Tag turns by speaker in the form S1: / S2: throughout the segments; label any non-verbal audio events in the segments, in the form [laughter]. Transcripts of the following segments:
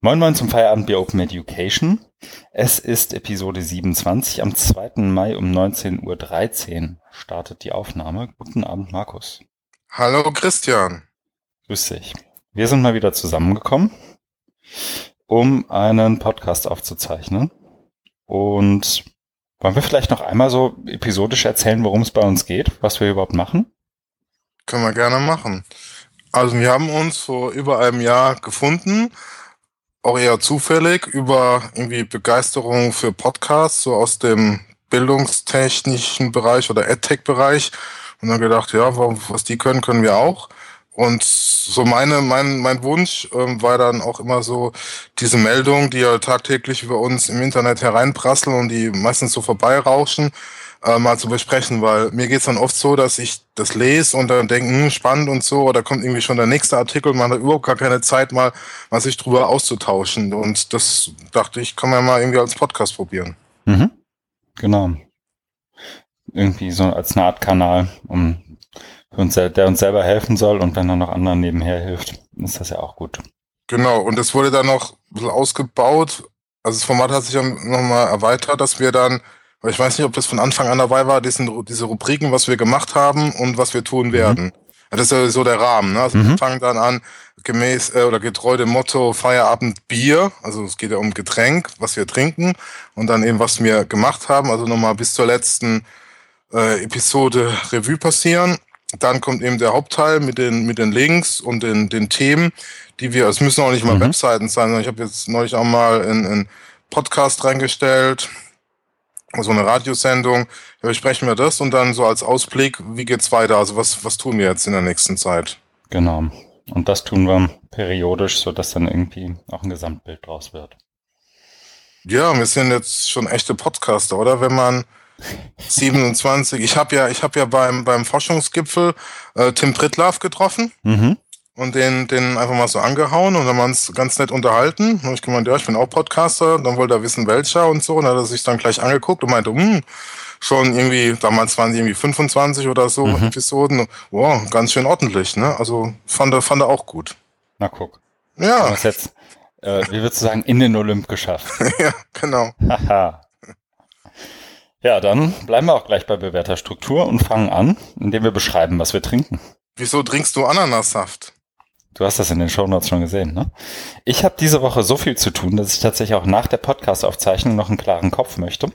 S1: Moin Moin zum Feierabendbier Open Education. Es ist Episode 27. Am 2. Mai um 19.13 Uhr startet die Aufnahme. Guten Abend, Markus.
S2: Hallo, Christian.
S1: Grüß dich. Wir sind mal wieder zusammengekommen, um einen Podcast aufzuzeichnen. Und wollen wir vielleicht noch einmal so episodisch erzählen, worum es bei uns geht, was wir überhaupt machen?
S2: Können wir gerne machen. Also wir haben uns vor über einem Jahr gefunden auch eher zufällig über irgendwie Begeisterung für Podcasts, so aus dem bildungstechnischen Bereich oder EdTech-Bereich. Und dann gedacht, ja, was die können, können wir auch. Und so meine, mein, mein Wunsch ähm, war dann auch immer so diese Meldungen, die ja tagtäglich über uns im Internet hereinprasseln und die meistens so vorbeirauschen, äh, mal zu besprechen, weil mir geht's dann oft so, dass ich das lese und dann denke, hm, spannend und so, oder kommt irgendwie schon der nächste Artikel und man hat überhaupt gar keine Zeit mal, mal sich drüber auszutauschen. Und das dachte ich, kann man mal irgendwie als Podcast probieren.
S1: Mhm. Genau. Irgendwie so als eine Art Kanal, um uns, der uns selber helfen soll und wenn er noch anderen nebenher hilft, ist das ja auch gut.
S2: Genau, und es wurde dann noch ein bisschen ausgebaut. Also das Format hat sich dann nochmal erweitert, dass wir dann aber ich weiß nicht, ob das von Anfang an dabei war, diesen, diese Rubriken, was wir gemacht haben und was wir tun mhm. werden. Mhm. Das ist ja so der Rahmen. Ne? Also mhm. wir fangen dann an, gemäß äh, oder getreu dem Motto Feierabend Bier. Also es geht ja um Getränk, was wir trinken und dann eben, was wir gemacht haben. Also nochmal bis zur letzten äh, Episode Revue passieren. Dann kommt eben der Hauptteil mit den, mit den Links und den, den Themen, die wir, es müssen auch nicht mal mhm. Webseiten sein, sondern ich habe jetzt neulich auch mal in, in Podcast reingestellt, so eine Radiosendung, da besprechen wir das und dann so als Ausblick, wie geht's weiter? Also was, was tun wir jetzt in der nächsten Zeit?
S1: Genau. Und das tun wir periodisch, so dass dann irgendwie auch ein Gesamtbild draus wird.
S2: Ja, wir sind jetzt schon echte Podcaster, oder? Wenn man [laughs] 27, ich habe ja, ich habe ja beim beim Forschungsgipfel äh, Tim Pritlaff getroffen. Mhm und den, den einfach mal so angehauen und dann haben wir uns ganz nett unterhalten. Und ich gemeint, ja, ich bin auch Podcaster, dann wollte er wissen, welcher und so. Und dann hat er sich dann gleich angeguckt und meinte, hm, schon irgendwie, damals waren die irgendwie 25 oder so mhm. Episoden. Wow, ganz schön ordentlich, ne? Also fand er, fand er auch gut.
S1: Na guck. Ja. Jetzt, äh, wie würdest du sagen, in den Olymp geschafft? [laughs]
S2: ja, genau.
S1: Haha. ja, dann bleiben wir auch gleich bei bewährter Struktur und fangen an, indem wir beschreiben, was wir trinken.
S2: Wieso trinkst du Ananassaft?
S1: Du hast das in den Shownotes schon gesehen, ne? Ich habe diese Woche so viel zu tun, dass ich tatsächlich auch nach der Podcast-Aufzeichnung noch einen klaren Kopf möchte.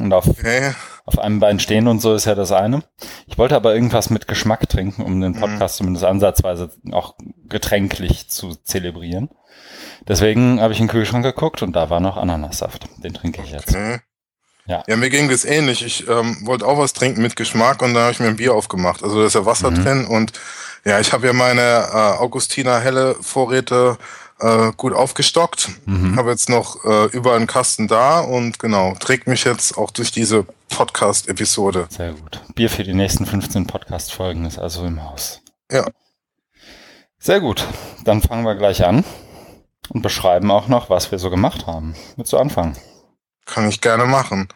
S1: Und auf, okay. auf einem Bein stehen und so ist ja das eine. Ich wollte aber irgendwas mit Geschmack trinken, um den mhm. Podcast mhm. zumindest ansatzweise auch getränklich zu zelebrieren. Deswegen habe ich in den Kühlschrank geguckt und da war noch Ananassaft. Den trinke ich jetzt. Okay.
S2: Ja. ja, mir ging das ähnlich. Ich ähm, wollte auch was trinken mit Geschmack und da habe ich mir ein Bier aufgemacht. Also da ist ja Wasser mhm. drin und ja, ich habe ja meine äh, Augustiner helle Vorräte äh, gut aufgestockt. Mhm. Habe jetzt noch äh, über einen Kasten da und genau, trägt mich jetzt auch durch diese Podcast-Episode.
S1: Sehr gut. Bier für die nächsten 15 Podcast-Folgen ist also im Haus.
S2: Ja.
S1: Sehr gut. Dann fangen wir gleich an und beschreiben auch noch, was wir so gemacht haben. Willst du anfangen?
S2: Kann ich gerne machen.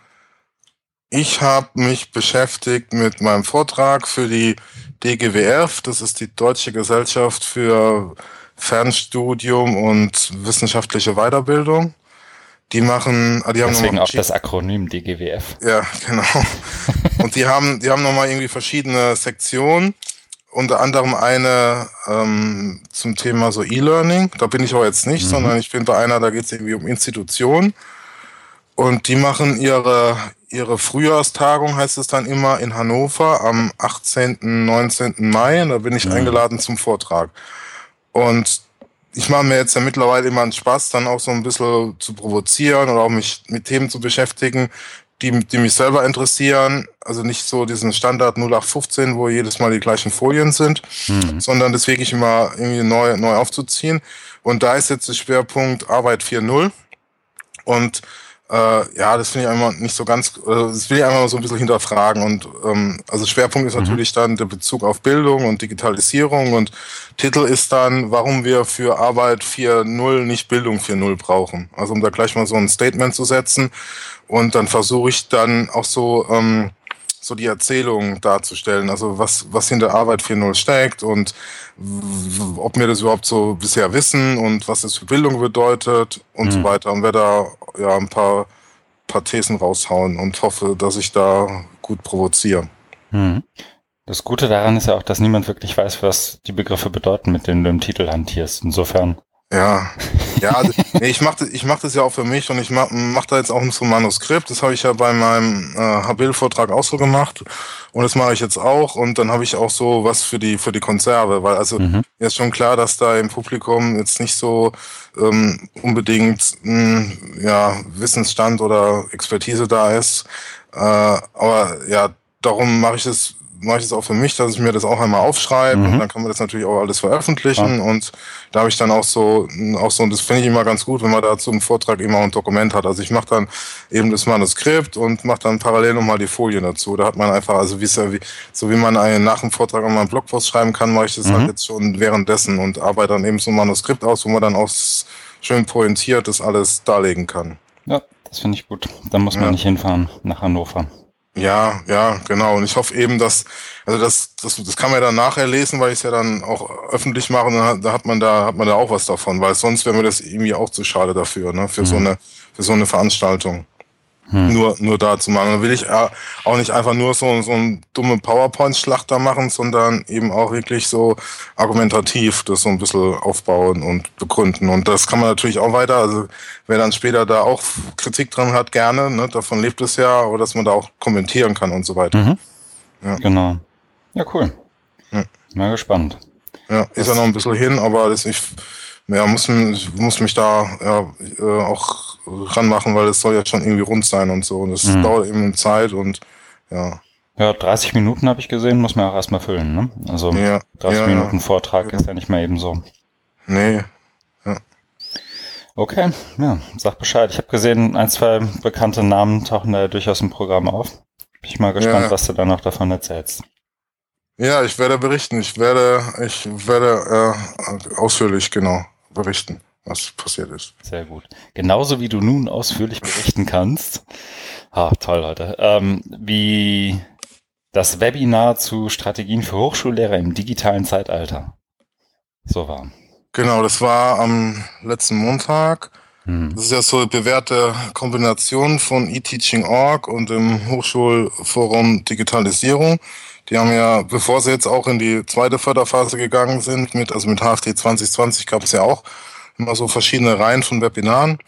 S2: Ich habe mich beschäftigt mit meinem Vortrag für die DGWF, das ist die Deutsche Gesellschaft für Fernstudium und wissenschaftliche Weiterbildung. Die machen,
S1: ah, die haben deswegen auch das Akronym DGWF.
S2: Ja, genau. [laughs] und die haben, die haben nochmal irgendwie verschiedene Sektionen, unter anderem eine ähm, zum Thema so E-Learning. Da bin ich aber jetzt nicht, mhm. sondern ich bin bei einer, da geht es irgendwie um Institutionen. Und die machen ihre, ihre Frühjahrstagung, heißt es dann immer, in Hannover am 18., 19. Mai. Und da bin ich mhm. eingeladen zum Vortrag. Und ich mache mir jetzt ja mittlerweile immer einen Spaß, dann auch so ein bisschen zu provozieren oder auch mich mit Themen zu beschäftigen, die, die mich selber interessieren. Also nicht so diesen Standard 0815, wo jedes Mal die gleichen Folien sind, mhm. sondern das wirklich immer irgendwie neu, neu aufzuziehen. Und da ist jetzt der Schwerpunkt Arbeit 4.0. Und äh, ja, das finde ich einmal nicht so ganz, äh, das will ich einmal so ein bisschen hinterfragen. Und ähm, also Schwerpunkt ist mhm. natürlich dann der Bezug auf Bildung und Digitalisierung und Titel ist dann, warum wir für Arbeit 4.0 nicht Bildung 4.0 brauchen. Also um da gleich mal so ein Statement zu setzen. Und dann versuche ich dann auch so, ähm, so die Erzählung darzustellen. Also was, was hinter Arbeit 4.0 steckt und ob wir das überhaupt so bisher wissen und was das für Bildung bedeutet und mhm. so weiter. Und werde da ja ein paar, paar Thesen raushauen und hoffe, dass ich da gut provoziere.
S1: Mhm. Das Gute daran ist ja auch, dass niemand wirklich weiß, was die Begriffe bedeuten, mit denen du im Titel hantierst. Insofern.
S2: Ja, ja, also, nee, ich mache ich mach das ja auch für mich und ich mache mach da jetzt auch so ein Manuskript. Das habe ich ja bei meinem äh, Habil-Vortrag auch so gemacht und das mache ich jetzt auch und dann habe ich auch so was für die für die Konserve, weil also mhm. ist schon klar, dass da im Publikum jetzt nicht so ähm, unbedingt mh, ja Wissensstand oder Expertise da ist, äh, aber ja, darum mache ich es mache ich das auch für mich, dass ich mir das auch einmal aufschreibe mhm. und dann kann man das natürlich auch alles veröffentlichen ja. und da habe ich dann auch so, auch so, und das finde ich immer ganz gut, wenn man dazu einen Vortrag immer ein Dokument hat. Also ich mache dann eben das Manuskript und mache dann parallel nochmal die Folien dazu. Da hat man einfach, also wie, so wie man einen, nach dem Vortrag auch mal einen Blogpost schreiben kann, mache ich das halt mhm. halt jetzt schon währenddessen und arbeite dann eben so ein Manuskript aus, wo man dann auch schön pointiert das alles darlegen kann.
S1: Ja, das finde ich gut. Da muss man ja. nicht hinfahren nach Hannover.
S2: Ja, ja, genau. Und ich hoffe eben, dass, also das, das, das kann man ja dann nachher lesen, weil ich es ja dann auch öffentlich mache und dann, da hat man da, hat man da auch was davon, weil sonst wäre mir das irgendwie auch zu schade dafür, ne, für mhm. so eine, für so eine Veranstaltung hm. nur, nur da zu machen. Da will ich äh, auch nicht einfach nur so, so ein dumme PowerPoint-Schlachter machen, sondern eben auch wirklich so argumentativ das so ein bisschen aufbauen und begründen. Und das kann man natürlich auch weiter, also wer dann später da auch Kritik dran hat, gerne, ne, davon lebt es ja, aber dass man da auch kommentieren kann und so weiter. Mhm.
S1: Ja. Genau. Ja, cool. Ja. Mal gespannt.
S2: Ja, ist ja noch ein bisschen hin, aber das ich ja, muss, muss mich da ja, äh, auch ranmachen, weil es soll ja schon irgendwie rund sein und so. Und es mhm. dauert eben Zeit und ja.
S1: Ja, 30 Minuten habe ich gesehen, muss man auch erstmal füllen, ne? Also ja, 30 ja, Minuten Vortrag ja. ist ja nicht mehr eben so.
S2: Nee. Ja.
S1: Okay, ja, sag Bescheid. Ich habe gesehen, ein, zwei bekannte Namen tauchen da durchaus im Programm auf. Bin ich mal gespannt, was du da noch davon erzählst.
S2: Ja, ich werde berichten. Ich werde, ich werde äh, ausführlich genau berichten was passiert ist.
S1: Sehr gut. Genauso wie du nun ausführlich berichten kannst. Ah, toll, Leute. Ähm, wie das Webinar zu Strategien für Hochschullehrer im digitalen Zeitalter. So war.
S2: Genau, das war am letzten Montag. Hm. Das ist ja so eine bewährte Kombination von eTeaching.org und dem Hochschulforum Digitalisierung. Die haben ja, bevor sie jetzt auch in die zweite Förderphase gegangen sind, mit, also mit HFT 2020 gab es ja auch immer so verschiedene Reihen von Webinaren.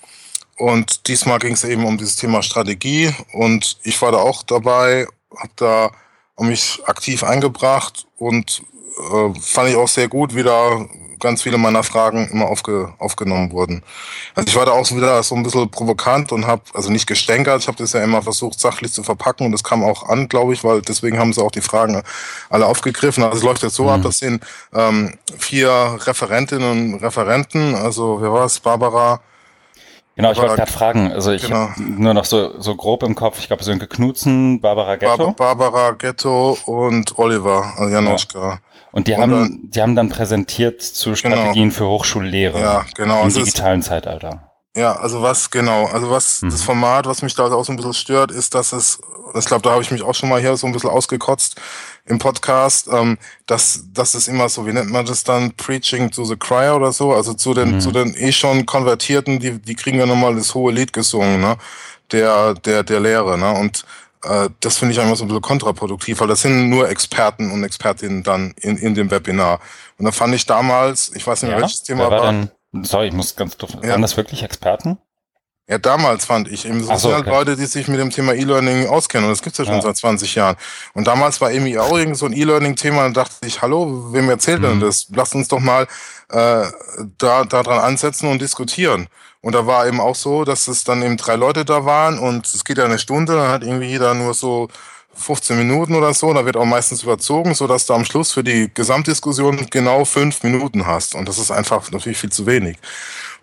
S2: Und diesmal ging es eben um dieses Thema Strategie und ich war da auch dabei, habe da mich aktiv eingebracht und äh, fand ich auch sehr gut, wie da ganz viele meiner Fragen immer aufge, aufgenommen wurden. Also ich war da auch so wieder so ein bisschen provokant und habe, also nicht gestänkert, ich habe das ja immer versucht, sachlich zu verpacken und das kam auch an, glaube ich, weil deswegen haben sie auch die Fragen alle aufgegriffen. Also es läuft jetzt so mhm. ab, das sind ähm, vier Referentinnen und Referenten, also wer war es, Barbara,
S1: Genau, ich wollte gerade fragen, also ich genau. nur noch so, so grob im Kopf, ich glaube Sönke Knutzen, Barbara Ghetto.
S2: Bar Barbara Ghetto und Oliver Janoschka.
S1: Und die und haben, dann, die haben dann präsentiert zu genau. Strategien genau. für Hochschullehre
S2: ja, genau.
S1: im also digitalen ist, Zeitalter.
S2: Ja, also was genau, also was mhm. das Format, was mich da auch so ein bisschen stört, ist, dass es, ich glaube, da habe ich mich auch schon mal hier so ein bisschen ausgekotzt im Podcast, ähm, dass dass es immer so, wie nennt man das dann, Preaching to the Choir oder so, also zu den mhm. zu den eh schon Konvertierten, die die kriegen ja nochmal das hohe Lied gesungen, ne, der der der Lehre, ne, und das finde ich einfach so ein bisschen kontraproduktiv, weil das sind nur Experten und Expertinnen dann in, in dem Webinar. Und da fand ich damals, ich weiß nicht, ja, welches Thema
S1: war. war dann, sorry, ich muss ganz doof. Ja. Waren das wirklich Experten?
S2: Ja, damals fand ich eben so, so okay. Leute, die sich mit dem Thema E-Learning auskennen. Und das gibt's ja schon ja. seit 20 Jahren. Und damals war irgendwie auch irgend so ein E-Learning-Thema und dachte ich, hallo, wem erzählt mhm. denn das? Lasst uns doch mal äh, da, da dran ansetzen und diskutieren. Und da war eben auch so, dass es dann eben drei Leute da waren und es geht ja eine Stunde, dann hat irgendwie jeder nur so 15 Minuten oder so, da wird auch meistens überzogen, so dass du am Schluss für die Gesamtdiskussion genau fünf Minuten hast. Und das ist einfach natürlich viel zu wenig.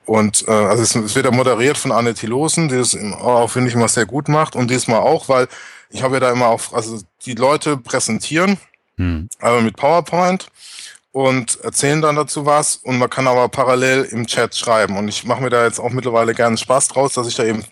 S2: Und äh, also es, es wird ja moderiert von Anne Thilosen, die das auch, finde ich, immer sehr gut macht. Und diesmal auch, weil ich habe ja da immer auch, also die Leute präsentieren, hm. aber mit PowerPoint und erzählen dann dazu was und man kann aber parallel im Chat schreiben. Und ich mache mir da jetzt auch mittlerweile gerne Spaß draus, dass ich da eben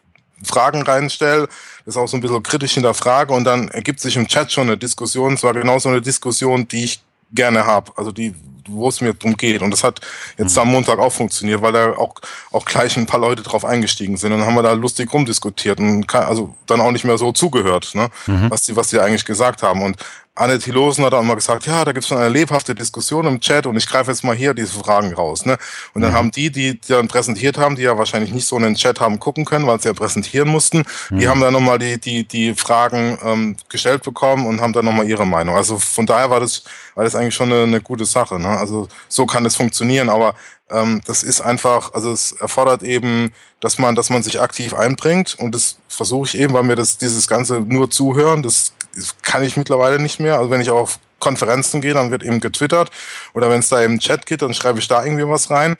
S2: Fragen reinstelle, das auch so ein bisschen kritisch hinterfrage und dann ergibt sich im Chat schon eine Diskussion. Es war genau so eine Diskussion, die ich gerne habe, also die, wo es mir drum geht. Und das hat jetzt mhm. am Montag auch funktioniert, weil da auch, auch gleich ein paar Leute drauf eingestiegen sind. Und dann haben wir da lustig rumdiskutiert und kann, also dann auch nicht mehr so zugehört, ne? Mhm. was die, was die eigentlich gesagt haben. Und Anne Thilosen hat auch immer gesagt, ja, da gibt es schon eine lebhafte Diskussion im Chat und ich greife jetzt mal hier diese Fragen raus. Ne? Und dann mhm. haben die, die, die dann präsentiert haben, die ja wahrscheinlich nicht so in den Chat haben gucken können, weil sie ja präsentieren mussten, mhm. die haben dann nochmal die, die, die Fragen ähm, gestellt bekommen und haben dann nochmal ihre Meinung. Also von daher war das, war das eigentlich schon eine, eine gute Sache. Ne? Also so kann es funktionieren, aber ähm, das ist einfach, also es erfordert eben, dass man, dass man sich aktiv einbringt und das versuche ich eben, weil mir das dieses ganze nur zuhören, das kann ich mittlerweile nicht mehr. Also wenn ich auf Konferenzen gehe, dann wird eben getwittert oder wenn es da im Chat geht, dann schreibe ich da irgendwie was rein.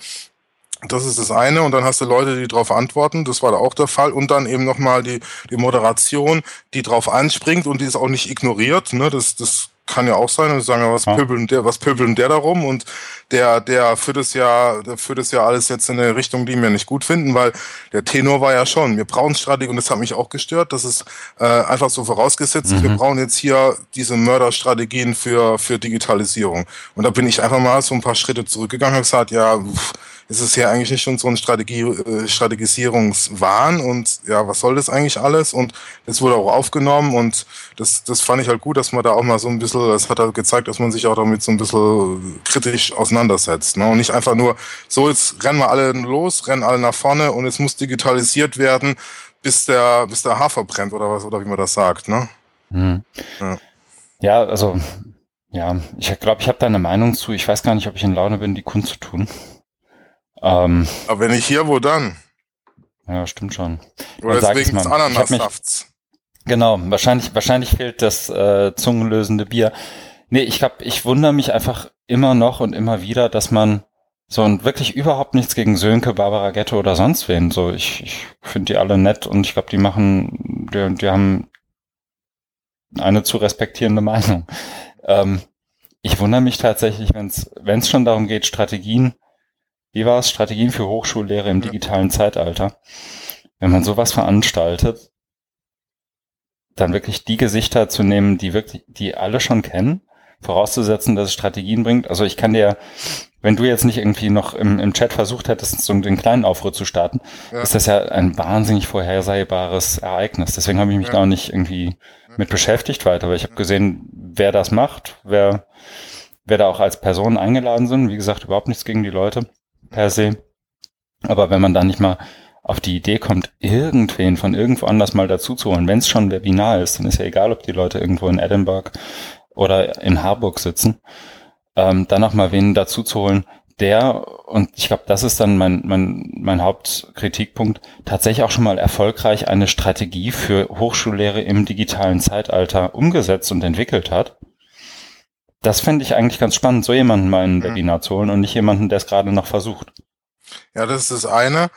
S2: Das ist das eine. Und dann hast du Leute, die darauf antworten. Das war da auch der Fall. Und dann eben nochmal die, die Moderation, die drauf anspringt und die es auch nicht ignoriert. Ne? Das, das kann ja auch sein. Und sagen, was ja. pöbeln der, was pöbeln der darum? Und der, der führt es ja, der führt es ja alles jetzt in eine Richtung, die wir nicht gut finden, weil der Tenor war ja schon, wir brauchen Strategie und das hat mich auch gestört. Das ist äh, einfach so vorausgesetzt, mhm. wir brauchen jetzt hier diese Mörderstrategien für, für Digitalisierung. Und da bin ich einfach mal so ein paar Schritte zurückgegangen und gesagt, ja, pff, ist es ja eigentlich nicht schon so ein Strategie, äh, Strategisierungswahn und ja, was soll das eigentlich alles? Und das wurde auch aufgenommen und das, das fand ich halt gut, dass man da auch mal so ein bisschen, das hat halt gezeigt, dass man sich auch damit so ein bisschen kritisch auseinandersetzt. Ne? Und nicht einfach nur, so jetzt rennen wir alle los, rennen alle nach vorne und es muss digitalisiert werden, bis der, bis der Hafer brennt oder was, oder wie man das sagt. Ne?
S1: Mhm. Ja. ja, also ja, ich glaube, ich habe da eine Meinung zu. Ich weiß gar nicht, ob ich in Laune bin, die Kunst zu tun.
S2: Ähm, Aber wenn nicht hier, wo dann?
S1: Ja, stimmt schon.
S2: Oder deswegen des Ananassafts.
S1: Genau, wahrscheinlich, wahrscheinlich fehlt das äh, zungenlösende Bier. Nee, ich glaube, ich wundere mich einfach immer noch und immer wieder, dass man so und wirklich überhaupt nichts gegen Sönke, Barbara Ghetto oder sonst wen. So, ich, ich finde die alle nett und ich glaube, die machen, die, die haben eine zu respektierende Meinung. Ähm, ich wundere mich tatsächlich, wenn es schon darum geht, Strategien wie war es? Strategien für Hochschullehre im digitalen Zeitalter. Wenn man sowas veranstaltet, dann wirklich die Gesichter zu nehmen, die wirklich, die alle schon kennen, vorauszusetzen, dass es Strategien bringt. Also ich kann dir, wenn du jetzt nicht irgendwie noch im, im Chat versucht hättest, so den kleinen Aufruhr zu starten, ja. ist das ja ein wahnsinnig vorhersehbares Ereignis. Deswegen habe ich mich ja. da auch nicht irgendwie mit beschäftigt weiter, weil ich habe gesehen, wer das macht, wer, wer da auch als Personen eingeladen sind. Wie gesagt, überhaupt nichts gegen die Leute per se. Aber wenn man da nicht mal auf die Idee kommt, irgendwen von irgendwo anders mal dazu zu holen, wenn es schon ein Webinar ist, dann ist ja egal, ob die Leute irgendwo in Edinburgh oder in Harburg sitzen, ähm, dann noch mal wen dazu zu holen, der, und ich glaube, das ist dann mein, mein, mein Hauptkritikpunkt, tatsächlich auch schon mal erfolgreich eine Strategie für Hochschullehre im digitalen Zeitalter umgesetzt und entwickelt hat das fände ich eigentlich ganz spannend, so jemanden mal in ein Webinar zu holen und nicht jemanden, der es gerade noch versucht.
S2: Ja, das ist das eine.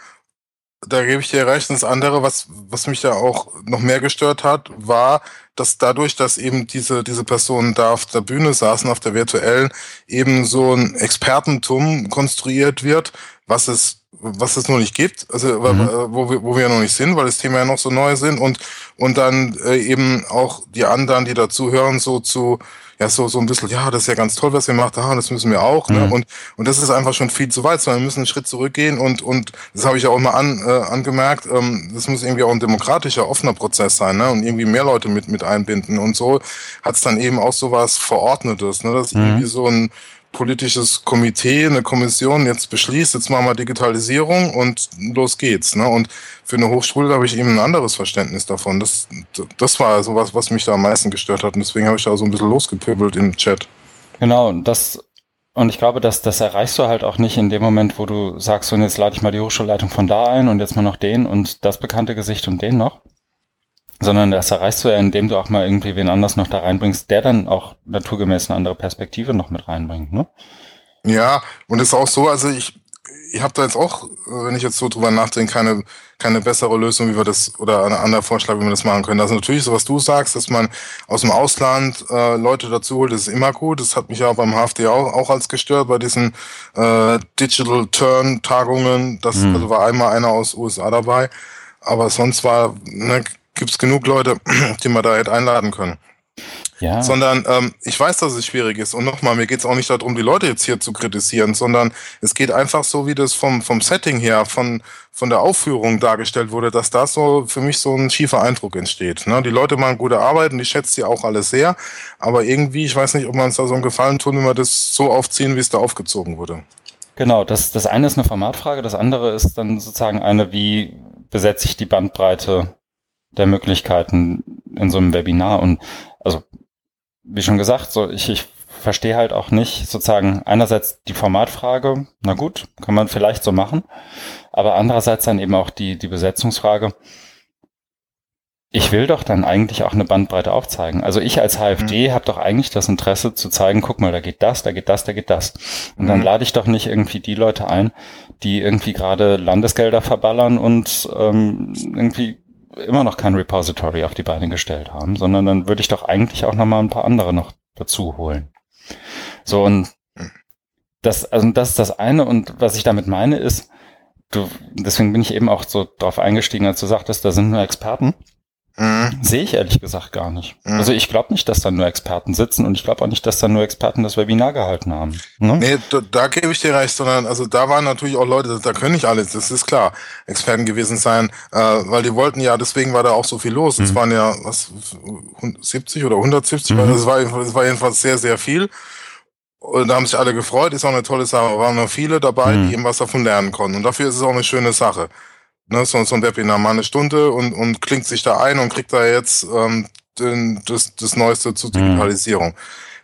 S2: Da gebe ich dir recht. Und das andere, was, was mich da auch noch mehr gestört hat, war, dass dadurch, dass eben diese, diese Personen da auf der Bühne saßen, auf der virtuellen, eben so ein Expertentum konstruiert wird, was es, was es noch nicht gibt, also mhm. wo, wir, wo wir noch nicht sind, weil das Thema ja noch so neu sind und, und dann äh, eben auch die anderen, die dazuhören, so zu, ja so, so ein bisschen, ja, das ist ja ganz toll, was ihr macht, aha, das müssen wir auch. Ne? Mhm. Und, und das ist einfach schon viel zu weit, sondern wir müssen einen Schritt zurückgehen und, und das habe ich ja auch mal an, äh, angemerkt, ähm, das muss irgendwie auch ein demokratischer, offener Prozess sein ne? und irgendwie mehr Leute mit, mit einbinden. Und so hat es dann eben auch so was Verordnetes, ne? dass mhm. irgendwie so ein politisches Komitee, eine Kommission jetzt beschließt, jetzt machen wir Digitalisierung und los geht's. Ne? Und für eine Hochschule habe ich eben ein anderes Verständnis davon. Das, das war so was, was mich da am meisten gestört hat. Und deswegen habe ich da so ein bisschen losgepöbelt im Chat.
S1: Genau, das, und ich glaube, dass das erreichst du halt auch nicht in dem Moment, wo du sagst, und jetzt lade ich mal die Hochschulleitung von da ein und jetzt mal noch den und das bekannte Gesicht und den noch sondern das erreichst du ja, indem du auch mal irgendwie wen anders noch da reinbringst, der dann auch naturgemäß eine andere Perspektive noch mit reinbringt, ne?
S2: Ja, und es ist auch so, also ich, ich habe da jetzt auch, wenn ich jetzt so drüber nachdenke, keine, keine bessere Lösung, wie wir das, oder ein anderer Vorschlag, wie wir das machen können. Also natürlich, so was du sagst, dass man aus dem Ausland äh, Leute dazu holt, das ist immer gut. Das hat mich ja beim HFD auch, auch als gestört, bei diesen äh, Digital Turn-Tagungen. Das mhm. also war einmal einer aus USA dabei. Aber sonst war, ne, gibt es genug Leute, [clears throat] die man da hätte einladen können. Ja. Sondern ähm, ich weiß, dass es schwierig ist. Und nochmal, mir geht es auch nicht darum, die Leute jetzt hier zu kritisieren, sondern es geht einfach so, wie das vom, vom Setting her, von, von der Aufführung dargestellt wurde, dass da so für mich so ein schiefer Eindruck entsteht. Ne? Die Leute machen gute Arbeit und ich schätze sie auch alle sehr. Aber irgendwie, ich weiß nicht, ob man uns da so einen Gefallen tun, wenn wir das so aufziehen, wie es da aufgezogen wurde.
S1: Genau, das, das eine ist eine Formatfrage, das andere ist dann sozusagen eine, wie besetze ich die Bandbreite der Möglichkeiten in so einem Webinar und also wie schon gesagt, so ich, ich verstehe halt auch nicht sozusagen einerseits die Formatfrage, na gut, kann man vielleicht so machen, aber andererseits dann eben auch die, die Besetzungsfrage. Ich will doch dann eigentlich auch eine Bandbreite aufzeigen. Also ich als HFD mhm. habe doch eigentlich das Interesse zu zeigen, guck mal, da geht das, da geht das, da geht das. Und mhm. dann lade ich doch nicht irgendwie die Leute ein, die irgendwie gerade Landesgelder verballern und ähm, irgendwie immer noch kein Repository auf die Beine gestellt haben, sondern dann würde ich doch eigentlich auch noch mal ein paar andere noch dazu holen. So und das, also das ist das eine und was ich damit meine ist, du, deswegen bin ich eben auch so drauf eingestiegen, als du sagtest, da sind nur Experten. Mhm. Sehe ich ehrlich gesagt gar nicht. Mhm. Also ich glaube nicht, dass da nur Experten sitzen und ich glaube auch nicht, dass da nur Experten das Webinar gehalten haben.
S2: Ne? Nee, da, da gebe ich dir recht, sondern also da waren natürlich auch Leute, da können nicht alle, das ist klar, Experten gewesen sein, äh, weil die wollten ja, deswegen war da auch so viel los. Es mhm. waren ja was 70 oder 170, mhm. das war, das war jedenfalls sehr, sehr viel. Und da haben sich alle gefreut, ist auch eine tolle Sache. Waren noch viele dabei, mhm. die eben was davon lernen konnten. Und dafür ist es auch eine schöne Sache ne, so, so ein Webinar mal eine Stunde und, und klingt sich da ein und kriegt da jetzt ähm, den, das, das Neueste zur mhm. Digitalisierung. Mhm.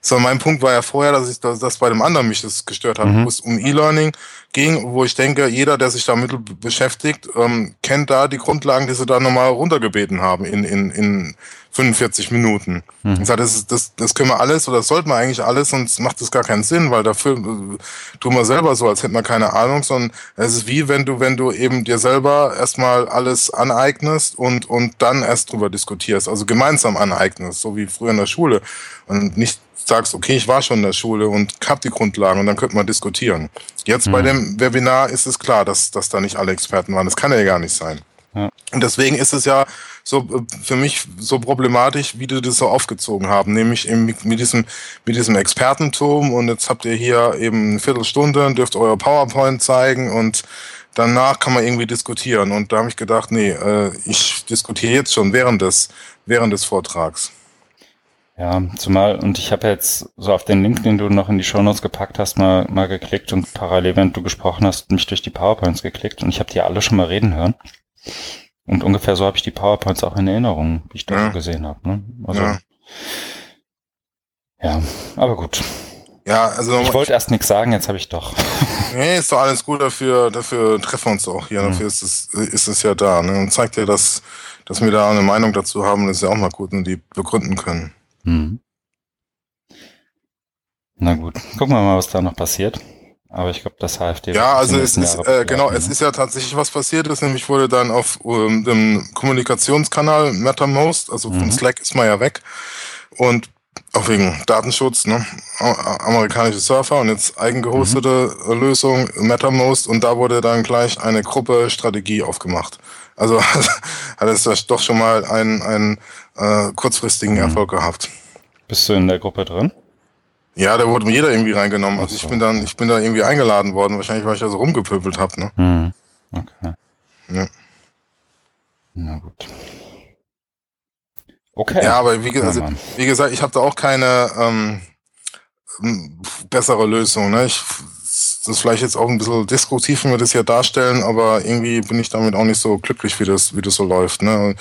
S2: So, mein Punkt war ja vorher, dass ich dass, dass bei dem anderen mich das gestört hat, mhm. wo es um E-Learning ging, wo ich denke, jeder, der sich damit beschäftigt, ähm, kennt da die Grundlagen, die sie da nochmal runtergebeten haben in, in, in 45 Minuten. Mhm. Ich sage, das, das, das können wir alles oder das sollten wir eigentlich alles, sonst macht das gar keinen Sinn, weil dafür äh, tun wir selber so, als hätten wir keine Ahnung, sondern es ist wie wenn du, wenn du eben dir selber erstmal alles aneignest und, und dann erst drüber diskutierst, also gemeinsam aneignest, so wie früher in der Schule und nicht sagst, okay, ich war schon in der Schule und hab die Grundlagen und dann könnte man diskutieren. Jetzt mhm. bei dem Webinar ist es klar, dass, dass da nicht alle Experten waren. Das kann ja gar nicht sein. Ja. Und deswegen ist es ja so äh, für mich so problematisch, wie die das so aufgezogen haben, nämlich eben mit diesem, mit diesem Expertentum und jetzt habt ihr hier eben eine Viertelstunde, dürft euer PowerPoint zeigen und danach kann man irgendwie diskutieren. Und da habe ich gedacht, nee, äh, ich diskutiere jetzt schon während des, während des Vortrags.
S1: Ja, zumal, und ich habe jetzt so auf den Link, den du noch in die Shownotes gepackt hast, mal, mal geklickt und parallel, während du gesprochen hast, mich durch die PowerPoints geklickt und ich habe die alle schon mal reden hören. Und ungefähr so habe ich die PowerPoints auch in Erinnerung, wie ich das ja. gesehen habe. Ne? Also, ja. ja, aber gut.
S2: Ja, also
S1: ich wollte erst nichts sagen, jetzt habe ich doch. [laughs]
S2: Nee, ist doch alles gut dafür, dafür treffen wir uns auch hier, mhm. dafür ist es, ist es ja da. Ne? Und zeigt dir, dass, dass wir da eine Meinung dazu haben, das ist ja auch mal gut und die begründen können. Mhm.
S1: Na gut, gucken wir mal, was da noch passiert. Aber ich glaube, das HFD.
S2: Ja, also es ist, äh, genau, es ne? ist ja tatsächlich was passiert ist, nämlich wurde dann auf um, dem Kommunikationskanal MetaMost, also mhm. von Slack ist man ja weg. Und auch wegen Datenschutz, ne? Amerikanische Surfer und jetzt eigengehostete mhm. Lösung, MetaMost, und da wurde dann gleich eine Gruppe Strategie aufgemacht. Also [laughs] hat es doch schon mal einen, einen äh, kurzfristigen mhm. Erfolg gehabt.
S1: Bist du in der Gruppe drin?
S2: Ja, da wurde jeder irgendwie reingenommen. Also ich bin dann, ich bin da irgendwie eingeladen worden, wahrscheinlich, weil ich da so rumgepöbelt habe, ne? Mhm. Okay. Ja. Na gut. Okay. Ja, aber wie, also, wie gesagt, ich habe da auch keine ähm, bessere Lösung. Ne? Ich das ist vielleicht jetzt auch ein bisschen diskutiv, wenn wir das hier darstellen, aber irgendwie bin ich damit auch nicht so glücklich, wie das, wie das so läuft. Ne?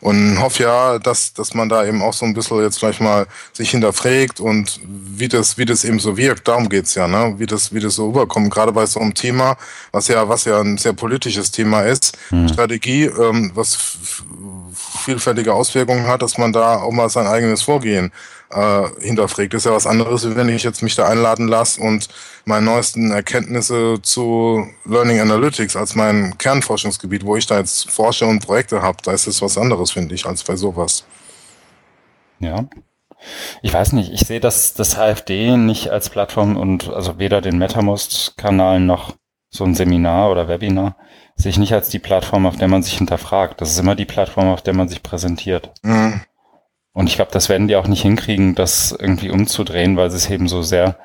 S2: Und hoffe ja, dass, dass man da eben auch so ein bisschen jetzt gleich mal sich hinterfragt und wie das, wie das eben so wirkt. Darum geht's ja, ne? wie, das, wie das so rüberkommt. Gerade bei so einem Thema, was ja, was ja ein sehr politisches Thema ist, hm. Strategie, ähm, was vielfältige Auswirkungen hat, dass man da auch mal sein eigenes Vorgehen äh, hinterfragt. Das ist ja was anderes, wenn ich jetzt mich da einladen lasse und meine neuesten Erkenntnisse zu Learning Analytics als mein Kernforschungsgebiet, wo ich da jetzt forsche und Projekte habe, da ist es was anderes, finde ich, als bei sowas.
S1: Ja. Ich weiß nicht, ich sehe das, das HFD nicht als Plattform und also weder den MetaMost-Kanal noch so ein Seminar oder Webinar, sehe ich nicht als die Plattform, auf der man sich hinterfragt. Das ist immer die Plattform, auf der man sich präsentiert. Mhm. Und ich glaube, das werden die auch nicht hinkriegen, das irgendwie umzudrehen, weil es eben so sehr,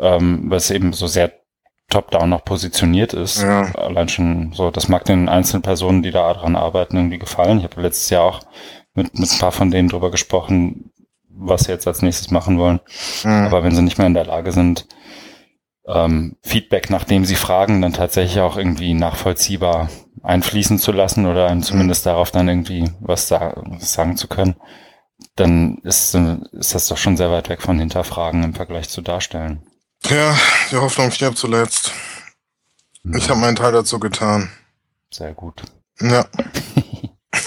S1: ähm, weil es eben so sehr top-down noch positioniert ist. Ja. Allein schon so, das mag den einzelnen Personen, die da dran arbeiten, irgendwie gefallen. Ich habe letztes Jahr auch mit, mit ein paar von denen drüber gesprochen, was sie jetzt als nächstes machen wollen. Mhm. Aber wenn sie nicht mehr in der Lage sind, ähm, Feedback, nachdem sie fragen, dann tatsächlich auch irgendwie nachvollziehbar einfließen zu lassen oder einem zumindest mhm. darauf dann irgendwie was, sa was sagen zu können, dann ist, ist das doch schon sehr weit weg von Hinterfragen im Vergleich zu Darstellen.
S2: Ja, die Hoffnung stirbt zuletzt. Ja. Ich habe meinen Teil dazu getan.
S1: Sehr gut.
S2: Ja. [laughs]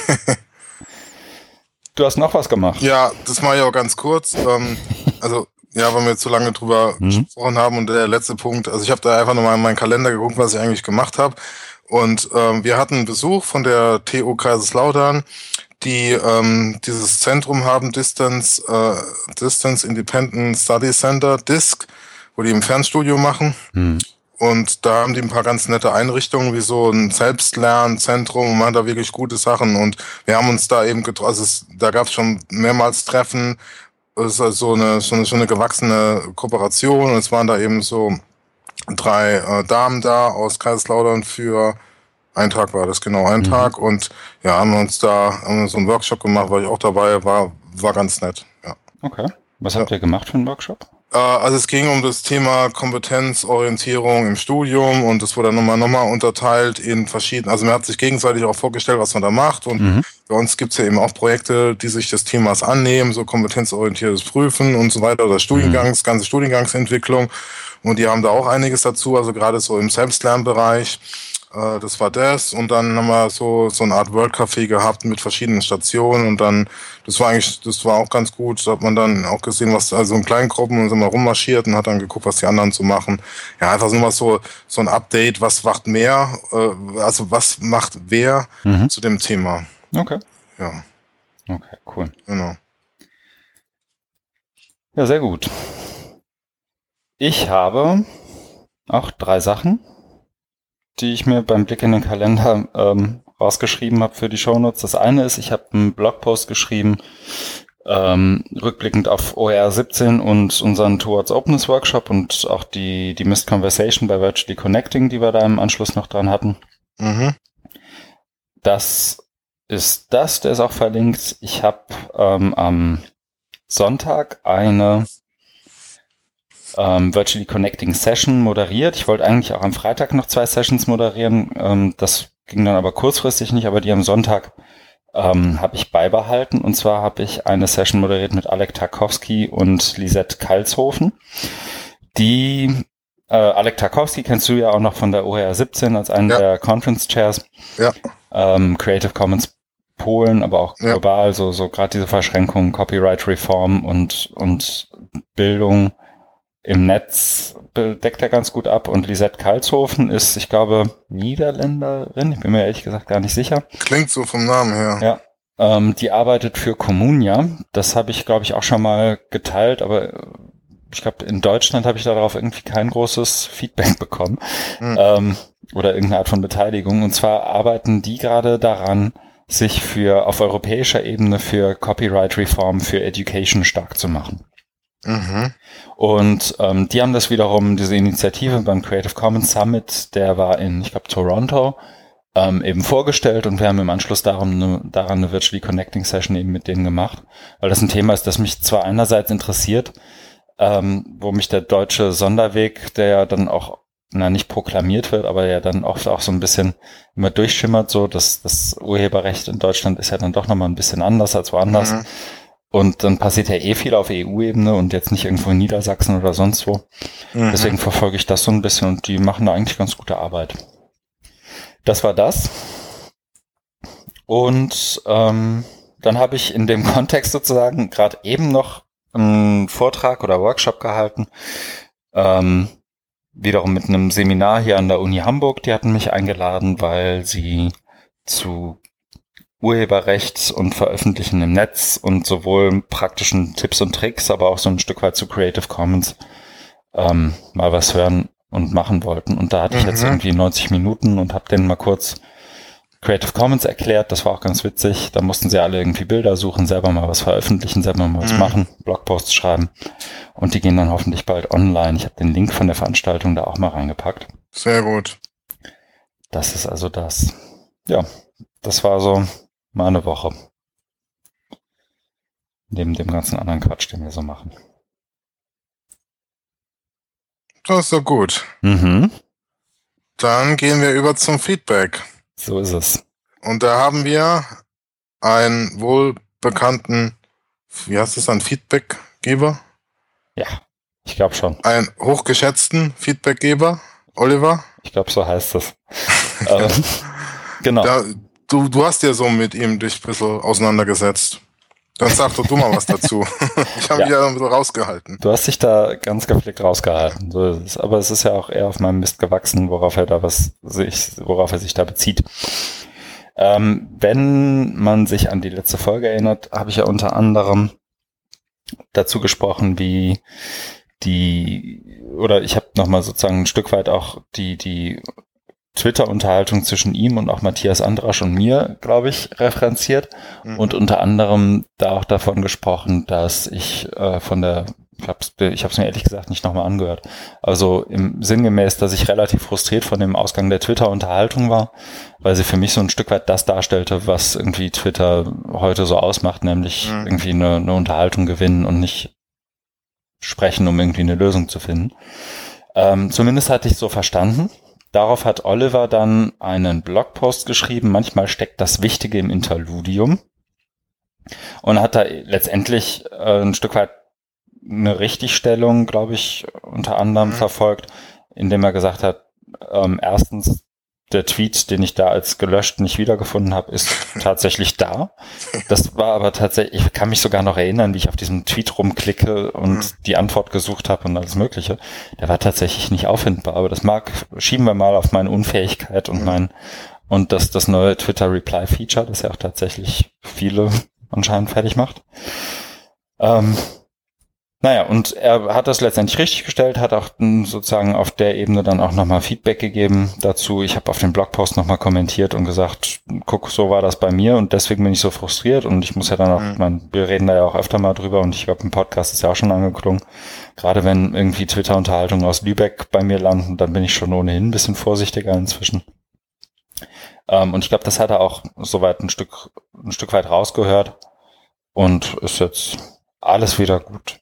S2: [laughs]
S1: du hast noch was gemacht.
S2: Ja, das mache ich auch ganz kurz. Ähm, also, ja, weil wir jetzt zu lange drüber mhm. gesprochen haben und der letzte Punkt, also ich habe da einfach nochmal in meinen Kalender geguckt, was ich eigentlich gemacht habe. Und ähm, wir hatten Besuch von der TU Kaiserslautern, die ähm, dieses Zentrum haben, Distance, äh, Distance Independent Study Center, DISC wo die im Fernstudio machen. Hm. Und da haben die ein paar ganz nette Einrichtungen, wie so ein Selbstlernzentrum und machen da wirklich gute Sachen. Und wir haben uns da eben getroffen, also es, da gab es schon mehrmals Treffen. Es ist also so eine, so eine, so eine gewachsene Kooperation. Und es waren da eben so drei äh, Damen da aus Kaiserslautern für ein Tag war das, genau, ein mhm. Tag. Und ja, haben wir uns da haben so einen Workshop gemacht, weil ich auch dabei war, war ganz nett. Ja.
S1: Okay. Was habt ihr gemacht für einen Workshop?
S2: Äh, also es ging um das Thema Kompetenzorientierung im Studium und es wurde nochmal nochmal unterteilt in verschiedene, also man hat sich gegenseitig auch vorgestellt, was man da macht und mhm. bei uns gibt's ja eben auch Projekte, die sich des Themas annehmen, so kompetenzorientiertes Prüfen und so weiter oder Studiengangs, mhm. ganze Studiengangsentwicklung und die haben da auch einiges dazu, also gerade so im Selbstlernbereich äh, das war das. Und dann haben wir so, so eine Art World Café gehabt mit verschiedenen Stationen. Und dann, das war eigentlich, das war auch ganz gut. Da hat man dann auch gesehen, was, also in kleinen Gruppen und sind wir rummarschiert und hat dann geguckt, was die anderen so machen. Ja, einfach nur mal so, so ein Update, was macht mehr, äh, also was macht wer mhm. zu dem Thema.
S1: Okay.
S2: Ja.
S1: Okay, cool.
S2: Genau.
S1: Ja, sehr gut. Ich habe auch drei Sachen die ich mir beim Blick in den Kalender ähm, rausgeschrieben habe für die Shownotes. Das eine ist, ich habe einen Blogpost geschrieben, ähm, rückblickend auf OER 17 und unseren Towards Openness Workshop und auch die, die Mist Conversation bei Virtually Connecting, die wir da im Anschluss noch dran hatten. Mhm. Das ist das, der ist auch verlinkt. Ich habe ähm, am Sonntag eine ähm, Virtually Connecting Session moderiert. Ich wollte eigentlich auch am Freitag noch zwei Sessions moderieren. Ähm, das ging dann aber kurzfristig nicht, aber die am Sonntag ähm, habe ich beibehalten. Und zwar habe ich eine Session moderiert mit Alek Tarkowski und Lisette Kalshofen. Die äh, Alek Tarkowski kennst du ja auch noch von der OER 17 als einen ja. der Conference Chairs.
S2: Ja.
S1: Ähm, Creative Commons Polen, aber auch global, ja. so, so gerade diese Verschränkungen, Copyright Reform und, und Bildung im Netz deckt er ganz gut ab und Lisette Karlshofen ist, ich glaube, Niederländerin. Ich bin mir ehrlich gesagt gar nicht sicher.
S2: Klingt so vom Namen her.
S1: Ja. Ähm, die arbeitet für Communia. Das habe ich, glaube ich, auch schon mal geteilt, aber äh, ich glaube, in Deutschland habe ich darauf irgendwie kein großes Feedback bekommen. Hm. Ähm, oder irgendeine Art von Beteiligung. Und zwar arbeiten die gerade daran, sich für auf europäischer Ebene für Copyright Reform für Education stark zu machen. Mhm. Und ähm, die haben das wiederum, diese Initiative beim Creative Commons Summit, der war in, ich glaube, Toronto, ähm, eben vorgestellt und wir haben im Anschluss daran eine, daran eine Virtually Connecting Session eben mit denen gemacht, weil das ein Thema ist, das mich zwar einerseits interessiert, ähm, wo mich der deutsche Sonderweg, der ja dann auch na nicht proklamiert wird, aber ja dann oft auch so ein bisschen immer durchschimmert, so dass das Urheberrecht in Deutschland ist ja dann doch nochmal ein bisschen anders als woanders. Mhm. Und dann passiert ja eh viel auf EU-Ebene und jetzt nicht irgendwo in Niedersachsen oder sonst wo. Mhm. Deswegen verfolge ich das so ein bisschen und die machen da eigentlich ganz gute Arbeit. Das war das. Und ähm, dann habe ich in dem [laughs] Kontext sozusagen gerade eben noch einen Vortrag oder Workshop gehalten. Ähm, wiederum mit einem Seminar hier an der Uni Hamburg. Die hatten mich eingeladen, weil sie zu Urheberrechts und Veröffentlichen im Netz und sowohl praktischen Tipps und Tricks, aber auch so ein Stück weit zu Creative Commons ähm, mal was hören und machen wollten. Und da hatte ich jetzt mhm. irgendwie 90 Minuten und habe denen mal kurz Creative Commons erklärt. Das war auch ganz witzig. Da mussten sie alle irgendwie Bilder suchen, selber mal was veröffentlichen, selber mal was mhm. machen, Blogposts schreiben. Und die gehen dann hoffentlich bald online. Ich habe den Link von der Veranstaltung da auch mal reingepackt.
S2: Sehr gut.
S1: Das ist also das. Ja, das war so meine Woche. Neben dem ganzen anderen Quatsch, den wir so machen.
S2: Das ist so gut.
S1: Mhm.
S2: Dann gehen wir über zum Feedback.
S1: So ist es.
S2: Und da haben wir einen wohlbekannten, wie heißt es, einen Feedbackgeber?
S1: Ja, ich glaube schon.
S2: Einen hochgeschätzten Feedbackgeber, Oliver?
S1: Ich glaube, so heißt es. [laughs] ähm, genau.
S2: Da, du, du hast ja so mit ihm dich ein bisschen auseinandergesetzt. Dann sag doch du mal was dazu. [laughs] ich habe ja. mich ja ein bisschen rausgehalten.
S1: Du hast dich da ganz gepflegt rausgehalten. So. Aber es ist ja auch eher auf meinem Mist gewachsen, worauf er da was sich, worauf er sich da bezieht. Ähm, wenn man sich an die letzte Folge erinnert, habe ich ja unter anderem dazu gesprochen, wie die oder ich habe nochmal sozusagen ein Stück weit auch die die Twitter-Unterhaltung zwischen ihm und auch Matthias Andrasch und mir, glaube ich, referenziert mhm. und unter anderem da auch davon gesprochen, dass ich äh, von der, ich habe es ich hab's mir ehrlich gesagt nicht nochmal angehört, also im sinngemäß, dass ich relativ frustriert von dem Ausgang der Twitter-Unterhaltung war, weil sie für mich so ein Stück weit das darstellte, was irgendwie Twitter heute so ausmacht, nämlich mhm. irgendwie eine, eine Unterhaltung gewinnen und nicht sprechen, um irgendwie eine Lösung zu finden. Ähm, zumindest hatte ich so verstanden. Darauf hat Oliver dann einen Blogpost geschrieben. Manchmal steckt das Wichtige im Interludium. Und hat da letztendlich äh, ein Stück weit eine Richtigstellung, glaube ich, unter anderem mhm. verfolgt, indem er gesagt hat, ähm, erstens, der Tweet, den ich da als gelöscht nicht wiedergefunden habe, ist [laughs] tatsächlich da. Das war aber tatsächlich, ich kann mich sogar noch erinnern, wie ich auf diesem Tweet rumklicke und mhm. die Antwort gesucht habe und alles Mögliche. Der war tatsächlich nicht auffindbar, aber das mag, schieben wir mal auf meine Unfähigkeit und mhm. mein, und das, das neue Twitter Reply Feature, das ja auch tatsächlich viele anscheinend fertig macht. Ähm, naja, und er hat das letztendlich richtig gestellt, hat auch sozusagen auf der Ebene dann auch nochmal Feedback gegeben dazu. Ich habe auf dem Blogpost nochmal kommentiert und gesagt, guck, so war das bei mir und deswegen bin ich so frustriert und ich muss ja dann auch, mhm. man, wir reden da ja auch öfter mal drüber und ich glaube, im Podcast ist ja auch schon angeklungen. Gerade wenn irgendwie Twitter-Unterhaltungen aus Lübeck bei mir landen, dann bin ich schon ohnehin ein bisschen vorsichtiger inzwischen. Ähm, und ich glaube, das hat er auch soweit ein Stück, ein Stück weit rausgehört und ist jetzt alles wieder gut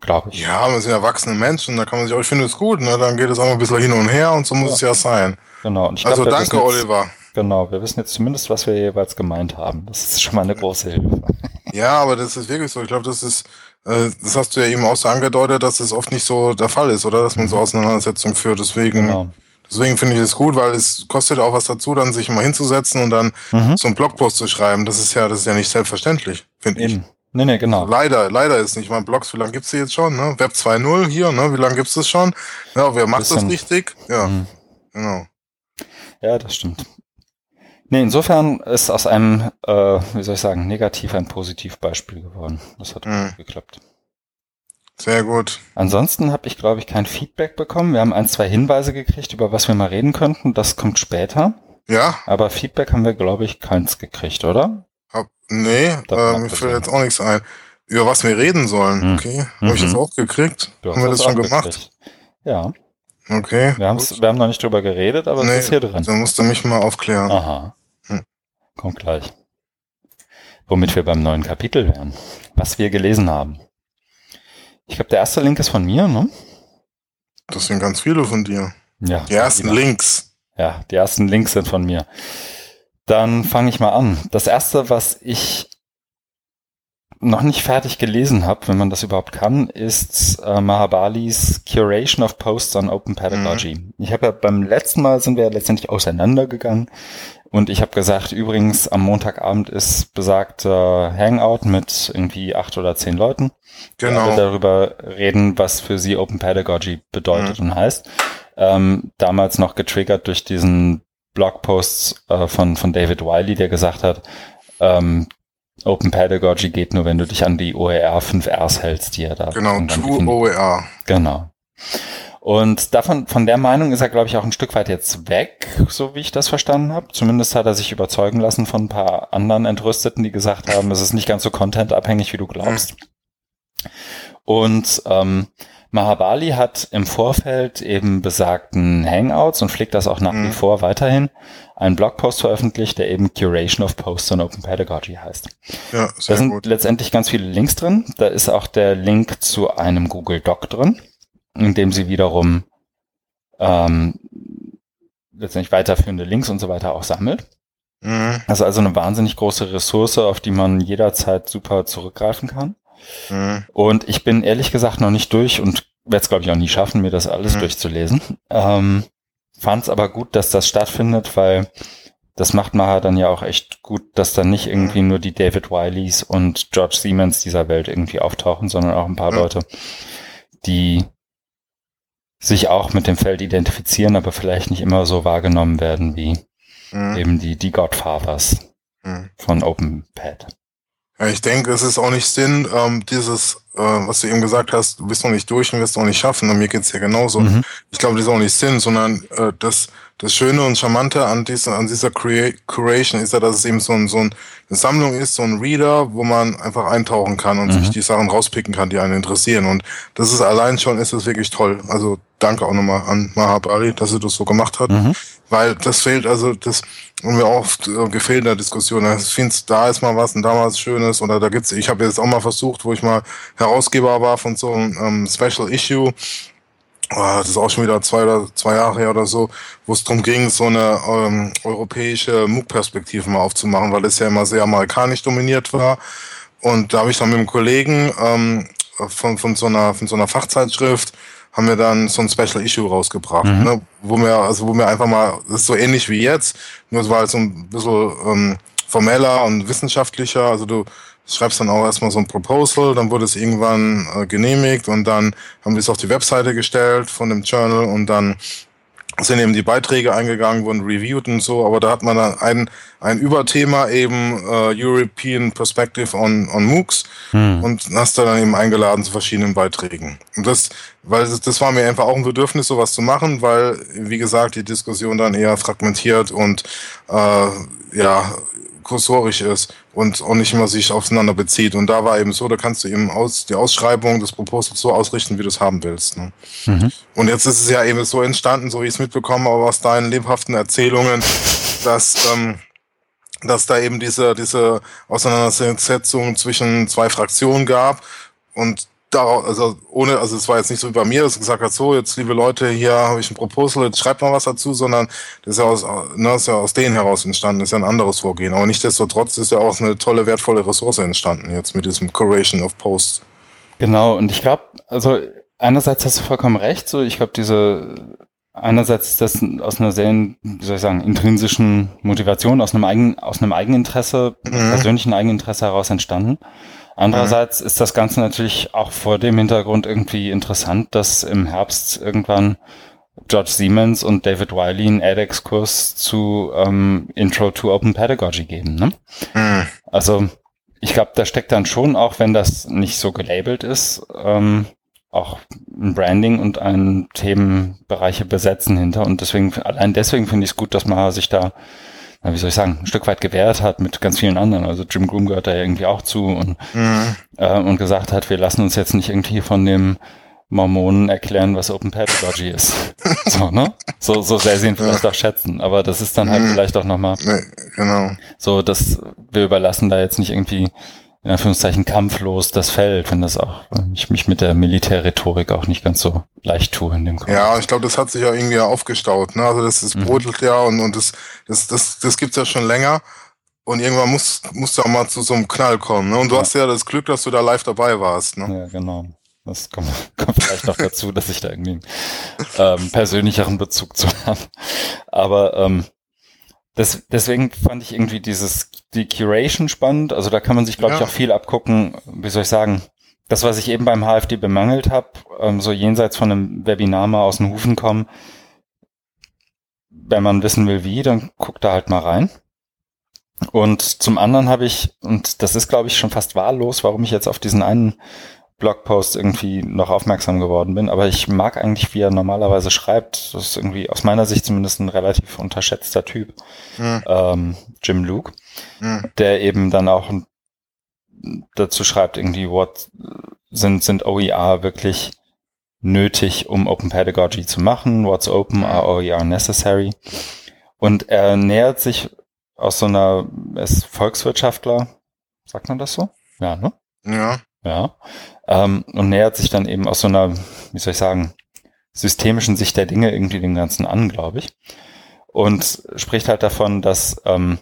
S1: glaube ich.
S2: Ja, wir sind erwachsene Menschen, da kann man sich auch, ich finde es gut, ne? dann geht es auch mal ein bisschen hin und her und so muss ja. es ja sein.
S1: Genau.
S2: Und ich also glaub, danke, jetzt, Oliver.
S1: Genau, wir wissen jetzt zumindest, was wir jeweils gemeint haben. Das ist schon mal eine große Hilfe. [laughs]
S2: Ja, aber das ist wirklich so. Ich glaube, das ist, äh, das hast du ja eben auch so angedeutet, dass es oft nicht so der Fall ist, oder? Dass man so mhm. Auseinandersetzungen führt. Deswegen, genau. deswegen finde ich es gut, weil es kostet auch was dazu, dann sich mal hinzusetzen und dann mhm. so einen Blogpost zu schreiben. Das ist ja, das ist ja nicht selbstverständlich, finde ich.
S1: Nee, nee, genau.
S2: Leider, leider ist nicht. Mein Blogs, wie lange gibt's die jetzt schon? Ne? Web 2.0 hier, ne? Wie lange gibt's das schon? Ja, wer macht Bisschen. das richtig? Ja, mhm. genau.
S1: Ja, das stimmt. Nee, insofern ist aus einem, äh, wie soll ich sagen, negativ ein Positivbeispiel geworden. Das hat mhm. geklappt.
S2: Sehr gut.
S1: Ansonsten habe ich, glaube ich, kein Feedback bekommen. Wir haben ein, zwei Hinweise gekriegt, über was wir mal reden könnten. Das kommt später.
S2: Ja.
S1: Aber Feedback haben wir, glaube ich, keins gekriegt, oder?
S2: Hab, nee, äh, mir fällt jetzt auch nichts ein. Über was wir reden sollen, hm. okay? Mhm. Habe ich das auch gekriegt? Du haben wir das schon gemacht? Gekriegt.
S1: Ja.
S2: Okay.
S1: Wir, wir haben noch nicht drüber geredet, aber nee, es ist hier drin.
S2: Dann musst du mich mal aufklären.
S1: Aha. Hm. Kommt gleich. Womit wir beim neuen Kapitel wären. Was wir gelesen haben. Ich glaube, der erste Link ist von mir, ne?
S2: Das sind ganz viele von dir.
S1: Ja.
S2: Die ersten Links.
S1: Ja, die ersten Links sind von mir. Dann fange ich mal an. Das erste, was ich noch nicht fertig gelesen habe, wenn man das überhaupt kann, ist äh, Mahabalis Curation of Posts on Open Pedagogy. Mhm. Ich habe ja beim letzten Mal sind wir ja letztendlich auseinandergegangen und ich habe gesagt, übrigens am Montagabend ist besagt äh, Hangout mit irgendwie acht oder zehn Leuten. Genau. Wir darüber reden, was für sie Open Pedagogy bedeutet mhm. und heißt. Ähm, damals noch getriggert durch diesen Blogposts äh, von, von David Wiley, der gesagt hat, ähm, Open Pedagogy geht nur, wenn du dich an die OER 5 Rs hältst, die er da.
S2: Genau, True OER.
S1: Genau. Und davon, von der Meinung ist er, glaube ich, auch ein Stück weit jetzt weg, so wie ich das verstanden habe. Zumindest hat er sich überzeugen lassen von ein paar anderen Entrüsteten, die gesagt haben, es ist nicht ganz so contentabhängig, wie du glaubst. Und ähm, Mahabali hat im Vorfeld eben besagten Hangouts und pflegt das auch nach mhm. wie vor weiterhin einen Blogpost veröffentlicht, der eben Curation of Posts on Open Pedagogy heißt. Ja, sehr da sind gut. letztendlich ganz viele Links drin. Da ist auch der Link zu einem Google Doc drin, in dem sie wiederum ähm, letztendlich weiterführende Links und so weiter auch sammelt. Mhm. Also also eine wahnsinnig große Ressource, auf die man jederzeit super zurückgreifen kann. Mhm. Und ich bin ehrlich gesagt noch nicht durch und werde es, glaube ich, auch nie schaffen, mir das alles mhm. durchzulesen. Ähm, Fand es aber gut, dass das stattfindet, weil das macht Maha dann ja auch echt gut, dass dann nicht irgendwie mhm. nur die David Wileys und George Siemens dieser Welt irgendwie auftauchen, sondern auch ein paar mhm. Leute, die sich auch mit dem Feld identifizieren, aber vielleicht nicht immer so wahrgenommen werden wie mhm. eben die, die Godfathers von OpenPad.
S2: Ja, ich denke, es ist auch nicht Sinn, ähm, dieses, äh, was du eben gesagt hast, du bist noch nicht durch und wirst noch nicht schaffen. Und mir geht's ja genauso. Mhm. Ich glaube, das ist auch nicht Sinn, sondern äh, das, das Schöne und Charmante an dieser, an dieser Cura Curation ist ja, dass es eben so, ein, so ein, eine Sammlung ist, so ein Reader, wo man einfach eintauchen kann und mhm. sich die Sachen rauspicken kann, die einen interessieren. Und das ist allein schon, ist es wirklich toll. Also danke auch nochmal an Mahab Ali, dass er das so gemacht hat. Mhm. Weil das fehlt, also das und mir oft äh, gefehlt in der Diskussion. Ich finde, da ist mal was und da was Schönes. Oder da gibt's, ich habe jetzt auch mal versucht, wo ich mal Herausgeber war von so einem ähm, Special Issue. Oh, das ist auch schon wieder zwei oder zwei Jahre her oder so, wo es darum ging, so eine ähm, europäische MOOC-Perspektive mal aufzumachen, weil es ja immer sehr amerikanisch dominiert war. Und da habe ich dann mit einem Kollegen ähm, von, von, so einer, von so einer Fachzeitschrift haben wir dann so ein Special Issue rausgebracht, mhm. ne, wo wir, also wo wir einfach mal, das ist so ähnlich wie jetzt, nur es war halt so ein bisschen ähm, formeller und wissenschaftlicher. Also du schreibst dann auch erstmal so ein Proposal, dann wurde es irgendwann äh, genehmigt und dann haben wir es auf die Webseite gestellt von dem Journal und dann sind eben die Beiträge eingegangen, wurden reviewed und so, aber da hat man dann ein, ein Überthema eben äh, European Perspective on, on MOOCs hm. und hast da dann eben eingeladen zu verschiedenen Beiträgen. Und das, weil das, das war mir einfach auch ein Bedürfnis, sowas zu machen, weil, wie gesagt, die Diskussion dann eher fragmentiert und äh, ja, kursorisch ist und auch nicht immer sich aufeinander bezieht. Und da war eben so, da kannst du eben aus, die Ausschreibung des Proposals so ausrichten, wie du es haben willst. Ne? Mhm. Und jetzt ist es ja eben so entstanden, so wie ich es mitbekommen habe aus deinen lebhaften Erzählungen, dass, ähm, dass da eben diese, diese Auseinandersetzung zwischen zwei Fraktionen gab und darauf, also ohne, also es war jetzt nicht so wie bei mir, dass gesagt hat, so, jetzt liebe Leute, hier habe ich ein Proposal, jetzt schreibt mal was dazu, sondern das ist ja aus, ne, ist ja aus denen heraus entstanden, das ist ja ein anderes Vorgehen. Aber nichtsdestotrotz ist ja auch eine tolle, wertvolle Ressource entstanden jetzt mit diesem Curation of Posts.
S1: Genau, und ich glaube, also einerseits hast du vollkommen recht, so ich glaube, diese einerseits ist das aus einer sehr, wie soll ich sagen, intrinsischen Motivation, aus einem eigenen, aus einem Eigeninteresse, mhm. persönlichen Eigeninteresse heraus entstanden. Andererseits mhm. ist das Ganze natürlich auch vor dem Hintergrund irgendwie interessant, dass im Herbst irgendwann George Siemens und David Wiley einen edX-Kurs zu ähm, Intro to Open Pedagogy geben. Ne? Mhm. Also ich glaube, da steckt dann schon, auch wenn das nicht so gelabelt ist, ähm, auch ein Branding und ein Themenbereiche besetzen hinter. Und deswegen, allein deswegen finde ich es gut, dass man sich da wie soll ich sagen, ein Stück weit gewehrt hat mit ganz vielen anderen. Also Jim Groom gehört da ja irgendwie auch zu und, mhm. äh, und gesagt hat, wir lassen uns jetzt nicht irgendwie von dem Mormonen erklären, was Open Pedagogy ist. [laughs] so, ne? So, so sehr sie ihn vielleicht ja. auch schätzen. Aber das ist dann halt mhm. vielleicht auch nochmal nee, genau. so, dass wir überlassen da jetzt nicht irgendwie in Anführungszeichen kampflos das Feld, wenn das auch, ich mich mit der Militärrhetorik auch nicht ganz so leicht tue in dem
S2: Kontext. Ja, ich glaube, das hat sich ja irgendwie aufgestaut, ne? Also das, das mhm. brodelt ja und, und das, das, das, das gibt's ja schon länger. Und irgendwann muss, musst du auch mal zu so einem Knall kommen, ne? Und du ja. hast ja das Glück, dass du da live dabei warst, ne?
S1: Ja, genau. Das kommt, [laughs] kommt vielleicht noch dazu, dass ich da irgendwie einen ähm, persönlicheren Bezug zu [laughs] habe. Aber ähm, das, deswegen fand ich irgendwie dieses, die Curation spannend. Also da kann man sich, glaube ja. ich, auch viel abgucken. Wie soll ich sagen? Das, was ich eben beim HFD bemangelt habe, ähm, so jenseits von einem Webinar mal aus den Hufen kommen. Wenn man wissen will, wie, dann guckt da halt mal rein. Und zum anderen habe ich, und das ist, glaube ich, schon fast wahllos, warum ich jetzt auf diesen einen Blogpost irgendwie noch aufmerksam geworden bin, aber ich mag eigentlich, wie er normalerweise schreibt. Das ist irgendwie aus meiner Sicht zumindest ein relativ unterschätzter Typ, mhm. ähm, Jim Luke, mhm. der eben dann auch dazu schreibt, irgendwie, what sind, sind OER wirklich nötig, um Open Pedagogy zu machen? What's open are OER necessary? Und er nähert sich aus so einer, er ist Volkswirtschaftler, sagt man das so? Ja, ne?
S2: Ja.
S1: Ja. Ähm, und nähert sich dann eben aus so einer, wie soll ich sagen, systemischen Sicht der Dinge irgendwie dem Ganzen an, glaube ich. Und spricht halt davon, dass ähm,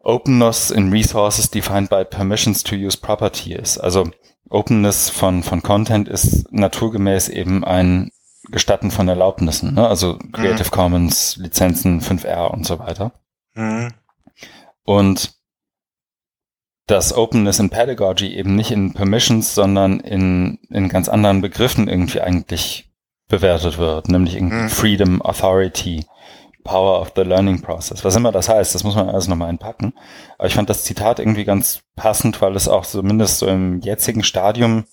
S1: Openness in Resources defined by permissions to use property ist. Also Openness von, von Content ist naturgemäß eben ein Gestatten von Erlaubnissen, ne? also Creative mhm. Commons, Lizenzen, 5R und so weiter. Mhm. Und dass Openness in Pedagogy eben nicht in Permissions, sondern in, in ganz anderen Begriffen irgendwie eigentlich bewertet wird, nämlich in mhm. Freedom, Authority, Power of the Learning Process. Was immer das heißt, das muss man alles nochmal einpacken. Aber ich fand das Zitat irgendwie ganz passend, weil es auch zumindest so im jetzigen Stadium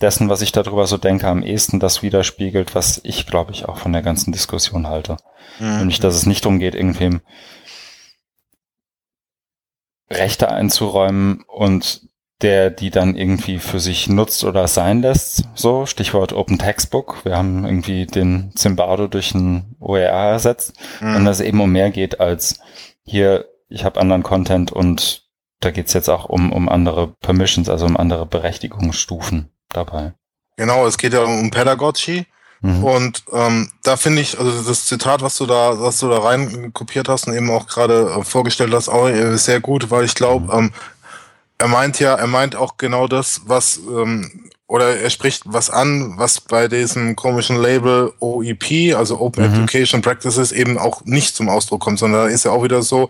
S1: dessen, was ich darüber so denke, am ehesten das widerspiegelt, was ich, glaube ich, auch von der ganzen Diskussion halte. Mhm. Nämlich, dass es nicht darum geht, irgendwem Rechte einzuräumen und der die dann irgendwie für sich nutzt oder sein lässt. So, Stichwort Open Textbook. Wir haben irgendwie den Zimbardo durch ein OER ersetzt. Mhm. Und dass es eben um mehr geht als hier, ich habe anderen Content und da geht's jetzt auch um, um andere Permissions, also um andere Berechtigungsstufen dabei.
S2: Genau, es geht ja um Pedagogy. Mhm. Und ähm, da finde ich, also das Zitat, was du da, was du da rein kopiert hast und eben auch gerade äh, vorgestellt hast, auch äh, sehr gut, weil ich glaube, mhm. ähm, er meint ja, er meint auch genau das, was ähm, oder er spricht was an, was bei diesem komischen Label OEP, also Open mhm. Education Practices, eben auch nicht zum Ausdruck kommt, sondern da ist ja auch wieder so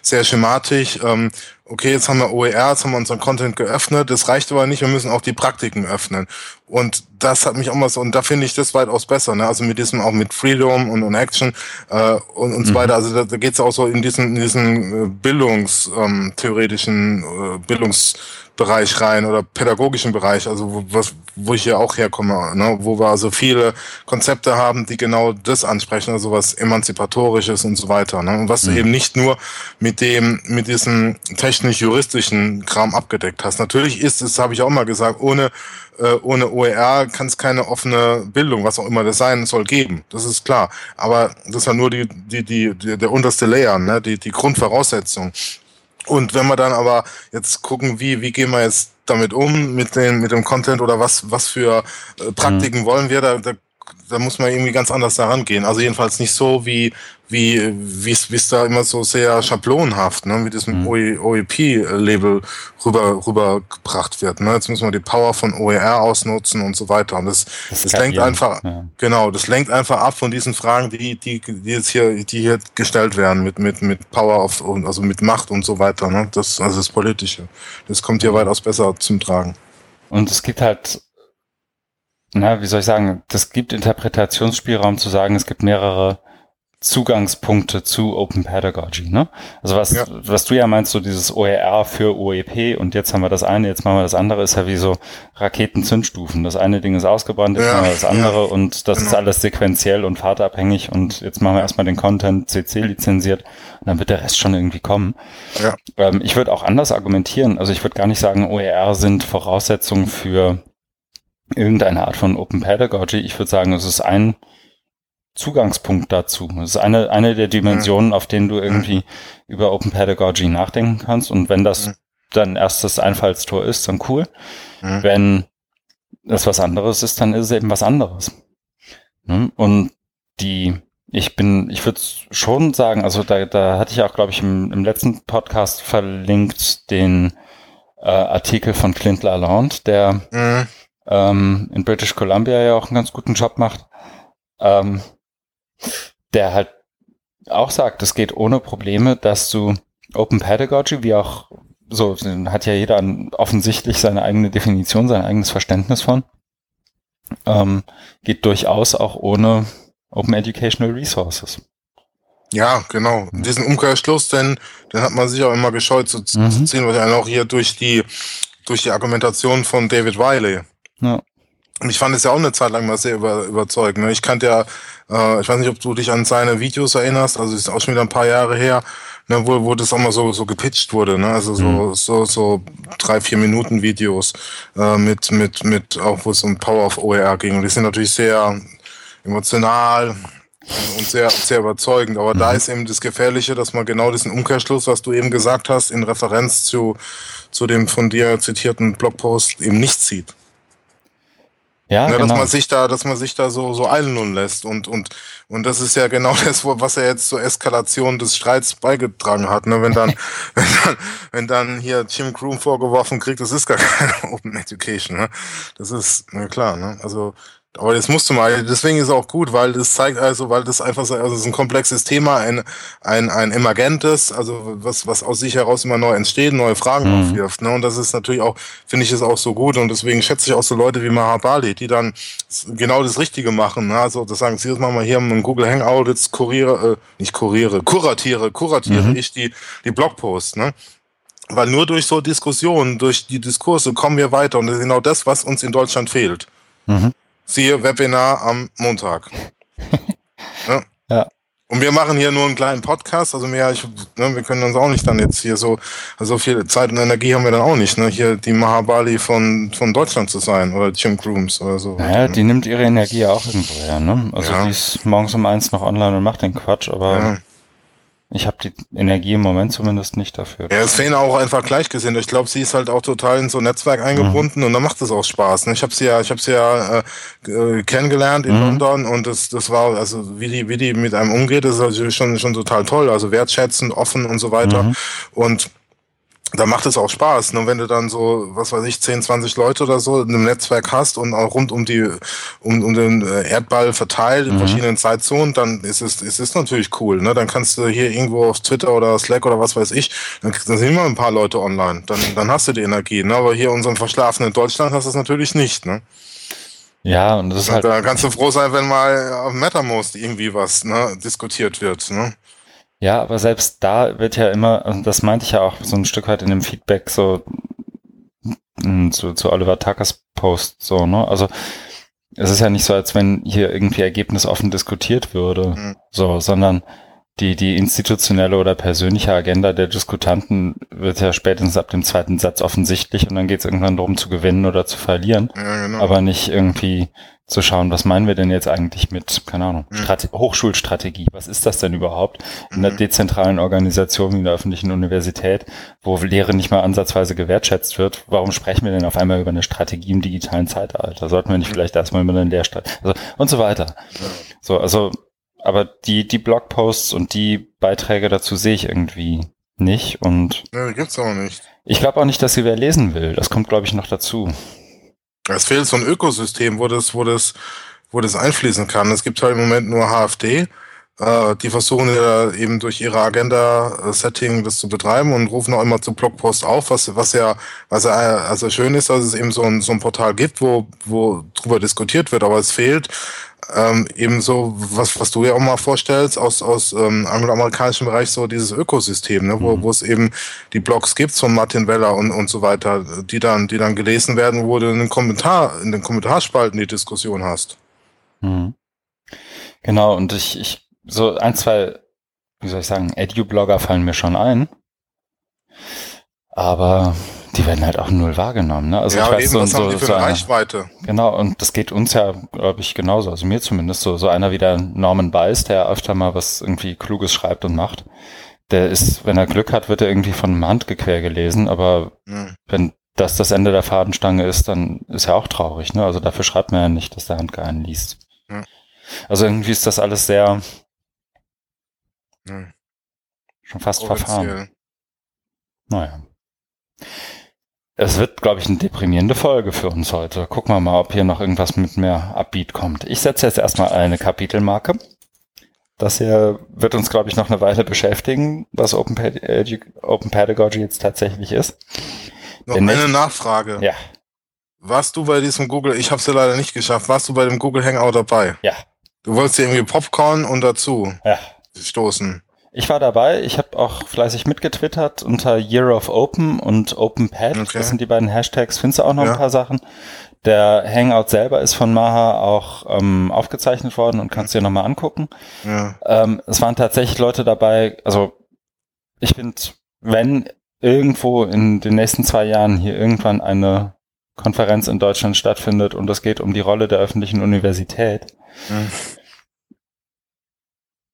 S2: sehr schematisch. Ähm, okay, jetzt haben wir OER, jetzt haben wir unseren Content geöffnet, das reicht aber nicht, wir müssen auch die Praktiken öffnen. Und das hat mich auch mal so, und da finde ich das weitaus besser, ne? Also mit diesem auch mit Freedom und, und Action äh, und, und mhm. so weiter. Also da, da geht es auch so in diesen, in diesen äh, bildungstheoretischen ähm, äh, Bildungs Bereich rein oder pädagogischen Bereich, also wo, was, wo ich ja auch herkomme, ne, wo wir also viele Konzepte haben, die genau das ansprechen, also was emanzipatorisches und so weiter, ne, und was mhm. du eben nicht nur mit dem, mit diesem technisch-juristischen Kram abgedeckt hast. Natürlich ist es, habe ich auch mal gesagt, ohne äh, ohne OER kann es keine offene Bildung, was auch immer das sein soll, geben. Das ist klar. Aber das ist ja nur die, die, die, die der unterste Layer, ne? die, die Grundvoraussetzung. Und wenn wir dann aber jetzt gucken, wie, wie gehen wir jetzt damit um, mit dem, mit dem Content oder was, was für äh, Praktiken mhm. wollen wir, da, da da muss man irgendwie ganz anders daran gehen. Also jedenfalls nicht so wie wie wie es da immer so sehr schablonhaft, ne, mit diesem mhm. OEP-Label rüber rübergebracht wird. Ne? Jetzt müssen wir die Power von OER ausnutzen und so weiter. Und das, das, das lenkt einfach ja. genau, das lenkt einfach ab von diesen Fragen, die die die jetzt hier die hier gestellt werden mit mit mit Power of also mit Macht und so weiter. Ne? Das also das Politische. Das kommt hier weitaus besser zum Tragen.
S1: Und es gibt halt na, wie soll ich sagen, das gibt Interpretationsspielraum zu sagen, es gibt mehrere Zugangspunkte zu Open Pedagogy, ne? Also was, ja. was du ja meinst, so dieses OER für OEP und jetzt haben wir das eine, jetzt machen wir das andere, ist ja wie so Raketenzündstufen. Das eine Ding ist ausgebrannt, jetzt ja, machen wir das andere ja. und das genau. ist alles sequenziell und fahrtabhängig und jetzt machen wir erstmal den Content CC lizenziert und dann wird der Rest schon irgendwie kommen. Ja. Ähm, ich würde auch anders argumentieren. Also ich würde gar nicht sagen, OER sind Voraussetzungen für irgendeine Art von Open Pedagogy. Ich würde sagen, es ist ein Zugangspunkt dazu. Es ist eine, eine der Dimensionen, auf denen du irgendwie über Open Pedagogy nachdenken kannst. Und wenn das dein erstes Einfallstor ist, dann cool. Wenn das was anderes ist, dann ist es eben was anderes. Ne? Und die, ich bin, ich würde schon sagen, also da, da hatte ich auch, glaube ich, im, im letzten Podcast verlinkt den äh, Artikel von Clint Lalonde, der mhm ähm, in British Columbia ja auch einen ganz guten Job macht, ähm, der halt auch sagt, es geht ohne Probleme, dass du Open Pedagogy, wie auch so, hat ja jeder offensichtlich seine eigene Definition, sein eigenes Verständnis von, ähm, geht durchaus auch ohne Open Educational Resources.
S2: Ja, genau. Diesen Umkehrschluss, denn den hat man sich auch immer gescheut zu, mhm. zu ziehen, weil ja auch hier durch die durch die Argumentation von David Wiley. Ja. Und ich fand es ja auch eine Zeit lang mal sehr über, überzeugend. Ne? Ich kannte ja, äh, ich weiß nicht, ob du dich an seine Videos erinnerst, also ist auch schon wieder ein paar Jahre her, ne, wo, wo das auch mal so, so gepitcht wurde, ne? Also so, mhm. so, so drei, vier Minuten Videos äh, mit, mit, mit, auch wo es um Power of OER ging. Und die sind natürlich sehr emotional, und sehr, sehr überzeugend. Aber mhm. da ist eben das Gefährliche, dass man genau diesen Umkehrschluss, was du eben gesagt hast, in Referenz zu, zu dem von dir zitierten Blogpost eben nicht sieht. Ja, ja, genau. dass man sich da, dass man sich da so so eilen lässt und und und das ist ja genau [laughs] das, was er jetzt zur Eskalation des Streits beigetragen hat. Ne? Wenn dann [laughs] wenn dann wenn dann hier Tim Croom vorgeworfen kriegt, das ist gar [laughs] keine Open Education. Ne? Das ist na klar. Ne? Also aber das musst du mal, deswegen ist es auch gut, weil das zeigt also, weil das einfach so, also es ist ein komplexes Thema, ein, ein, ein emergentes, also was, was aus sich heraus immer neu entsteht, neue Fragen mhm. aufwirft. Ne? Und das ist natürlich auch, finde ich es auch so gut. Und deswegen schätze ich auch so Leute wie Mahabali, die dann genau das Richtige machen. Ne? Also das sagen, sie das machen wir hier im Google Hangout, jetzt kuriere, äh, nicht kuriere, kuratiere, kuratiere mhm. ich die, die Blogposts, ne? Weil nur durch so Diskussionen, durch die Diskurse kommen wir weiter. Und das ist genau das, was uns in Deutschland fehlt. Mhm. Siehe Webinar am Montag. [laughs] ja. ja. Und wir machen hier nur einen kleinen Podcast, also mehr, ich, ne, wir können uns auch nicht dann jetzt hier so, so viel Zeit und Energie haben wir dann auch nicht, ne, hier die Mahabali von, von Deutschland zu sein oder Jim Grooms oder so.
S1: Naja, die nimmt ihre Energie auch irgendwo her, ne? Also ja. die ist morgens um eins noch online und macht den Quatsch, aber ja. Ich habe die Energie im Moment zumindest nicht dafür.
S2: Ja, es fehlen auch einfach Gleichgesinnte. Ich glaube, sie ist halt auch total in so ein Netzwerk eingebunden mhm. und dann macht es auch Spaß. Ne? Ich habe sie ja, ich habe sie ja äh, äh, kennengelernt in mhm. London und das, das war also wie die, wie die mit einem umgeht, das ist also schon schon total toll. Also wertschätzend, offen und so weiter. Mhm. Und da macht es auch Spaß. Nur ne? wenn du dann so, was weiß ich, 10, 20 Leute oder so in einem Netzwerk hast und auch rund um die, um, um den Erdball verteilt in mhm. verschiedenen Zeitzonen, dann ist es, ist es natürlich cool. Ne? Dann kannst du hier irgendwo auf Twitter oder Slack oder was weiß ich, dann, dann sind immer ein paar Leute online. Dann, dann hast du die Energie. Ne? Aber hier in unserem verschlafenen Deutschland hast du es natürlich nicht. Ne?
S1: Ja, und das ist halt.
S2: Da kannst du froh sein, wenn mal auf MetaMost irgendwie was ne, diskutiert wird. Ne?
S1: Ja, aber selbst da wird ja immer, das meinte ich ja auch so ein Stück weit in dem Feedback so hm, zu, zu Oliver Tuckers Post so, ne? Also es ist ja nicht so, als wenn hier irgendwie ergebnisoffen diskutiert würde, mhm. so, sondern die, die institutionelle oder persönliche Agenda der Diskutanten wird ja spätestens ab dem zweiten Satz offensichtlich und dann geht es irgendwann darum zu gewinnen oder zu verlieren, ja, genau. aber nicht irgendwie zu schauen, was meinen wir denn jetzt eigentlich mit, keine Ahnung, mhm. Hochschulstrategie, was ist das denn überhaupt in der mhm. dezentralen Organisation wie in der öffentlichen Universität, wo Lehre nicht mal ansatzweise gewertschätzt wird, warum sprechen wir denn auf einmal über eine Strategie im digitalen Zeitalter? Sollten wir nicht mhm. vielleicht erstmal über eine Lehrstrategie, also und so weiter. So, also, aber die, die Blogposts und die Beiträge dazu sehe ich irgendwie nicht und.
S2: Ja, gibt's auch nicht.
S1: Ich glaube auch nicht, dass sie wer lesen will. Das kommt, glaube ich, noch dazu.
S2: Es fehlt so ein Ökosystem, wo das, wo das, wo das einfließen kann. Es gibt halt im Moment nur HFD. Äh, die versuchen ja eben durch ihre Agenda-Setting das zu betreiben und rufen auch immer zu Blogpost auf, was, was ja, was ja also schön ist, dass es eben so ein, so ein Portal gibt, wo, wo drüber diskutiert wird, aber es fehlt ähm, ebenso, was, was du ja auch mal vorstellst, aus, aus ähm, angloamerikanischen Bereich, so dieses Ökosystem, ne, wo, mhm. wo es eben die Blogs gibt von Martin Weller und, und so weiter, die dann, die dann gelesen werden, wo du in den Kommentar, in den Kommentarspalten die Diskussion hast.
S1: Mhm. Genau, und ich, ich, so ein, zwei, wie soll ich sagen, Edu-Blogger fallen mir schon ein. Aber die werden halt auch null wahrgenommen. Ne? Also
S2: ja,
S1: ich weiß,
S2: eben, so, was so, haben die für so eine Reichweite?
S1: Genau, und das geht uns ja, glaube ich, genauso. Also mir zumindest so, so einer wie der Norman Bice, der öfter mal was irgendwie Kluges schreibt und macht. Der ist, wenn er Glück hat, wird er irgendwie von einem Handgequer gelesen, aber hm. wenn das das Ende der Fadenstange ist, dann ist er auch traurig. Ne? Also dafür schreibt man ja nicht, dass der Handgequer einen liest. Hm. Also irgendwie ist das alles sehr hm. schon fast verfahren. Naja. Es wird, glaube ich, eine deprimierende Folge für uns heute. Gucken wir mal, ob hier noch irgendwas mit mehr Upbeat kommt. Ich setze jetzt erstmal eine Kapitelmarke. Das hier wird uns, glaube ich, noch eine Weile beschäftigen, was Open, Open Pedagogy jetzt tatsächlich ist.
S2: Noch Denn eine Nachfrage.
S1: Ja.
S2: Warst du bei diesem Google, ich habe es ja leider nicht geschafft, warst du bei dem Google Hangout dabei?
S1: Ja.
S2: Du wolltest dir irgendwie Popcorn und dazu
S1: ja.
S2: stoßen.
S1: Ich war dabei, ich habe auch fleißig mitgetwittert unter Year of Open und OpenPad. Okay. Das sind die beiden Hashtags. Findest du auch noch ja. ein paar Sachen? Der Hangout selber ist von Maha auch ähm, aufgezeichnet worden und kannst dir nochmal angucken. Ja. Ähm, es waren tatsächlich Leute dabei, also ich finde, wenn irgendwo in den nächsten zwei Jahren hier irgendwann eine Konferenz in Deutschland stattfindet und es geht um die Rolle der öffentlichen Universität, mhm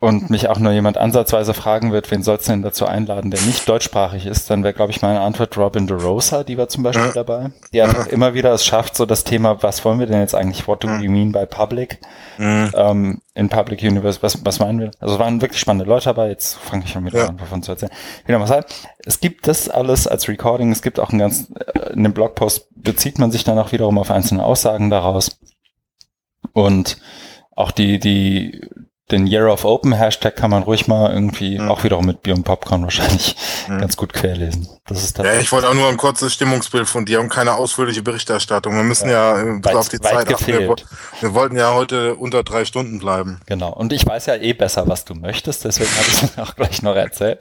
S1: und mich auch nur jemand ansatzweise fragen wird, wen soll's denn dazu einladen, der nicht deutschsprachig ist, dann wäre, glaube ich, meine Antwort Robin DeRosa, die war zum Beispiel ja. dabei. Die einfach ja. immer wieder es schafft, so das Thema, was wollen wir denn jetzt eigentlich, what do we mean by public? Mhm. Ähm, in Public Universe, was, was meinen wir? Also es waren wirklich spannende Leute dabei, jetzt fange ich schon wieder an, davon zu erzählen. Genau, was halt, es gibt das alles als Recording, es gibt auch ein ganz, äh, in dem Blogpost bezieht man sich dann auch wiederum auf einzelne Aussagen daraus. Und auch die, die, den Year of Open Hashtag kann man ruhig mal irgendwie mhm. auch wiederum mit Bier und Popcorn wahrscheinlich mhm. ganz gut querlesen.
S2: Das ist ja, ich wollte auch nur ein kurzes Stimmungsbild von dir und keine ausführliche Berichterstattung. Wir müssen ja, ja äh, weit, auf die Zeit achten. Wir, wir, wollten ja heute unter drei Stunden bleiben.
S1: Genau. Und ich weiß ja eh besser, was du möchtest, deswegen habe ich es [laughs] auch gleich noch erzählt.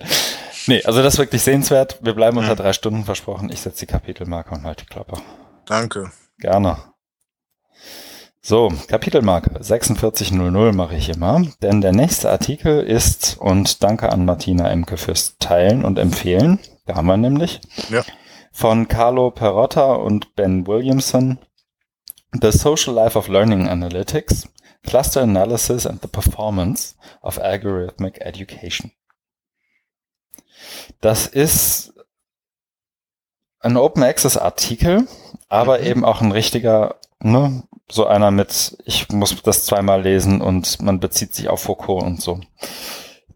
S1: Nee, also das ist wirklich sehenswert. Wir bleiben unter mhm. drei Stunden versprochen. Ich setze die Kapitelmarke und halte die Klappe.
S2: Danke.
S1: Gerne. So, Kapitelmarke 4600 mache ich immer, denn der nächste Artikel ist, und danke an Martina Emke fürs Teilen und Empfehlen, da haben wir nämlich, ja. von Carlo Perotta und Ben Williamson, The Social Life of Learning Analytics, Cluster Analysis and the Performance of Algorithmic Education. Das ist ein Open Access Artikel, aber mhm. eben auch ein richtiger ne, so einer mit, ich muss das zweimal lesen und man bezieht sich auf Foucault und so.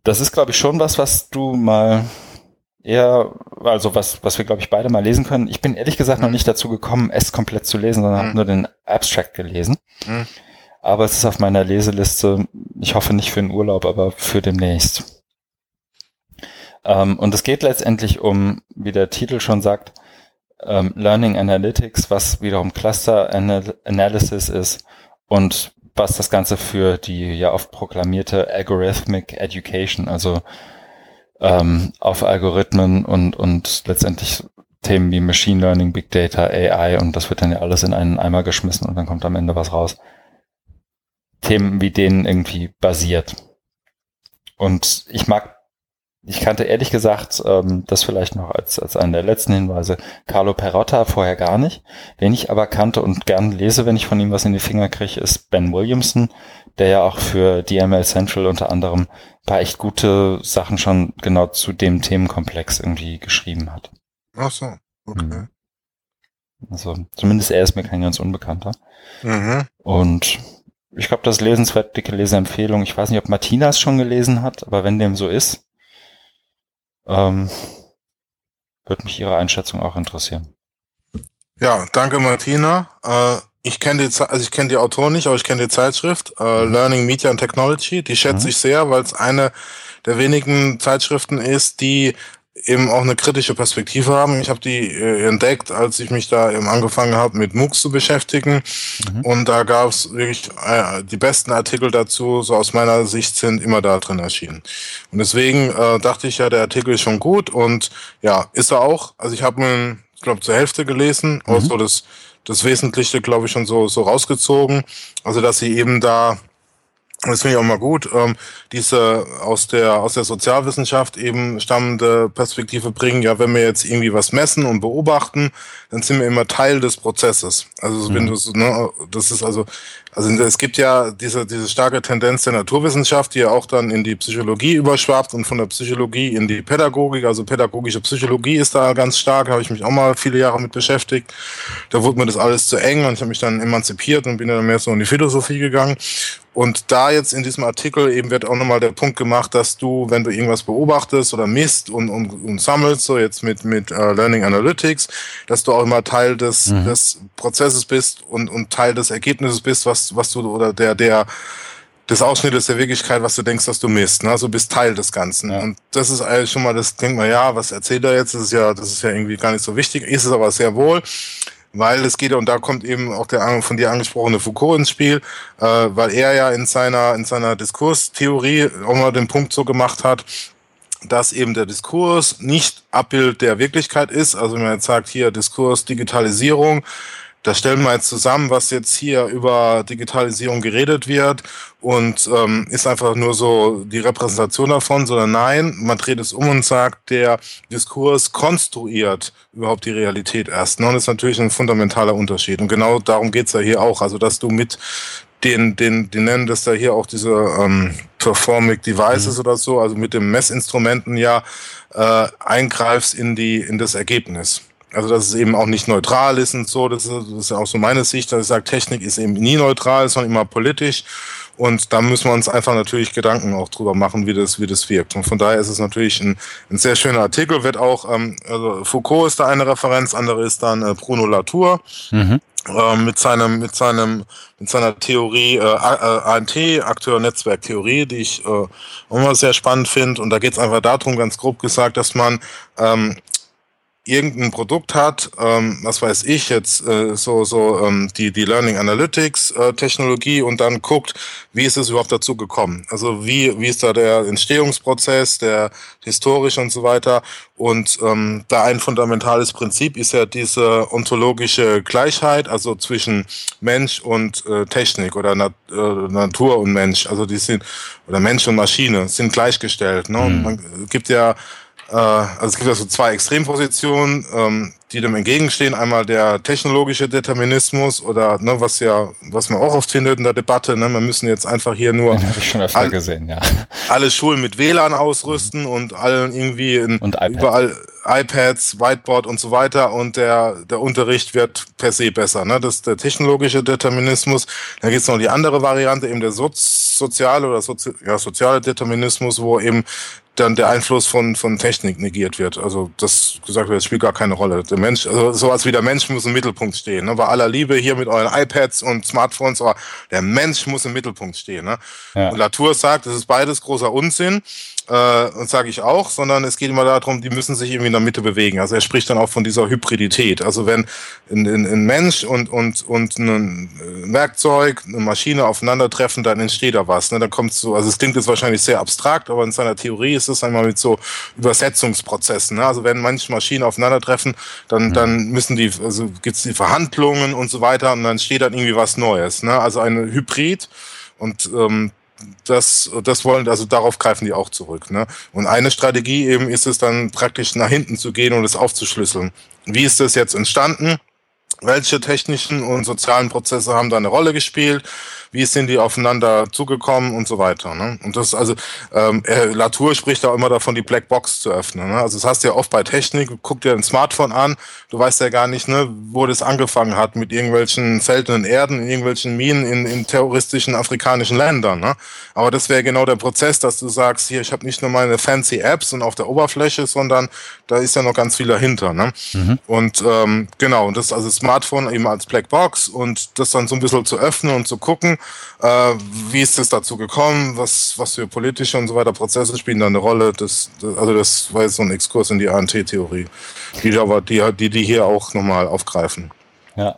S1: Das ist, glaube ich, schon was, was du mal eher, also was, was wir, glaube ich, beide mal lesen können. Ich bin ehrlich gesagt noch nicht dazu gekommen, es komplett zu lesen, sondern mhm. habe nur den Abstract gelesen. Mhm. Aber es ist auf meiner Leseliste, ich hoffe nicht für den Urlaub, aber für demnächst. Ähm, und es geht letztendlich um, wie der Titel schon sagt, ähm, Learning Analytics, was wiederum Cluster Anal Analysis ist und was das Ganze für die ja oft proklamierte Algorithmic Education, also ähm, auf Algorithmen und, und letztendlich Themen wie Machine Learning, Big Data, AI und das wird dann ja alles in einen Eimer geschmissen und dann kommt am Ende was raus. Themen wie denen irgendwie basiert. Und ich mag ich kannte ehrlich gesagt, ähm, das vielleicht noch als, als einen der letzten Hinweise, Carlo Perotta vorher gar nicht. Wen ich aber kannte und gern lese, wenn ich von ihm was in die Finger kriege, ist Ben Williamson, der ja auch für DML Central unter anderem ein paar echt gute Sachen schon genau zu dem Themenkomplex irgendwie geschrieben hat.
S2: Ach so, okay. Mhm.
S1: Also zumindest er ist mir kein ganz Unbekannter. Mhm. Und ich glaube, das ist lesenswert, dicke Leseempfehlung. Ich weiß nicht, ob Martina es schon gelesen hat, aber wenn dem so ist, ähm, würde mich Ihre Einschätzung auch interessieren.
S2: Ja, danke Martina. Äh, ich kenne die, also ich kenne die Autor nicht, aber ich kenne die Zeitschrift äh, mhm. Learning Media and Technology. Die schätze mhm. ich sehr, weil es eine der wenigen Zeitschriften ist, die eben auch eine kritische Perspektive haben. Ich habe die äh, entdeckt, als ich mich da eben angefangen habe, mit MOOCs zu beschäftigen. Mhm. Und da gab es wirklich äh, die besten Artikel dazu, so aus meiner Sicht, sind immer da drin erschienen. Und deswegen äh, dachte ich ja, der Artikel ist schon gut und ja, ist er auch. Also ich habe ihn, ich glaube, zur Hälfte gelesen, mhm. auch so das, das Wesentliche, glaube ich, schon so, so rausgezogen. Also dass sie eben da das finde ich auch mal gut, ähm, diese aus der aus der Sozialwissenschaft eben stammende Perspektive bringen. Ja, wenn wir jetzt irgendwie was messen und beobachten, dann sind wir immer Teil des Prozesses. Also mhm. wenn du ne, das ist also also es gibt ja diese diese starke Tendenz der Naturwissenschaft, die ja auch dann in die Psychologie überschwappt und von der Psychologie in die Pädagogik. Also pädagogische Psychologie ist da ganz stark. Habe ich mich auch mal viele Jahre mit beschäftigt. Da wurde mir das alles zu eng und ich habe mich dann emanzipiert und bin dann mehr so in die Philosophie gegangen. Und da jetzt in diesem Artikel eben wird auch nochmal der Punkt gemacht, dass du, wenn du irgendwas beobachtest oder misst und, und, und sammelst, so jetzt mit, mit uh, Learning Analytics, dass du auch immer Teil des, mhm. des Prozesses bist und, und Teil des Ergebnisses bist, was, was du, oder der, der, des Ausschnittes der Wirklichkeit, was du denkst, dass du misst. Ne? Also bist Teil des Ganzen. Ja. Und das ist eigentlich schon mal, das denkt man, ja, was erzählt er jetzt? Das ist ja, das ist ja irgendwie gar nicht so wichtig. Ist es aber sehr wohl weil es geht und da kommt eben auch der von dir angesprochene Foucault ins Spiel, äh, weil er ja in seiner in seiner Diskurstheorie auch mal den Punkt so gemacht hat, dass eben der Diskurs nicht Abbild der Wirklichkeit ist. Also wenn man jetzt sagt, hier Diskurs, Digitalisierung, da stellen wir jetzt zusammen, was jetzt hier über Digitalisierung geredet wird und ähm, ist einfach nur so die Repräsentation davon, sondern nein, man dreht es um und sagt, der Diskurs konstruiert überhaupt die Realität erst. Ne? Und das ist natürlich ein fundamentaler Unterschied. Und genau darum geht's ja hier auch. Also, dass du mit den, den, die nennen das da hier auch diese ähm, Performic Devices mhm. oder so, also mit den Messinstrumenten ja äh, eingreifst in die in das Ergebnis. Also dass es eben auch nicht neutral ist und so, das ist, das ist ja auch so meine Sicht, dass ich sage, Technik ist eben nie neutral, sondern immer politisch. Und da müssen wir uns einfach natürlich Gedanken auch drüber machen, wie das, wie das wirkt. Und von daher ist es natürlich ein, ein sehr schöner Artikel, wird auch, ähm, also Foucault ist da eine Referenz, andere ist dann äh, Bruno Latour. Mhm. Äh, mit seinem mit seinem mit seiner Theorie äh, ANT Akteur Netzwerktheorie, die ich äh, immer sehr spannend finde und da geht es einfach darum, ganz grob gesagt, dass man ähm, irgendein Produkt hat, ähm, was weiß ich jetzt, äh, so, so ähm, die, die Learning Analytics äh, Technologie und dann guckt, wie ist es überhaupt dazu gekommen? Also wie, wie ist da der Entstehungsprozess, der historisch und so weiter. Und ähm, da ein fundamentales Prinzip ist ja diese ontologische Gleichheit, also zwischen Mensch und äh, Technik oder Nat äh, Natur und Mensch. Also die sind, oder Mensch und Maschine sind gleichgestellt. Ne? Mhm. Man gibt ja äh, also es gibt ja so zwei Extrempositionen, ähm, die dem entgegenstehen. Einmal der technologische Determinismus oder ne, was ja, was man auch oft findet in der Debatte, ne, wir müssen jetzt einfach hier nur
S1: all, gesehen, ja.
S2: alle Schulen mit WLAN ausrüsten und allen irgendwie in, und iPad. überall iPads, Whiteboard und so weiter und der, der Unterricht wird per se besser. Ne? Das ist der technologische Determinismus. Dann gibt es noch die andere Variante, eben der Sozi soziale oder Sozi ja, soziale Determinismus, wo eben dann der Einfluss von, von Technik negiert wird. Also das gesagt wird, das spielt gar keine Rolle. Der Mensch, also sowas wie der Mensch muss im Mittelpunkt stehen. Ne? Bei aller Liebe hier mit euren iPads und Smartphones, aber der Mensch muss im Mittelpunkt stehen. Ne? Ja. Und Latour sagt, das ist beides großer Unsinn äh, und sage ich auch, sondern es geht immer darum, die müssen sich irgendwie in der Mitte bewegen. Also er spricht dann auch von dieser Hybridität. Also wenn ein, ein, ein Mensch und, und, und ein Werkzeug, eine Maschine aufeinandertreffen, dann entsteht da was. Ne? Dann kommt so, also es klingt jetzt wahrscheinlich sehr abstrakt, aber in seiner Theorie ist es einmal mit so Übersetzungsprozessen. Ne? Also wenn manche Maschinen aufeinandertreffen, dann, mhm. dann müssen die, also gibt's die Verhandlungen und so weiter und dann steht dann irgendwie was Neues. Ne? Also eine Hybrid. Und ähm, das, das wollen, also darauf greifen die auch zurück. Ne? Und eine Strategie eben ist es dann praktisch nach hinten zu gehen und es aufzuschlüsseln. Wie ist das jetzt entstanden? Welche technischen und sozialen Prozesse haben da eine Rolle gespielt? wie sind die aufeinander zugekommen und so weiter. Ne? Und das also ähm, Latour spricht auch immer davon, die Blackbox zu öffnen. Ne? Also das hast du ja oft bei Technik, guck dir ein Smartphone an, du weißt ja gar nicht, ne, wo das angefangen hat mit irgendwelchen seltenen Erden, in irgendwelchen Minen in, in terroristischen afrikanischen Ländern. Ne? Aber das wäre genau der Prozess, dass du sagst, hier, ich habe nicht nur meine fancy Apps und auf der Oberfläche, sondern da ist ja noch ganz viel dahinter. Ne? Mhm. Und ähm, genau, und das also Smartphone eben als Blackbox und das dann so ein bisschen zu öffnen und zu gucken, äh, wie ist es dazu gekommen? Was, was für politische und so weiter Prozesse spielen da eine Rolle? Das, das also das war jetzt so ein Exkurs in die ANT-Theorie, die, aber die, die, die hier auch nochmal aufgreifen.
S1: Ja.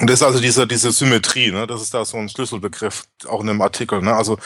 S2: Und das ist also diese, diese Symmetrie, ne? das ist da so ein Schlüsselbegriff, auch in dem Artikel. Ne? Also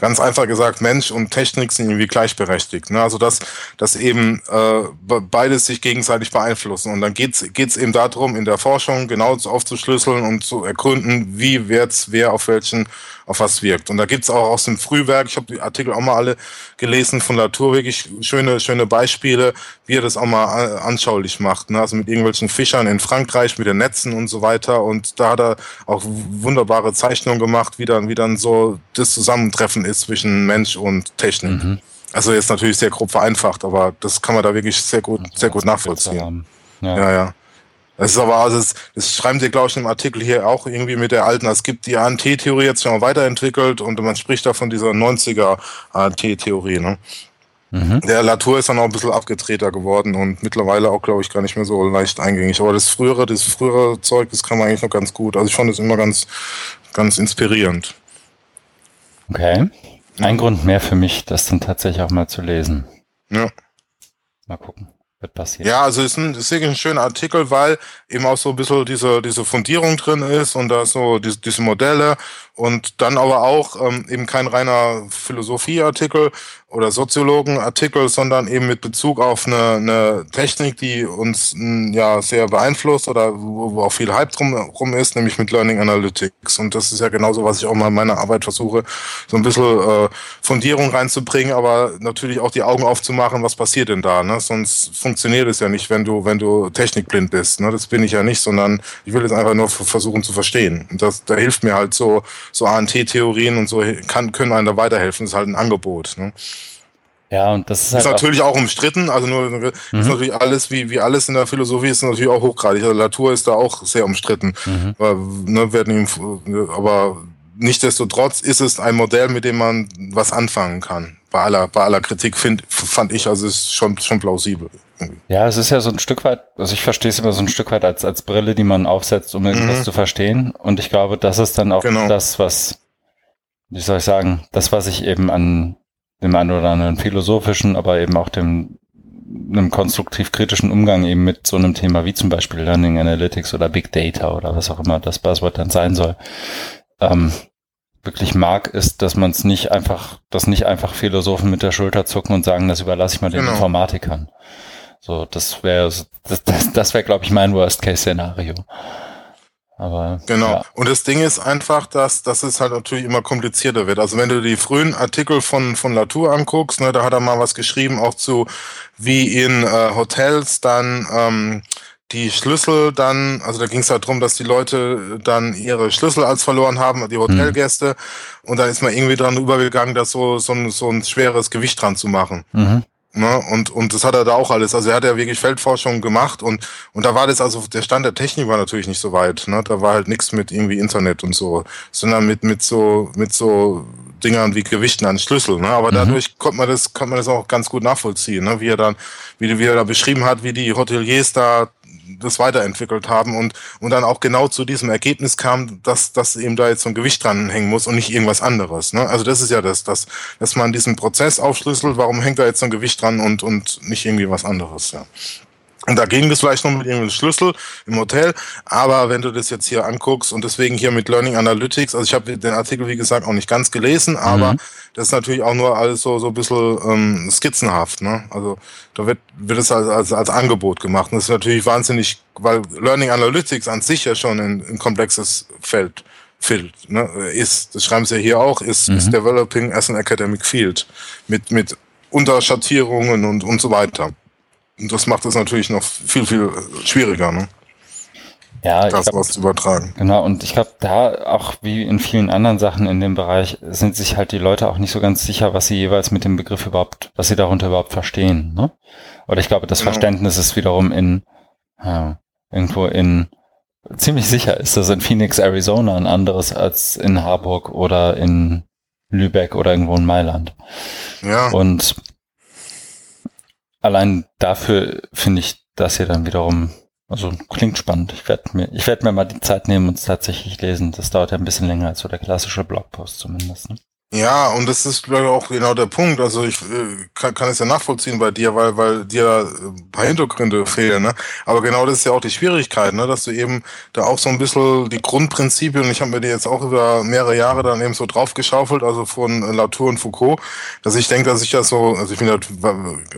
S2: ganz einfach gesagt, Mensch und Technik sind irgendwie gleichberechtigt. Ne? Also dass, dass eben äh, beides sich gegenseitig beeinflussen. Und dann geht's geht's eben darum, in der Forschung genau aufzuschlüsseln und zu ergründen, wie wird's wer auf welchen auf was wirkt. Und da gibt's auch aus dem Frühwerk, ich habe die Artikel auch mal alle gelesen von Latour, wirklich schöne, schöne Beispiele, wie er das auch mal anschaulich macht. Ne? Also mit irgendwelchen Fischern in Frankreich, mit den Netzen und so weiter. Und da hat er auch wunderbare Zeichnungen gemacht, wie dann, wie dann so das Zusammentreffen ist zwischen Mensch und Technik. Mhm. Also jetzt natürlich sehr grob vereinfacht, aber das kann man da wirklich sehr gut, sehr gut nachvollziehen. Ja, ja. ja. Das ist aber, also das, das schreiben sie, glaube ich, im Artikel hier auch irgendwie mit der alten, es gibt die ANT-Theorie jetzt schon mal weiterentwickelt und man spricht da von dieser 90er ANT-Theorie, ne? Mhm. Der Latour ist dann auch ein bisschen abgedrehter geworden und mittlerweile auch, glaube ich, gar nicht mehr so leicht eingängig. Aber das frühere, das frühere Zeug, das kann man eigentlich noch ganz gut. Also ich fand es immer ganz, ganz inspirierend.
S1: Okay. Ein ja. Grund mehr für mich, das dann tatsächlich auch mal zu lesen.
S2: Ja.
S1: Mal gucken wird passieren.
S2: Ja, also es ist, ein, ist wirklich ein schöner Artikel, weil eben auch so ein bisschen diese, diese Fundierung drin ist und da so diese, diese Modelle und dann aber auch ähm, eben kein reiner Philosophieartikel oder Soziologenartikel, sondern eben mit Bezug auf eine, eine Technik, die uns ja sehr beeinflusst oder wo, wo auch viel Hype drum, drum ist, nämlich mit Learning Analytics. Und das ist ja genauso, was ich auch mal in meiner Arbeit versuche, so ein bisschen äh, Fundierung reinzubringen, aber natürlich auch die Augen aufzumachen, was passiert denn da. Ne? Sonst funktioniert es ja nicht, wenn du, wenn du technikblind bist. Ne? Das bin ich ja nicht, sondern ich will es einfach nur versuchen zu verstehen. Und das, da hilft mir halt so, so ANT-Theorien und so kann, können einem da weiterhelfen. Das ist halt ein Angebot. Ne?
S1: Ja, und das ist halt.
S2: Ist natürlich auch, auch umstritten, also nur mhm. ist natürlich alles, wie, wie alles in der Philosophie ist natürlich auch hochgradig. Also Latour ist da auch sehr umstritten. Mhm. Aber, ne, werden ihm, aber nichtsdestotrotz ist es ein Modell, mit dem man was anfangen kann. Bei aller, bei aller Kritik find, fand ich, also es ist schon, schon plausibel.
S1: Ja, es ist ja so ein Stück weit, also ich verstehe es immer so ein Stück weit als, als Brille, die man aufsetzt, um irgendwas mhm. zu verstehen. Und ich glaube, das ist dann auch genau. das, was, wie soll ich sagen, das, was ich eben an dem einen oder anderen philosophischen, aber eben auch dem einem konstruktiv-kritischen Umgang eben mit so einem Thema wie zum Beispiel Learning Analytics oder Big Data oder was auch immer das Buzzword dann sein soll, ähm, wirklich mag, ist, dass man es nicht einfach, dass nicht einfach Philosophen mit der Schulter zucken und sagen, das überlasse ich mal den genau. Informatikern. So, das wäre, das, das, das wäre, glaube ich, mein Worst-Case-Szenario. Aber
S2: genau. Ja. Und das Ding ist einfach, dass, dass es halt natürlich immer komplizierter wird. Also wenn du die frühen Artikel von von Latour anguckst, ne, da hat er mal was geschrieben, auch zu wie in äh, Hotels dann ähm, die Schlüssel dann, also da ging es halt darum, dass die Leute dann ihre Schlüssel als verloren haben, die Hotelgäste, mhm. und dann ist man irgendwie dran übergegangen, da so, so, ein, so ein schweres Gewicht dran zu machen. Mhm. Ne? Und, und das hat er da auch alles. Also er hat ja wirklich Feldforschung gemacht und, und da war das, also der Stand der Technik war natürlich nicht so weit. Ne? Da war halt nichts mit irgendwie Internet und so, sondern mit, mit so, mit so Dingern wie Gewichten an Schlüssel. Ne? Aber mhm. dadurch konnte man das, konnte man das auch ganz gut nachvollziehen, ne? wie er dann, wie, wie er da beschrieben hat, wie die Hoteliers da das weiterentwickelt haben und, und dann auch genau zu diesem Ergebnis kam, dass, dass eben da jetzt so ein Gewicht dran hängen muss und nicht irgendwas anderes. Ne? Also das ist ja das, das, dass man diesen Prozess aufschlüsselt, warum hängt da jetzt so ein Gewicht dran und, und nicht irgendwie was anderes. Ja. Und da ging das vielleicht noch mit irgendeinem Schlüssel im Hotel. Aber wenn du das jetzt hier anguckst und deswegen hier mit Learning Analytics, also ich habe den Artikel, wie gesagt, auch nicht ganz gelesen, aber mhm. das ist natürlich auch nur alles so, so ein bisschen ähm, skizzenhaft. Ne? Also da wird, wird es als, als, als Angebot gemacht. Und das ist natürlich wahnsinnig, weil Learning Analytics an sich ja schon ein, ein komplexes Feld Field, ne, ist, das schreiben sie ja hier auch, ist, mhm. ist developing as an academic field mit, mit Unterschattierungen und, und so weiter. Und das macht es natürlich noch viel, viel schwieriger, ne?
S1: Ja,
S2: das glaub, was zu übertragen.
S1: Genau, und ich glaube, da auch wie in vielen anderen Sachen in dem Bereich sind sich halt die Leute auch nicht so ganz sicher, was sie jeweils mit dem Begriff überhaupt, was sie darunter überhaupt verstehen. Ne? Oder ich glaube, das genau. Verständnis ist wiederum in ja, irgendwo in ziemlich sicher ist das in Phoenix, Arizona ein anderes als in Harburg oder in Lübeck oder irgendwo in Mailand. Ja. Und allein dafür finde ich das hier dann wiederum, also klingt spannend. Ich werde mir, ich werde mir mal die Zeit nehmen und es tatsächlich lesen. Das dauert ja ein bisschen länger als so der klassische Blogpost zumindest. Ne?
S2: Ja, und das ist glaube ich auch genau der Punkt. Also ich äh, kann, kann es ja nachvollziehen bei dir, weil weil dir ein paar Hintergründe fehlen. Ne? Aber genau das ist ja auch die Schwierigkeit, ne? dass du eben da auch so ein bisschen die Grundprinzipien, ich habe mir die jetzt auch über mehrere Jahre dann eben so draufgeschaufelt, also von Latour und Foucault, dass ich denke, dass ich das so, also ich bin halt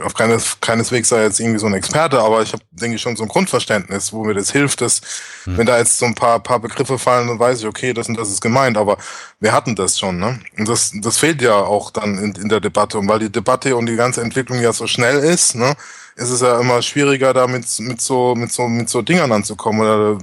S2: auf keines, keineswegs da jetzt irgendwie so ein Experte, aber ich habe, denke ich, schon so ein Grundverständnis, wo mir das hilft, dass hm. wenn da jetzt so ein paar, paar Begriffe fallen, dann weiß ich, okay, das und das ist gemeint, aber wir hatten das schon. Ne? Und das das, fehlt ja auch dann in, in der Debatte. Und weil die Debatte und die ganze Entwicklung ja so schnell ist, ne, ist es ja immer schwieriger, da mit, mit, so, mit, so, mit so Dingern anzukommen. Oder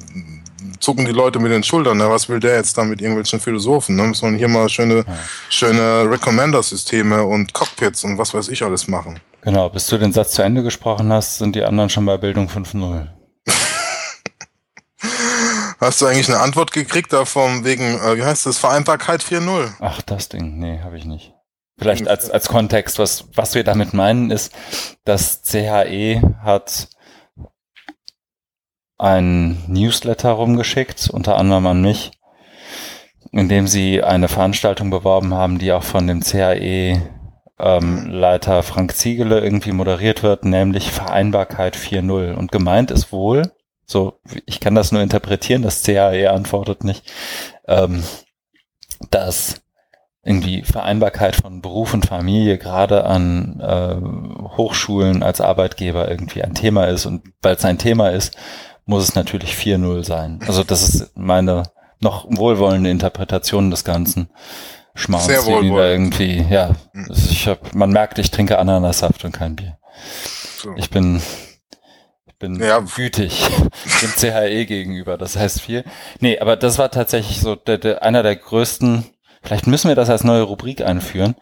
S2: zucken die Leute mit den Schultern. Ne? Was will der jetzt da mit irgendwelchen Philosophen? Ne? Muss man hier mal schöne, ja. schöne Recommender-Systeme und Cockpits und was weiß ich alles machen.
S1: Genau, bis du den Satz zu Ende gesprochen hast, sind die anderen schon bei Bildung 5.0.
S2: Hast du eigentlich eine Antwort gekriegt da vom wegen, äh, wie heißt das, Vereinbarkeit 4.0?
S1: Ach, das Ding, nee, habe ich nicht. Vielleicht als, als Kontext, was, was wir damit meinen, ist, dass CHE hat ein Newsletter rumgeschickt, unter anderem an mich, in dem sie eine Veranstaltung beworben haben, die auch von dem CHE ähm, Leiter Frank Ziegele irgendwie moderiert wird, nämlich Vereinbarkeit 4.0. Und gemeint ist wohl, so, ich kann das nur interpretieren, das CAE antwortet nicht, ähm, dass irgendwie Vereinbarkeit von Beruf und Familie gerade an äh, Hochschulen als Arbeitgeber irgendwie ein Thema ist. Und weil es ein Thema ist, muss es natürlich 4-0 sein. Also das ist meine noch wohlwollende Interpretation des Ganzen. Schmarrn
S2: Sehr wohlwollend.
S1: irgendwie, ja. Mhm. Ich hab, man merkt, ich trinke Ananassaft und kein Bier. So. Ich bin bin ja. gütig [laughs] dem CHE gegenüber, das heißt viel. Nee, aber das war tatsächlich so der, der, einer der größten Vielleicht müssen wir das als neue Rubrik einführen.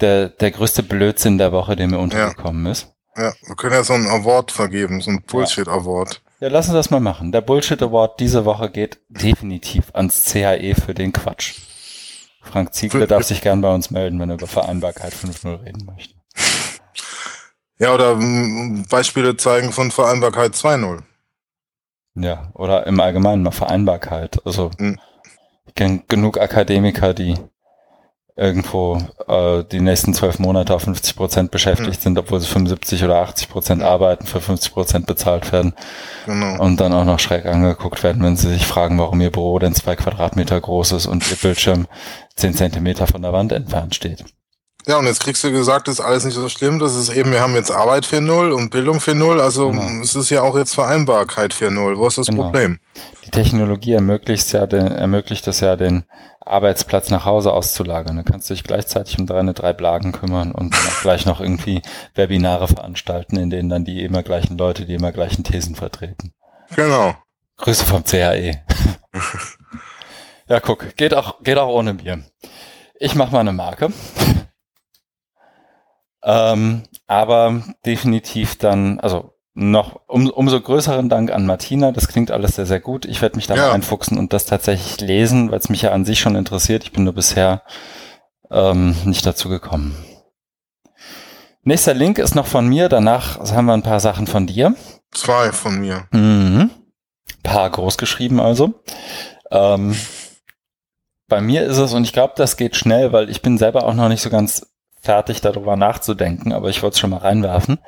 S1: Der, der größte Blödsinn der Woche, der mir untergekommen
S2: ja.
S1: ist.
S2: Ja, wir können ja so einen Award vergeben, so einen Bullshit-Award.
S1: Ja, lass uns das mal machen. Der Bullshit Award diese Woche geht definitiv ans CHE für den Quatsch. Frank Ziegler darf sich gern bei uns melden, wenn er über Vereinbarkeit 5.0 reden möchte.
S2: Ja, oder Beispiele zeigen von Vereinbarkeit 2.0.
S1: Ja, oder im Allgemeinen mal Vereinbarkeit. Also, mhm ich kenne genug Akademiker, die irgendwo äh, die nächsten zwölf Monate auf 50 Prozent beschäftigt mhm. sind, obwohl sie 75 oder 80 Prozent arbeiten, für 50 Prozent bezahlt werden genau. und dann auch noch schräg angeguckt werden, wenn sie sich fragen, warum ihr Büro denn zwei Quadratmeter groß ist und ihr Bildschirm zehn Zentimeter von der Wand entfernt steht.
S2: Ja, und jetzt kriegst du gesagt, das ist alles nicht so schlimm. Das ist eben, wir haben jetzt Arbeit 4.0 und Bildung 4.0. Also genau. es ist ja auch jetzt Vereinbarkeit 4.0. Wo ist das genau. Problem?
S1: Die Technologie ermöglicht ja den, ermöglicht es ja, den Arbeitsplatz nach Hause auszulagern. Du kannst dich gleichzeitig um deine drei Blagen kümmern und gleich noch irgendwie Webinare veranstalten, in denen dann die immer gleichen Leute die immer gleichen Thesen vertreten.
S2: Genau.
S1: Grüße vom CAE. [laughs] ja, guck, geht auch, geht auch ohne Bier. Ich mach mal eine Marke. Ähm, aber definitiv dann, also noch um, umso größeren Dank an Martina. Das klingt alles sehr, sehr gut. Ich werde mich da ja. einfuchsen und das tatsächlich lesen, weil es mich ja an sich schon interessiert. Ich bin nur bisher ähm, nicht dazu gekommen. Nächster Link ist noch von mir. Danach haben wir ein paar Sachen von dir.
S2: Zwei von mir.
S1: Mhm. Paar groß geschrieben also. Ähm, bei mir ist es, und ich glaube, das geht schnell, weil ich bin selber auch noch nicht so ganz fertig, darüber nachzudenken, aber ich wollte es schon mal reinwerfen.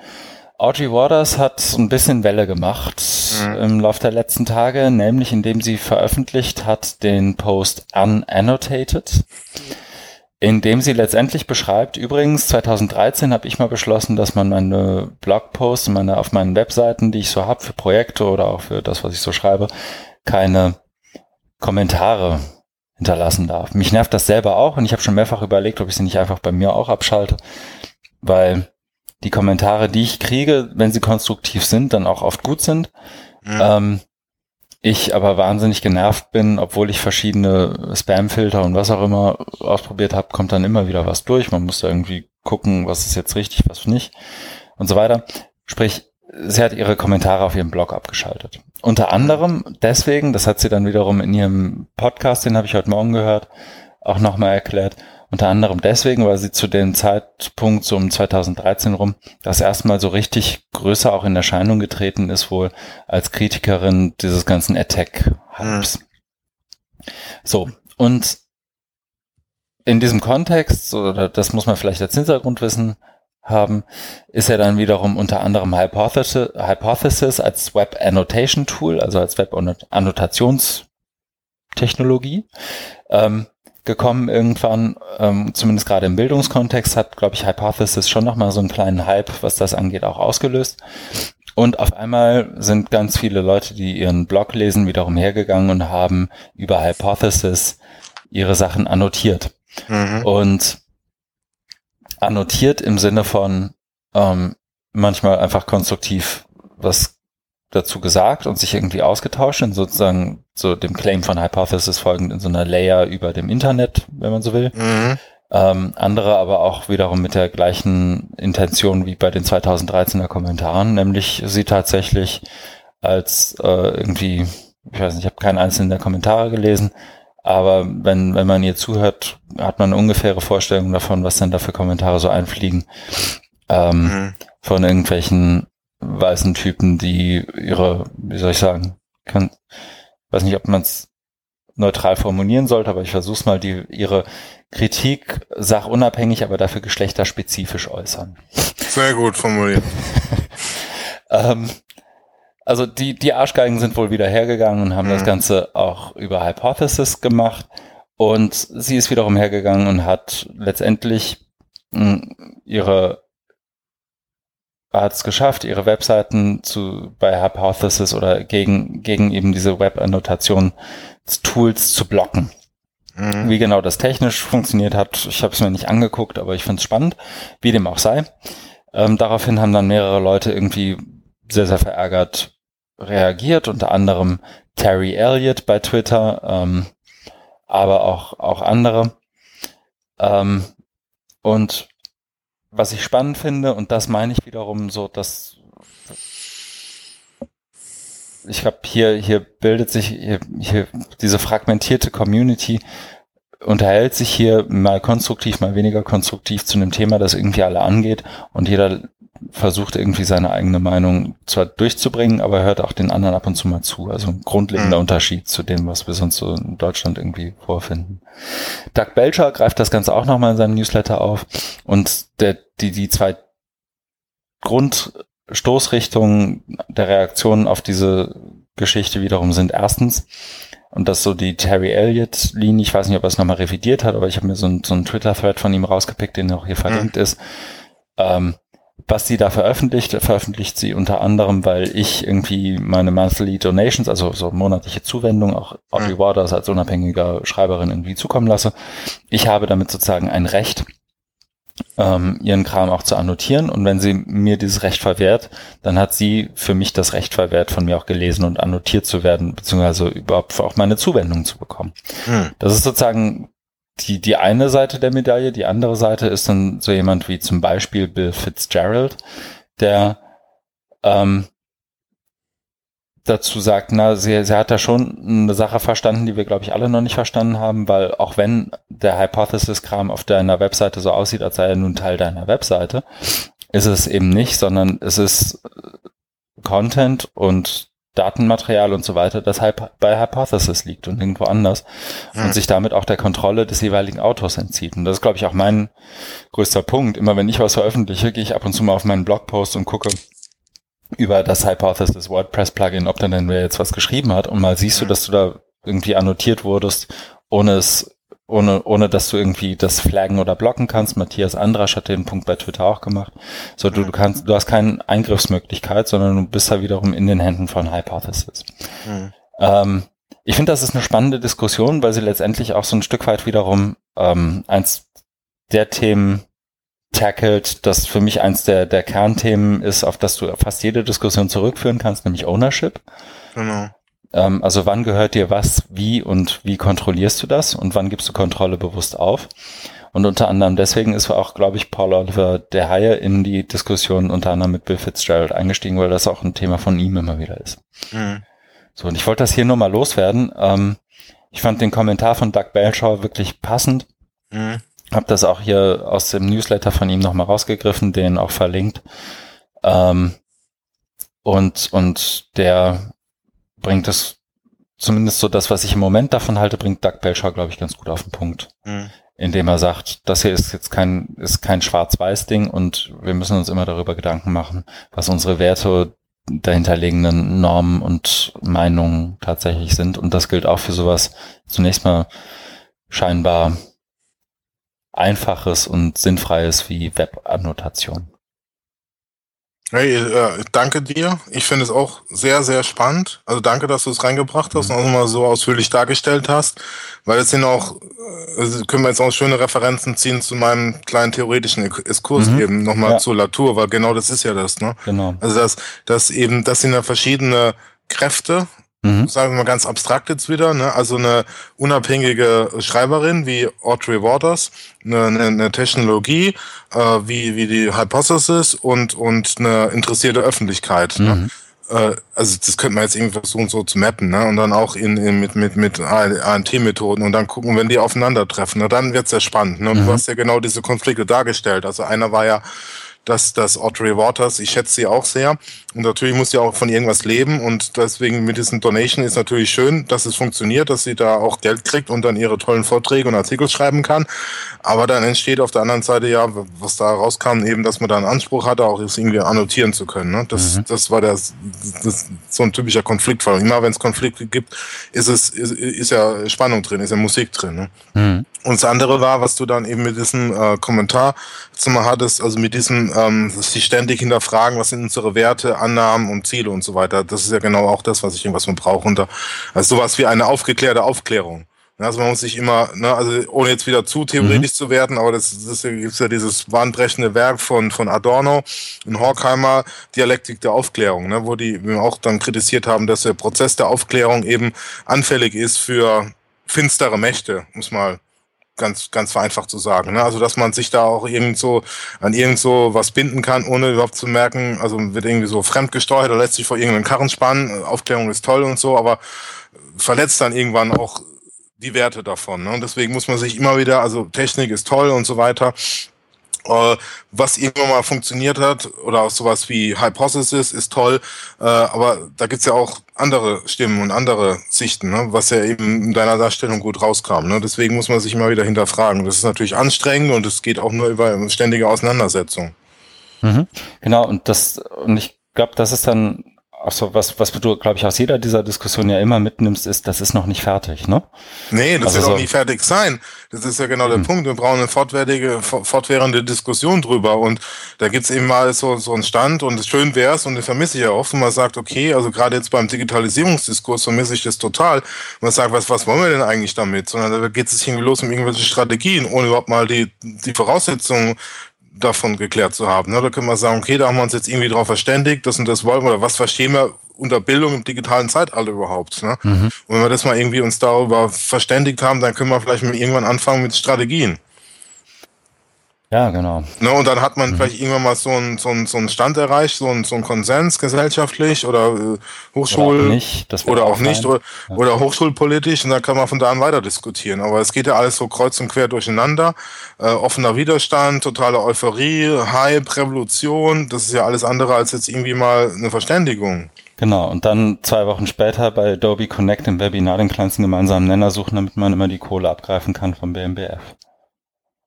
S1: Audrey Waters hat ein bisschen Welle gemacht mhm. im Laufe der letzten Tage, nämlich indem sie veröffentlicht hat den Post Unannotated, in dem sie letztendlich beschreibt, übrigens 2013 habe ich mal beschlossen, dass man meine Blogposts meine, auf meinen Webseiten, die ich so habe für Projekte oder auch für das, was ich so schreibe, keine Kommentare hinterlassen darf. Mich nervt das selber auch und ich habe schon mehrfach überlegt, ob ich sie nicht einfach bei mir auch abschalte, weil die Kommentare, die ich kriege, wenn sie konstruktiv sind, dann auch oft gut sind. Mhm. Ähm, ich aber wahnsinnig genervt bin, obwohl ich verschiedene Spam-Filter und was auch immer ausprobiert habe, kommt dann immer wieder was durch. Man muss da irgendwie gucken, was ist jetzt richtig, was nicht und so weiter. Sprich, sie hat ihre Kommentare auf ihrem Blog abgeschaltet. Unter anderem deswegen, das hat sie dann wiederum in ihrem Podcast, den habe ich heute Morgen gehört, auch nochmal erklärt, unter anderem deswegen, weil sie zu dem Zeitpunkt so um 2013 rum das erstmal so richtig größer auch in Erscheinung getreten ist, wohl als Kritikerin dieses ganzen Attack-Hypes. Mhm. So, und in diesem Kontext, oder das muss man vielleicht als Hintergrund wissen, haben, ist er dann wiederum unter anderem Hypothesis, Hypothesis als Web Annotation Tool, also als Web Annotationstechnologie, ähm, gekommen irgendwann, ähm, zumindest gerade im Bildungskontext hat, glaube ich, Hypothesis schon nochmal so einen kleinen Hype, was das angeht, auch ausgelöst. Und auf einmal sind ganz viele Leute, die ihren Blog lesen, wiederum hergegangen und haben über Hypothesis ihre Sachen annotiert. Mhm. Und annotiert im Sinne von ähm, manchmal einfach konstruktiv was dazu gesagt und sich irgendwie ausgetauscht in sozusagen so dem Claim von Hypothesis folgend in so einer Layer über dem Internet, wenn man so will. Mhm. Ähm, andere aber auch wiederum mit der gleichen Intention wie bei den 2013er Kommentaren, nämlich sie tatsächlich als äh, irgendwie, ich weiß nicht, ich habe keinen einzelnen der Kommentare gelesen, aber wenn, wenn man ihr zuhört, hat man eine ungefähre Vorstellung davon, was dann da für Kommentare so einfliegen. Ähm, mhm. Von irgendwelchen weißen Typen, die ihre, wie soll ich sagen, kann, weiß nicht, ob man es neutral formulieren sollte, aber ich versuche mal, die ihre Kritik sachunabhängig, aber dafür geschlechterspezifisch äußern.
S2: Sehr gut formuliert. [laughs]
S1: ähm, also die, die Arschgeigen sind wohl wieder hergegangen und haben mhm. das Ganze auch über Hypothesis gemacht. Und sie ist wiederum hergegangen und hat letztendlich mh, hm, ihre hat es geschafft, ihre Webseiten zu bei Hypothesis oder gegen gegen eben diese Web-Annotation Tools zu blocken. Mhm. Wie genau das technisch funktioniert hat, ich habe es mir nicht angeguckt, aber ich finde es spannend, wie dem auch sei. Ähm, daraufhin haben dann mehrere Leute irgendwie sehr, sehr verärgert reagiert, unter anderem Terry Elliott bei Twitter, ähm, aber auch, auch andere. Ähm, und was ich spannend finde, und das meine ich wiederum so, dass ich glaube, hier, hier bildet sich hier, hier diese fragmentierte Community unterhält sich hier mal konstruktiv, mal weniger konstruktiv zu einem Thema, das irgendwie alle angeht und jeder versucht irgendwie seine eigene Meinung zwar durchzubringen, aber hört auch den anderen ab und zu mal zu. Also ein grundlegender mhm. Unterschied zu dem, was wir sonst so in Deutschland irgendwie vorfinden. Doug Belcher greift das Ganze auch nochmal in seinem Newsletter auf und der, die, die zwei Grundstoßrichtungen der Reaktionen auf diese Geschichte wiederum sind erstens, und das so die Terry Elliott-Linie, ich weiß nicht, ob er es nochmal revidiert hat, aber ich habe mir so, ein, so einen Twitter-Thread von ihm rausgepickt, den auch hier verlinkt mhm. ist. Ähm, was sie da veröffentlicht, veröffentlicht sie unter anderem, weil ich irgendwie meine Monthly Donations, also so monatliche Zuwendung, auch Audrey mhm. Waters als unabhängiger Schreiberin irgendwie zukommen lasse. Ich habe damit sozusagen ein Recht, ähm, ihren Kram auch zu annotieren. Und wenn sie mir dieses Recht verwehrt, dann hat sie für mich das Recht verwehrt, von mir auch gelesen und annotiert zu werden, beziehungsweise überhaupt auch meine Zuwendung zu bekommen. Hm. Das ist sozusagen die, die eine Seite der Medaille. Die andere Seite ist dann so jemand wie zum Beispiel Bill Fitzgerald, der ähm, dazu sagt, na, sie, sie hat da schon eine Sache verstanden, die wir, glaube ich, alle noch nicht verstanden haben, weil auch wenn der Hypothesis-Kram auf deiner Webseite so aussieht, als sei er nun Teil deiner Webseite, ist es eben nicht, sondern es ist Content und Datenmaterial und so weiter, das bei Hypothesis liegt und irgendwo anders hm. und sich damit auch der Kontrolle des jeweiligen Autors entzieht. Und das ist, glaube ich, auch mein größter Punkt. Immer wenn ich was veröffentliche, gehe ich ab und zu mal auf meinen Blogpost und gucke, über das Hypothesis WordPress Plugin, ob dann denn wer jetzt was geschrieben hat und mal siehst du, dass du da irgendwie annotiert wurdest, ohne es, ohne, ohne dass du irgendwie das flaggen oder blocken kannst. Matthias Andrasch hat den Punkt bei Twitter auch gemacht. So, du, du kannst, du hast keine Eingriffsmöglichkeit, sondern du bist da wiederum in den Händen von Hypothesis. Mhm. Ähm, ich finde, das ist eine spannende Diskussion, weil sie letztendlich auch so ein Stück weit wiederum ähm, eins der Themen tackelt, das für mich eins der, der Kernthemen ist, auf das du fast jede Diskussion zurückführen kannst, nämlich Ownership. Genau. Ähm, also wann gehört dir was, wie und wie kontrollierst du das und wann gibst du Kontrolle bewusst auf? Und unter anderem deswegen ist auch, glaube ich, Paul Oliver der Haie in die Diskussion unter anderem mit Bill Fitzgerald eingestiegen, weil das auch ein Thema von ihm immer wieder ist. Mhm. So, und ich wollte das hier nur mal loswerden. Ähm, ich fand den Kommentar von Doug Belshaw wirklich passend. Mhm. Hab das auch hier aus dem Newsletter von ihm nochmal rausgegriffen, den auch verlinkt. Ähm, und, und der bringt es, zumindest so das, was ich im Moment davon halte, bringt Doug Belcher, glaube ich, ganz gut auf den Punkt. Mhm. Indem er sagt, das hier ist jetzt kein, ist kein Schwarz-Weiß-Ding und wir müssen uns immer darüber Gedanken machen, was unsere Werte dahinterliegenden Normen und Meinungen tatsächlich sind. Und das gilt auch für sowas zunächst mal scheinbar einfaches und sinnfreies wie Web-Annotation.
S2: Hey, äh, danke dir. Ich finde es auch sehr, sehr spannend. Also danke, dass du es reingebracht hast mhm. und auch mal so ausführlich dargestellt hast, weil es sind auch, äh, können wir jetzt auch schöne Referenzen ziehen zu meinem kleinen theoretischen Exkurs mhm. eben nochmal ja. zur Latour, weil genau das ist ja das, ne? Genau. Also das, das eben, das sind ja verschiedene Kräfte, Mhm. Sagen wir mal ganz abstrakt jetzt wieder, ne? also eine unabhängige Schreiberin wie Audrey Waters, eine, eine, Technologie äh, wie, wie die Hypothesis und, und eine interessierte Öffentlichkeit. Ne? Mhm. Ne? Also das könnte man jetzt irgendwie versuchen so zu mappen ne? und dann auch in, in, mit, mit, mit ANT-Methoden und dann gucken, wenn die aufeinandertreffen, ne? dann wird's ja spannend. Ne? Und mhm. du hast ja genau diese Konflikte dargestellt. Also einer war ja dass, dass Audrey Waters, ich schätze sie auch sehr. Und natürlich muss sie auch von irgendwas leben. Und deswegen mit diesen Donation ist natürlich schön, dass es funktioniert, dass sie da auch Geld kriegt und dann ihre tollen Vorträge und Artikel schreiben kann. Aber dann entsteht auf der anderen Seite ja, was da rauskam, eben, dass man da einen Anspruch hatte, auch das irgendwie annotieren zu können. Ne? Das, mhm. das war der, das, so ein typischer Konfliktfall. Immer wenn es Konflikte gibt, ist es, ist, ist ja Spannung drin, ist ja Musik drin. Ne? Mhm. Und das andere war, was du dann eben mit diesem äh, Kommentar zum hattest, also mit diesem, ähm, sich ständig hinterfragen, was sind unsere Werte, Annahmen und Ziele und so weiter. Das ist ja genau auch das, was ich irgendwas man brauche. Und da, also sowas wie eine aufgeklärte Aufklärung. Also man muss sich immer, ne, also ohne jetzt wieder zu theoretisch mhm. zu werden, aber das, das ist ja dieses bahnbrechende Werk von, von Adorno und Horkheimer, Dialektik der Aufklärung, ne, wo die auch dann kritisiert haben, dass der Prozess der Aufklärung eben anfällig ist für finstere Mächte, muss mal ganz, ganz vereinfacht zu sagen. Ne? Also, dass man sich da auch irgend so an irgend so was binden kann, ohne überhaupt zu merken, also wird irgendwie so fremdgesteuert oder lässt sich vor irgendeinen Karren spannen. Aufklärung ist toll und so, aber verletzt dann irgendwann auch die Werte davon. Ne? Und deswegen muss man sich immer wieder, also Technik ist toll und so weiter. Äh, was irgendwann mal funktioniert hat, oder auch sowas wie Hypothesis ist toll, äh, aber da gibt's ja auch andere Stimmen und andere Sichten, ne? was ja eben in deiner Darstellung gut rauskam. Ne? Deswegen muss man sich immer wieder hinterfragen. Das ist natürlich anstrengend und es geht auch nur über ständige Auseinandersetzung.
S1: Mhm. Genau, und das, und ich glaube, das ist dann Achso, was, was du, glaube ich, aus jeder dieser Diskussion ja immer mitnimmst, ist, das ist noch nicht fertig, ne?
S2: Nee, das also wird so auch nie fertig sein. Das ist ja genau der mhm. Punkt. Wir brauchen eine fortwährende, fortwährende Diskussion drüber. Und da gibt's eben mal so, so einen Stand und schön wär's, und das vermisse ich ja oft, wenn man sagt, okay, also gerade jetzt beim Digitalisierungsdiskurs vermisse ich das total. Man sagt, was, was wollen wir denn eigentlich damit? Sondern da geht es irgendwie los um irgendwelche Strategien, ohne überhaupt mal die, die Voraussetzungen davon geklärt zu haben. Ne? Da können wir sagen, okay, da haben wir uns jetzt irgendwie drauf verständigt, das und das wollen wir, oder was verstehen wir unter Bildung im digitalen Zeitalter überhaupt. Ne? Mhm. Und wenn wir das mal irgendwie uns darüber verständigt haben, dann können wir vielleicht irgendwann anfangen mit Strategien.
S1: Ja, genau.
S2: Ne, und dann hat man mhm. vielleicht irgendwann mal so einen so so einen Stand erreicht, so einen, so einen Konsens gesellschaftlich oder äh, Hochschul- oder auch nicht, oder, auch nicht oder, ja. oder hochschulpolitisch und dann kann man von da an weiter diskutieren. Aber es geht ja alles so kreuz und quer durcheinander. Äh, offener Widerstand, totale Euphorie, Hype, Revolution, das ist ja alles andere als jetzt irgendwie mal eine Verständigung.
S1: Genau, und dann zwei Wochen später bei Adobe Connect im Webinar den kleinsten gemeinsamen Nenner suchen, damit man immer die Kohle abgreifen kann vom BMBF.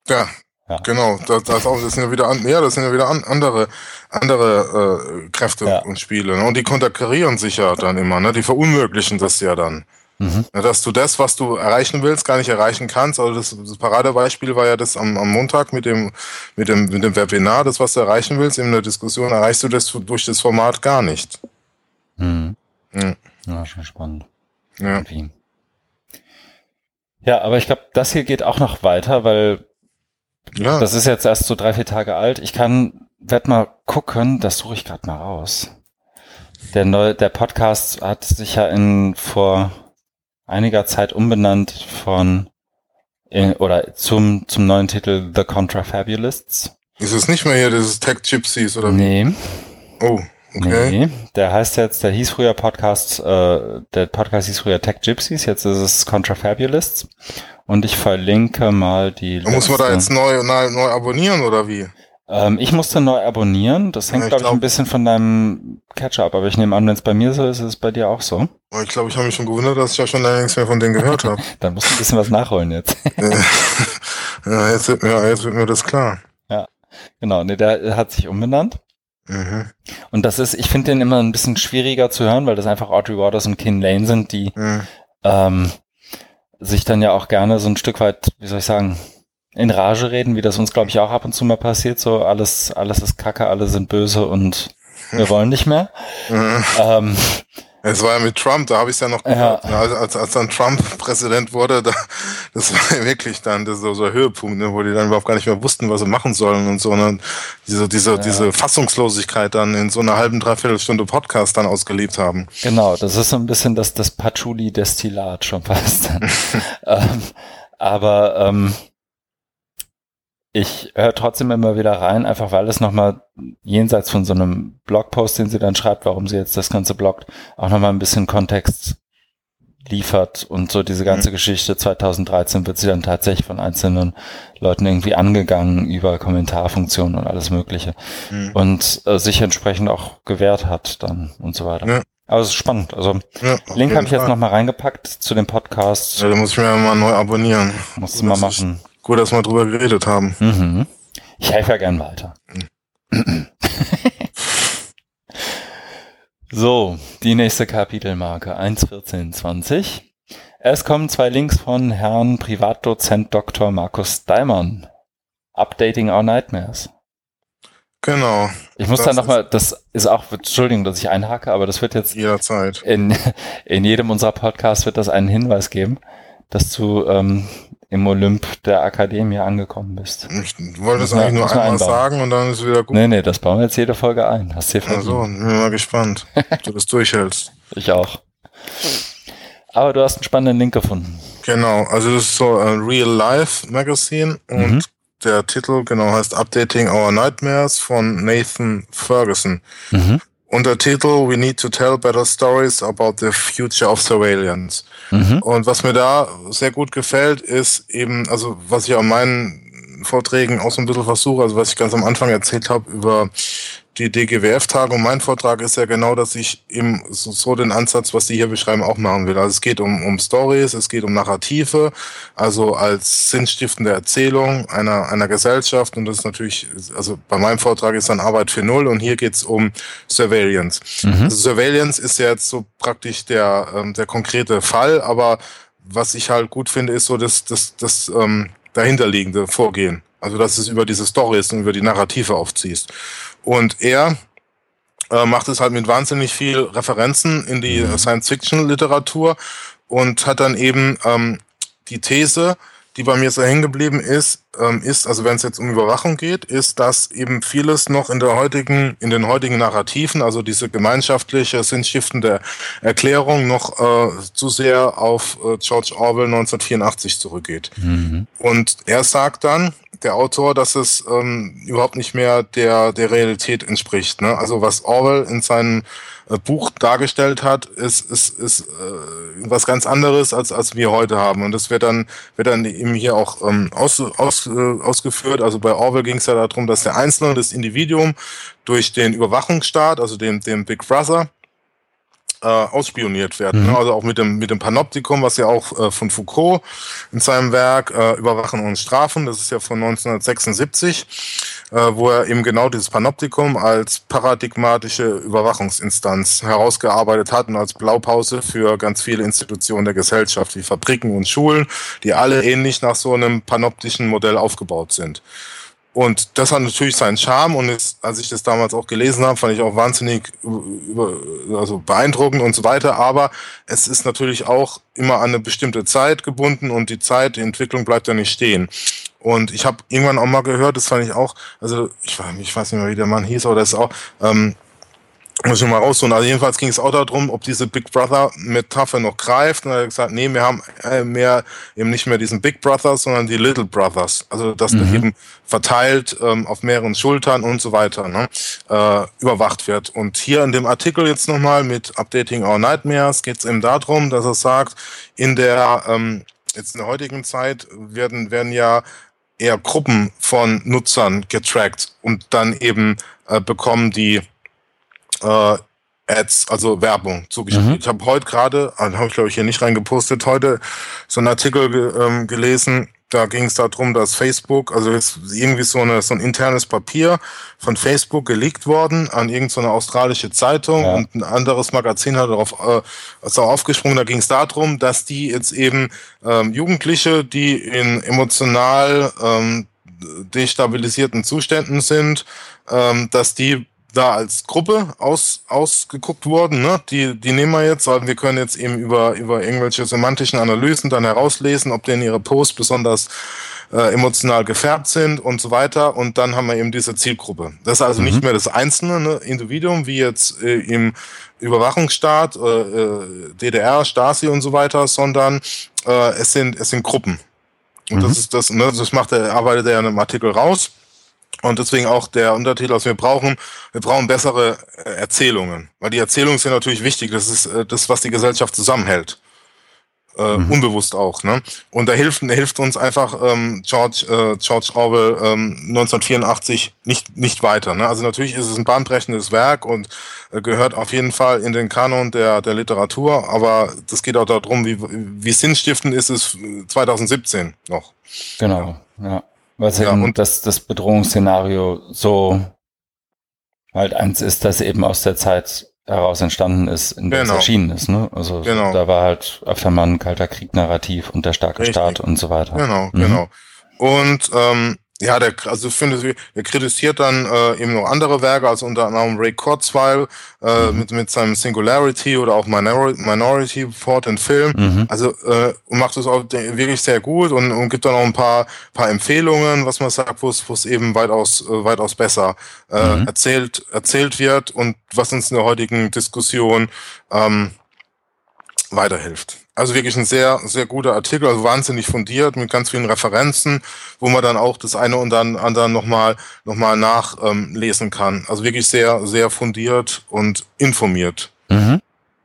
S2: Ja, ja. Genau, das, das, auch, das sind ja wieder an, ja, das sind ja wieder an, andere andere äh, Kräfte ja. und Spiele. Ne? Und die konterkarieren sich ja dann immer, ne? Die verunmöglichen das ja dann. Mhm. Ja, dass du das, was du erreichen willst, gar nicht erreichen kannst. Also das, das Paradebeispiel war ja das am, am Montag mit dem, mit, dem, mit dem Webinar, das, was du erreichen willst, in der Diskussion erreichst du das durch das Format gar nicht.
S1: Mhm. Mhm. Ja, schon spannend. Ja. Ja, aber ich glaube, das hier geht auch noch weiter, weil ja. Das ist jetzt erst so drei, vier Tage alt. Ich kann, werd mal gucken, das suche ich gerade mal raus. Der neue, der Podcast hat sich ja in vor einiger Zeit umbenannt von in, oder zum zum neuen Titel The Contrafabulists.
S2: Ist es nicht mehr hier dieses Tech Gypsies oder?
S1: Nee.
S2: Oh, okay. Nee,
S1: der heißt jetzt, der hieß früher Podcast, äh, der Podcast hieß früher Tech Gypsies, jetzt ist es Contrafabulists. Und ich verlinke mal die.
S2: Letzte. Muss man da jetzt neu, neu, neu abonnieren oder wie?
S1: Ähm, ich musste neu abonnieren. Das hängt, ja, glaube ich, glaub, ein bisschen von deinem Catcher ab. Aber ich nehme an, wenn es bei mir so ist, ist es bei dir auch so.
S2: Ich glaube, ich habe mich schon gewundert, dass ich ja schon nichts mehr von denen gehört habe. [laughs]
S1: Dann musst du ein bisschen was nachholen jetzt. [laughs]
S2: ja, jetzt wird, mir, jetzt wird mir das klar.
S1: Ja, genau. Nee, der hat sich umbenannt. Mhm. Und das ist, ich finde den immer ein bisschen schwieriger zu hören, weil das einfach Audrey Waters und Ken Lane sind, die mhm. ähm, sich dann ja auch gerne so ein Stück weit, wie soll ich sagen, in Rage reden, wie das uns, glaube ich, auch ab und zu mal passiert. So alles, alles ist Kacke, alle sind böse und wir [laughs] wollen nicht mehr.
S2: Mhm. Ähm, es war ja mit Trump, da habe ich es ja noch gehört. Ja. Also als, als dann Trump [laughs] Präsident wurde, da, das war ja wirklich dann das so, so ein Höhepunkt, ne, wo die dann überhaupt gar nicht mehr wussten, was sie machen sollen und so. Ne? Diese, diese, ja. diese Fassungslosigkeit dann in so einer halben, dreiviertel Stunde Podcast dann ausgelebt haben.
S1: Genau, das ist so ein bisschen das, das Patchouli-Destillat schon fast. [laughs] ähm, aber ähm, ich höre trotzdem immer wieder rein, einfach weil es nochmal jenseits von so einem Blogpost, den sie dann schreibt, warum sie jetzt das Ganze bloggt, auch nochmal ein bisschen Kontext liefert und so diese ganze mhm. Geschichte 2013 wird sie dann tatsächlich von einzelnen Leuten irgendwie angegangen über Kommentarfunktionen und alles Mögliche mhm. und äh, sich entsprechend auch gewährt hat dann und so weiter. Ja. Aber es ist spannend. Also ja, Link habe ich jetzt nochmal reingepackt zu dem Podcast.
S2: Ja, da muss ich mir mal neu abonnieren.
S1: Musst du mal machen.
S2: Gut, dass wir drüber geredet haben.
S1: Mhm. Ich helfe ja gern weiter. Mhm. [laughs] so, die nächste Kapitelmarke 1.14.20. Es kommen zwei Links von Herrn Privatdozent Dr. Markus Daimann. Updating Our Nightmares.
S2: Genau.
S1: Ich muss dann nochmal, das ist auch, Entschuldigung, dass ich einhake, aber das wird jetzt
S2: jederzeit.
S1: In, [laughs] in jedem unserer Podcasts wird das einen Hinweis geben, dass du ähm, im Olymp der Akademie angekommen bist.
S2: Ich wollte es eigentlich nur einmal einbauen. sagen und dann ist es wieder
S1: gut. Nee, nee, das bauen wir jetzt jede Folge ein. Hast du.
S2: Also, bin mal gespannt, ob du das durchhältst. [laughs]
S1: Ich auch. Aber du hast einen spannenden Link gefunden.
S2: Genau, also das ist so ein Real Life Magazine und mhm. der Titel genau heißt Updating Our Nightmares von Nathan Ferguson. Mhm. Und der Titel We Need to Tell Better Stories About the Future of Surveillance. Mhm. Und was mir da sehr gut gefällt, ist eben, also was ich an meinen Vorträgen auch so ein bisschen versuche, also was ich ganz am Anfang erzählt habe über die DGWF-Tagung. Mein Vortrag ist ja genau, dass ich eben so, so, den Ansatz, was Sie hier beschreiben, auch machen will. Also es geht um, um Stories, es geht um Narrative, also als sinnstiftende Erzählung einer, einer Gesellschaft. Und das ist natürlich, also bei meinem Vortrag ist dann Arbeit für Null und hier geht's um Surveillance. Mhm. Also Surveillance ist ja jetzt so praktisch der, ähm, der konkrete Fall, aber was ich halt gut finde, ist so das, das, das ähm, dahinterliegende Vorgehen. Also dass es über diese Stories und über die Narrative aufziehst. Und er äh, macht es halt mit wahnsinnig viel Referenzen in die mhm. Science-Fiction-Literatur und hat dann eben ähm, die These, die bei mir so hängen geblieben ist, ähm, ist, also wenn es jetzt um Überwachung geht, ist, dass eben vieles noch in der heutigen, in den heutigen Narrativen, also diese gemeinschaftliche, sinnstiftende Erklärung noch äh, zu sehr auf äh, George Orwell 1984 zurückgeht. Mhm. Und er sagt dann, der Autor, dass es ähm, überhaupt nicht mehr der, der Realität entspricht. Ne? Also was Orwell in seinem äh, Buch dargestellt hat, ist, ist, ist äh, was ganz anderes, als, als wir heute haben. Und das wird dann, wird dann eben hier auch ähm, aus, aus, äh, ausgeführt. Also bei Orwell ging es ja darum, dass der Einzelne, das Individuum, durch den Überwachungsstaat, also dem, dem Big Brother, äh, ausspioniert werden. Mhm. Ne? Also auch mit dem, mit dem Panoptikum, was ja auch äh, von Foucault in seinem Werk äh, Überwachen und Strafen, das ist ja von 1976, äh, wo er eben genau dieses Panoptikum als paradigmatische Überwachungsinstanz herausgearbeitet hat und als Blaupause für ganz viele Institutionen der Gesellschaft, wie Fabriken und Schulen, die alle ähnlich nach so einem panoptischen Modell aufgebaut sind. Und das hat natürlich seinen Charme und ist, als ich das damals auch gelesen habe, fand ich auch wahnsinnig über, also beeindruckend und so weiter. Aber es ist natürlich auch immer an eine bestimmte Zeit gebunden und die Zeit, die Entwicklung bleibt ja nicht stehen. Und ich habe irgendwann auch mal gehört, das fand ich auch, also ich, ich weiß nicht mehr, wie der Mann hieß, aber das ist auch, ähm, muss ich mal raussuchen. Also jedenfalls ging es auch darum, ob diese Big Brother-Metapher noch greift. Und er hat gesagt, nee, wir haben äh, mehr eben nicht mehr diesen Big Brother, sondern die Little Brothers. Also dass mhm. eben verteilt ähm, auf mehreren Schultern und so weiter ne, äh, überwacht wird. Und hier in dem Artikel jetzt nochmal mit Updating Our Nightmares geht es eben darum, dass er sagt, in der ähm, jetzt in der heutigen Zeit werden werden ja eher Gruppen von Nutzern getrackt und dann eben äh, bekommen die äh, Ads, also Werbung zugeschickt. Mhm. Ich habe heute gerade, also habe ich glaube ich hier nicht reingepostet, heute so einen Artikel ge, ähm, gelesen, da ging es darum, dass Facebook, also ist irgendwie so, eine, so ein internes Papier von Facebook geleakt worden an irgendeine so australische Zeitung ja. und ein anderes Magazin hat darauf äh, ist auch aufgesprungen. Da ging es darum, dass die jetzt eben ähm, Jugendliche, die in emotional ähm, destabilisierten Zuständen sind, ähm, dass die da als Gruppe aus, ausgeguckt wurden. Ne? Die, die nehmen wir jetzt, weil wir können jetzt eben über, über irgendwelche semantischen Analysen dann herauslesen, ob denn ihre Posts besonders äh, emotional gefärbt sind und so weiter. Und dann haben wir eben diese Zielgruppe. Das ist also mhm. nicht mehr das einzelne ne, Individuum, wie jetzt äh, im Überwachungsstaat, äh, äh DDR, Stasi und so weiter, sondern äh, es, sind, es sind Gruppen. Und mhm. das ist das, ne, das macht er, arbeitet er in einem Artikel raus. Und deswegen auch der Untertitel, was wir brauchen, wir brauchen bessere äh, Erzählungen. Weil die Erzählungen sind natürlich wichtig. Das ist äh, das, was die Gesellschaft zusammenhält. Äh, mhm. Unbewusst auch, ne? Und da hilft, hilft uns einfach ähm, George, äh, George Orwell ähm, 1984 nicht, nicht weiter. Ne? Also natürlich ist es ein bahnbrechendes Werk und äh, gehört auf jeden Fall in den Kanon der, der Literatur, aber das geht auch darum, wie, wie sinnstiftend ist es 2017 noch.
S1: Genau, ja. ja. Was ja, eben das, das Bedrohungsszenario so halt eins ist, das eben aus der Zeit heraus entstanden ist, in der genau. es erschienen ist. Ne? Also genau. da war halt öfter mal ein kalter Krieg-Narrativ und der starke Richtig. Staat und so weiter.
S2: Genau, mhm. genau. Und ähm, ja, der, also finde er kritisiert dann äh, eben noch andere Werke, also unter anderem Ray Kurzweil äh, mhm. mit, mit seinem Singularity oder auch Minority, Minority Report in Film. Mhm. Also äh, macht es auch wirklich sehr gut und, und gibt dann auch ein paar, paar Empfehlungen, was man sagt, wo es eben weitaus, äh, weitaus besser äh, mhm. erzählt, erzählt wird und was uns in der heutigen Diskussion ähm, weiterhilft. Also wirklich ein sehr, sehr guter Artikel, also wahnsinnig fundiert mit ganz vielen Referenzen, wo man dann auch das eine und dann andere nochmal noch mal nachlesen ähm, kann. Also wirklich sehr, sehr fundiert und informiert. Mhm.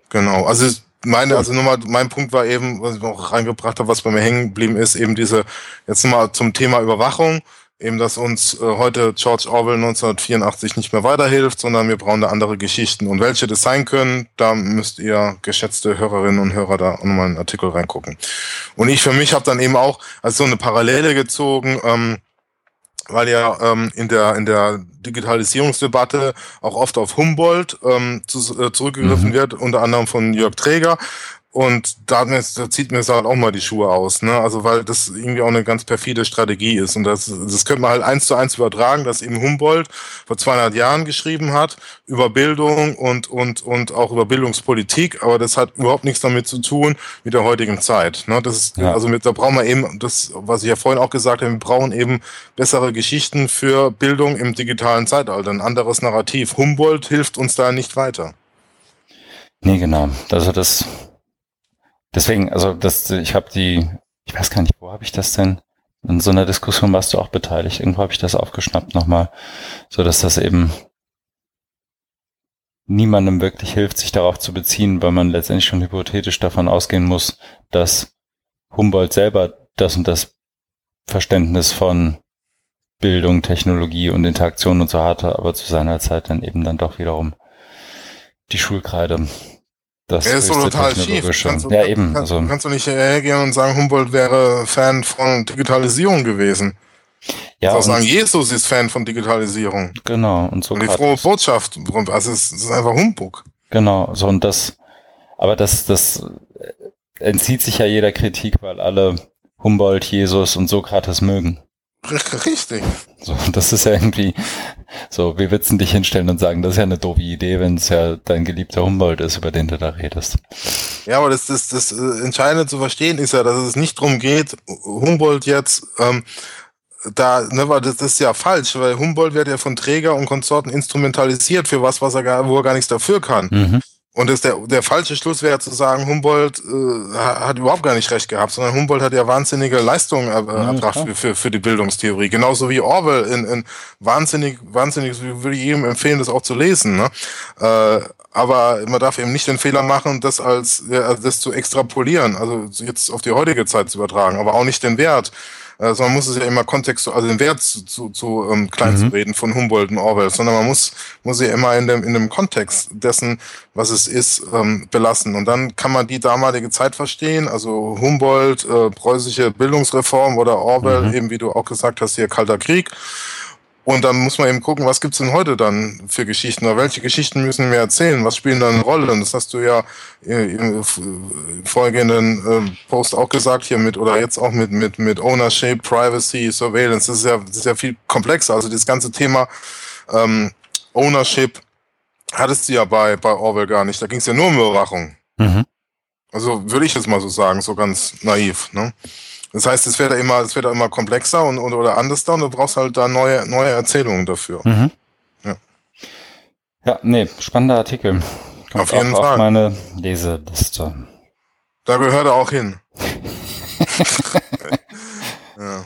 S2: Genau. Also meine, also nochmal, mein Punkt war eben, was ich noch reingebracht habe, was bei mir hängen geblieben ist, eben diese, jetzt nochmal zum Thema Überwachung eben, dass uns äh, heute George Orwell 1984 nicht mehr weiterhilft, sondern wir brauchen da andere Geschichten. Und welche das sein können, da müsst ihr, geschätzte Hörerinnen und Hörer, da nochmal einen Artikel reingucken. Und ich für mich habe dann eben auch als so eine Parallele gezogen, ähm, weil ja ähm, in der in der Digitalisierungsdebatte auch oft auf Humboldt ähm, zu, äh, zurückgegriffen mhm. wird, unter anderem von Jörg Träger. Und da, da zieht mir es halt auch mal die Schuhe aus, ne? Also weil das irgendwie auch eine ganz perfide Strategie ist. Und das, das könnte man halt eins zu eins übertragen, dass eben Humboldt vor 200 Jahren geschrieben hat über Bildung und, und, und auch über Bildungspolitik. Aber das hat überhaupt nichts damit zu tun mit der heutigen Zeit. Ne? Das ist, ja. also mit, da brauchen wir eben das, was ich ja vorhin auch gesagt habe, wir brauchen eben bessere Geschichten für Bildung im digitalen Zeitalter. Ein anderes Narrativ. Humboldt hilft uns da nicht weiter.
S1: Nee, genau. Also das Deswegen, also das, ich habe die, ich weiß gar nicht, wo habe ich das denn? In so einer Diskussion warst du auch beteiligt. Irgendwo habe ich das aufgeschnappt nochmal, so dass das eben niemandem wirklich hilft, sich darauf zu beziehen, weil man letztendlich schon hypothetisch davon ausgehen muss, dass Humboldt selber das und das Verständnis von Bildung, Technologie und Interaktion und so hatte, aber zu seiner Zeit dann eben dann doch wiederum die Schulkreide
S2: das er ist so total schief. Kannst
S1: du, ja, eben.
S2: Kannst, also. kannst du nicht hergehen und sagen, Humboldt wäre Fan von Digitalisierung gewesen. Ja, du sagen, Jesus ist Fan von Digitalisierung.
S1: Genau. Und so.
S2: Und die frohe Botschaft, also es ist einfach Humbug.
S1: Genau. So und das, aber das, das entzieht sich ja jeder Kritik, weil alle Humboldt, Jesus und Sokrates mögen.
S2: Richtig.
S1: So, [laughs] das ist ja irgendwie so, willst du dich hinstellen und sagen, das ist ja eine doofe Idee, wenn es ja dein geliebter Humboldt ist, über den du da redest.
S2: Ja, aber das, das, das äh, Entscheidende zu verstehen ist ja, dass es nicht darum geht, Humboldt jetzt ähm, da, ne, weil das, das ist ja falsch, weil Humboldt wird ja von Träger und Konsorten instrumentalisiert für was, was er gar, wo er gar nichts dafür kann. Mhm. Und das der, der falsche Schluss wäre zu sagen, Humboldt äh, hat überhaupt gar nicht recht gehabt, sondern Humboldt hat ja wahnsinnige Leistungen äh, erbracht für, für, für die Bildungstheorie. Genauso wie Orwell in, in wahnsinnig, wahnsinnig, würde ich jedem empfehlen, das auch zu lesen. Ne? Äh, aber man darf eben nicht den Fehler machen, das als das zu extrapolieren, also jetzt auf die heutige Zeit zu übertragen, aber auch nicht den Wert also man muss es ja immer Kontext, also den Wert zu, zu, zu ähm, klein mhm. zu reden von Humboldt und Orwell, sondern man muss, muss ja immer in dem, in dem Kontext dessen, was es ist, ähm, belassen. Und dann kann man die damalige Zeit verstehen, also Humboldt, äh, preußische Bildungsreform oder Orwell, mhm. eben wie du auch gesagt hast, hier Kalter Krieg. Und dann muss man eben gucken, was gibt's denn heute dann für Geschichten oder welche Geschichten müssen wir erzählen, was spielen da eine Rolle. Und das hast du ja im vorgehenden äh, Post auch gesagt hier mit oder jetzt auch mit, mit, mit Ownership, Privacy, Surveillance. Das ist ja, das ist ja viel komplexer. Also das ganze Thema ähm, Ownership hattest du ja bei, bei Orwell gar nicht. Da ging es ja nur um Überwachung. Mhm. Also würde ich jetzt mal so sagen, so ganz naiv. Ne? Das heißt, es wird ja immer, es wird ja immer komplexer und, und oder anders da und du brauchst halt da neue, neue Erzählungen dafür. Mhm.
S1: Ja. ja, nee, spannender Artikel.
S2: Kommt auf jeden auch Fall.
S1: Auf meine Leseliste.
S2: Da gehört er auch hin. [laughs] [laughs] ja.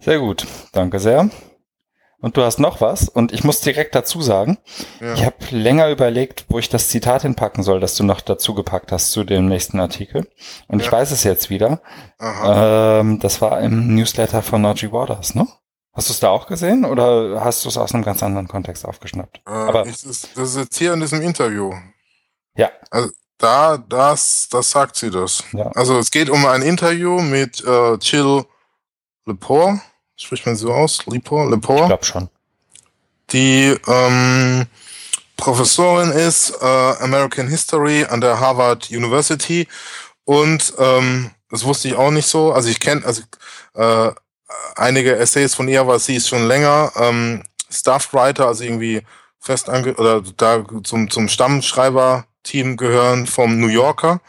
S1: Sehr gut, danke sehr. Und du hast noch was. Und ich muss direkt dazu sagen, ja. ich habe länger überlegt, wo ich das Zitat hinpacken soll, das du noch dazu gepackt hast zu dem nächsten Artikel. Und ja. ich weiß es jetzt wieder. Ähm, das war im Newsletter von Naji Waters, ne? Hast du es da auch gesehen oder hast du es aus einem ganz anderen Kontext aufgeschnappt?
S2: Äh, Aber ich, das, ist jetzt hier in diesem Interview.
S1: Ja.
S2: Also da, das, das sagt sie das. Ja. Also es geht um ein Interview mit äh, Jill Lepore Spricht man so aus? Lepore? Lepore?
S1: Ich glaube schon.
S2: Die ähm, Professorin ist äh, American History an der Harvard University und ähm, das wusste ich auch nicht so. Also ich kenne also äh, einige Essays von ihr, aber sie ist schon länger ähm, Staff-Writer, also irgendwie fest ange oder da zum zum Stammschreiber-Team gehören vom New Yorker,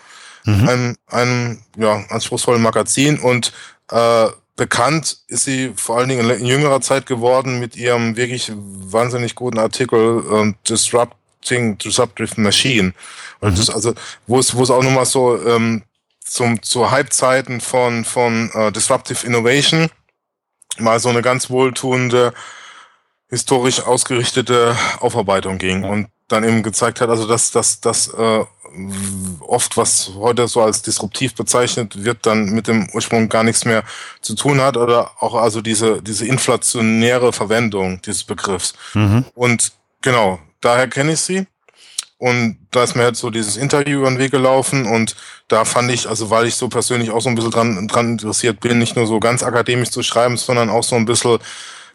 S2: mhm. einem, einem ja anspruchsvollen Magazin und äh, Bekannt ist sie vor allen Dingen in jüngerer Zeit geworden mit ihrem wirklich wahnsinnig guten Artikel äh, Disrupting Disruptive Machine. Mhm. Das, also wo es wo es auch nochmal so ähm, zum zu Halbzeiten von von äh, Disruptive Innovation mal so eine ganz wohltuende historisch ausgerichtete Aufarbeitung ging ja. und dann eben gezeigt hat, also dass dass dass äh, oft, was heute so als disruptiv bezeichnet wird, dann mit dem Ursprung gar nichts mehr zu tun hat oder auch also diese, diese inflationäre Verwendung dieses Begriffs. Mhm. Und genau, daher kenne ich sie. Und da ist mir halt so dieses Interview über den Weg gelaufen und da fand ich, also weil ich so persönlich auch so ein bisschen dran, dran interessiert bin, nicht nur so ganz akademisch zu schreiben, sondern auch so ein bisschen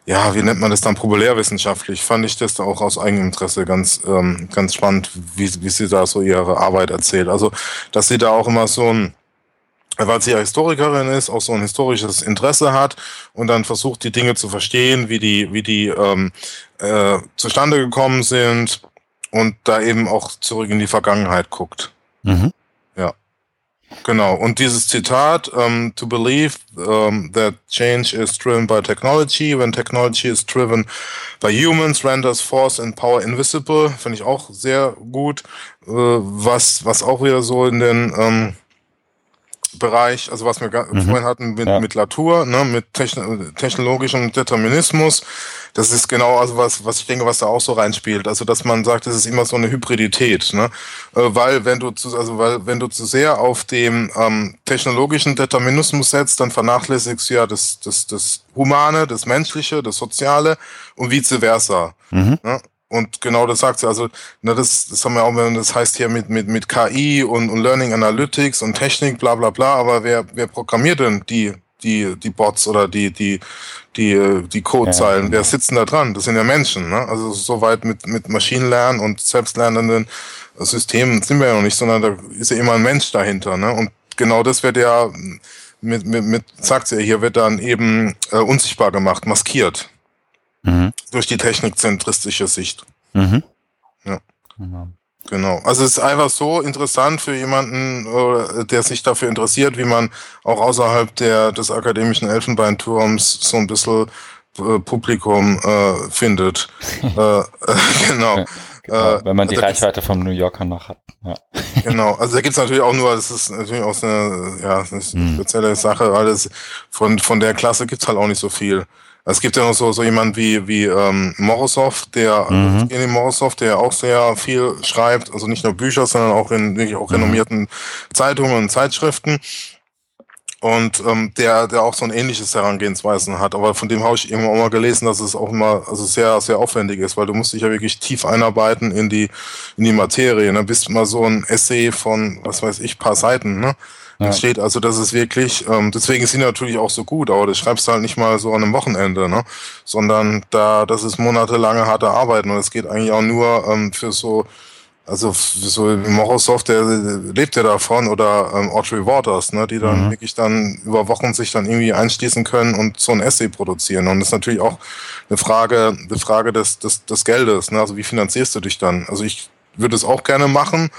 S2: ja, wie nennt man das dann, populärwissenschaftlich, fand ich das auch aus eigenem Interesse ganz, ähm, ganz spannend, wie, wie sie da so ihre Arbeit erzählt. Also, dass sie da auch immer so ein, weil sie ja Historikerin ist, auch so ein historisches Interesse hat und dann versucht, die Dinge zu verstehen, wie die, wie die ähm, äh, zustande gekommen sind und da eben auch zurück in die Vergangenheit guckt. Mhm. Genau, und dieses Zitat, um, ähm, to believe um, that change is driven by technology, when technology is driven by humans, renders force and power invisible, finde ich auch sehr gut, uh, was, was auch wieder so in den ähm, Bereich, also was wir mhm. vorhin hatten mit, ja. mit Latour, ne, mit techn technologischem Determinismus, das ist genau also was, was ich denke, was da auch so reinspielt. Also dass man sagt, es ist immer so eine Hybridität, ne? Äh, weil wenn du zu, also weil wenn du zu sehr auf dem ähm, technologischen Determinismus setzt, dann vernachlässigst du ja das, das, das Humane, das Menschliche, das Soziale und vice versa. Mhm. Ne? Und genau das sagt sie. Also, ne, das, das haben wir auch, das heißt hier mit, mit, mit KI und, und Learning Analytics und Technik, bla bla bla, aber wer, wer programmiert denn die, die, die Bots oder die, die, die, die Codezeilen? Ja. Wer sitzen da dran? Das sind ja Menschen, ne? Also soweit mit, mit Maschinenlernen und selbstlernenden Systemen sind wir ja noch nicht, sondern da ist ja immer ein Mensch dahinter, ne? Und genau das wird ja mit, mit, mit sagt sie ja hier, wird dann eben äh, unsichtbar gemacht, maskiert. Mhm. Durch die technikzentristische Sicht. Mhm. Ja. Genau. Genau. Also es ist einfach so interessant für jemanden, äh, der sich dafür interessiert, wie man auch außerhalb der, des akademischen Elfenbeinturms so ein bisschen äh, Publikum äh, findet. [laughs] äh, [laughs] genau.
S1: Genau, wenn man die also Reichweite vom New Yorker noch hat. Ja. [laughs]
S2: Genau, also da gibt's natürlich auch nur, das ist natürlich auch eine, ja, eine hm. spezielle Sache, weil es von, von der Klasse gibt's halt auch nicht so viel. Es gibt ja noch so, so jemand wie, wie ähm, Morozov, der mhm. Evgeny Morozov, der auch sehr viel schreibt, also nicht nur Bücher, sondern auch in wirklich auch mhm. renommierten Zeitungen und Zeitschriften. Und ähm, der, der auch so ein ähnliches Herangehensweisen hat. Aber von dem habe ich irgendwann auch mal gelesen, dass es auch immer also sehr, sehr aufwendig ist, weil du musst dich ja wirklich tief einarbeiten in die, in die Materie. Ne? Bist mal so ein Essay von, was weiß ich, paar Seiten, ne? Ja. entsteht. Also das ist wirklich, ähm, deswegen sind die natürlich auch so gut, aber das schreibst du halt nicht mal so an einem Wochenende, ne? Sondern da, das ist monatelange harte Arbeit und es geht eigentlich auch nur ähm, für so, also für so Morozov, der lebt ja davon, oder ähm, Audrey Waters, ne, die dann mhm. wirklich dann über Wochen sich dann irgendwie einschließen können und so ein Essay produzieren. Und das ist natürlich auch eine Frage, eine Frage des, des, des Geldes, ne? Also wie finanzierst du dich dann? Also ich würde es auch gerne machen,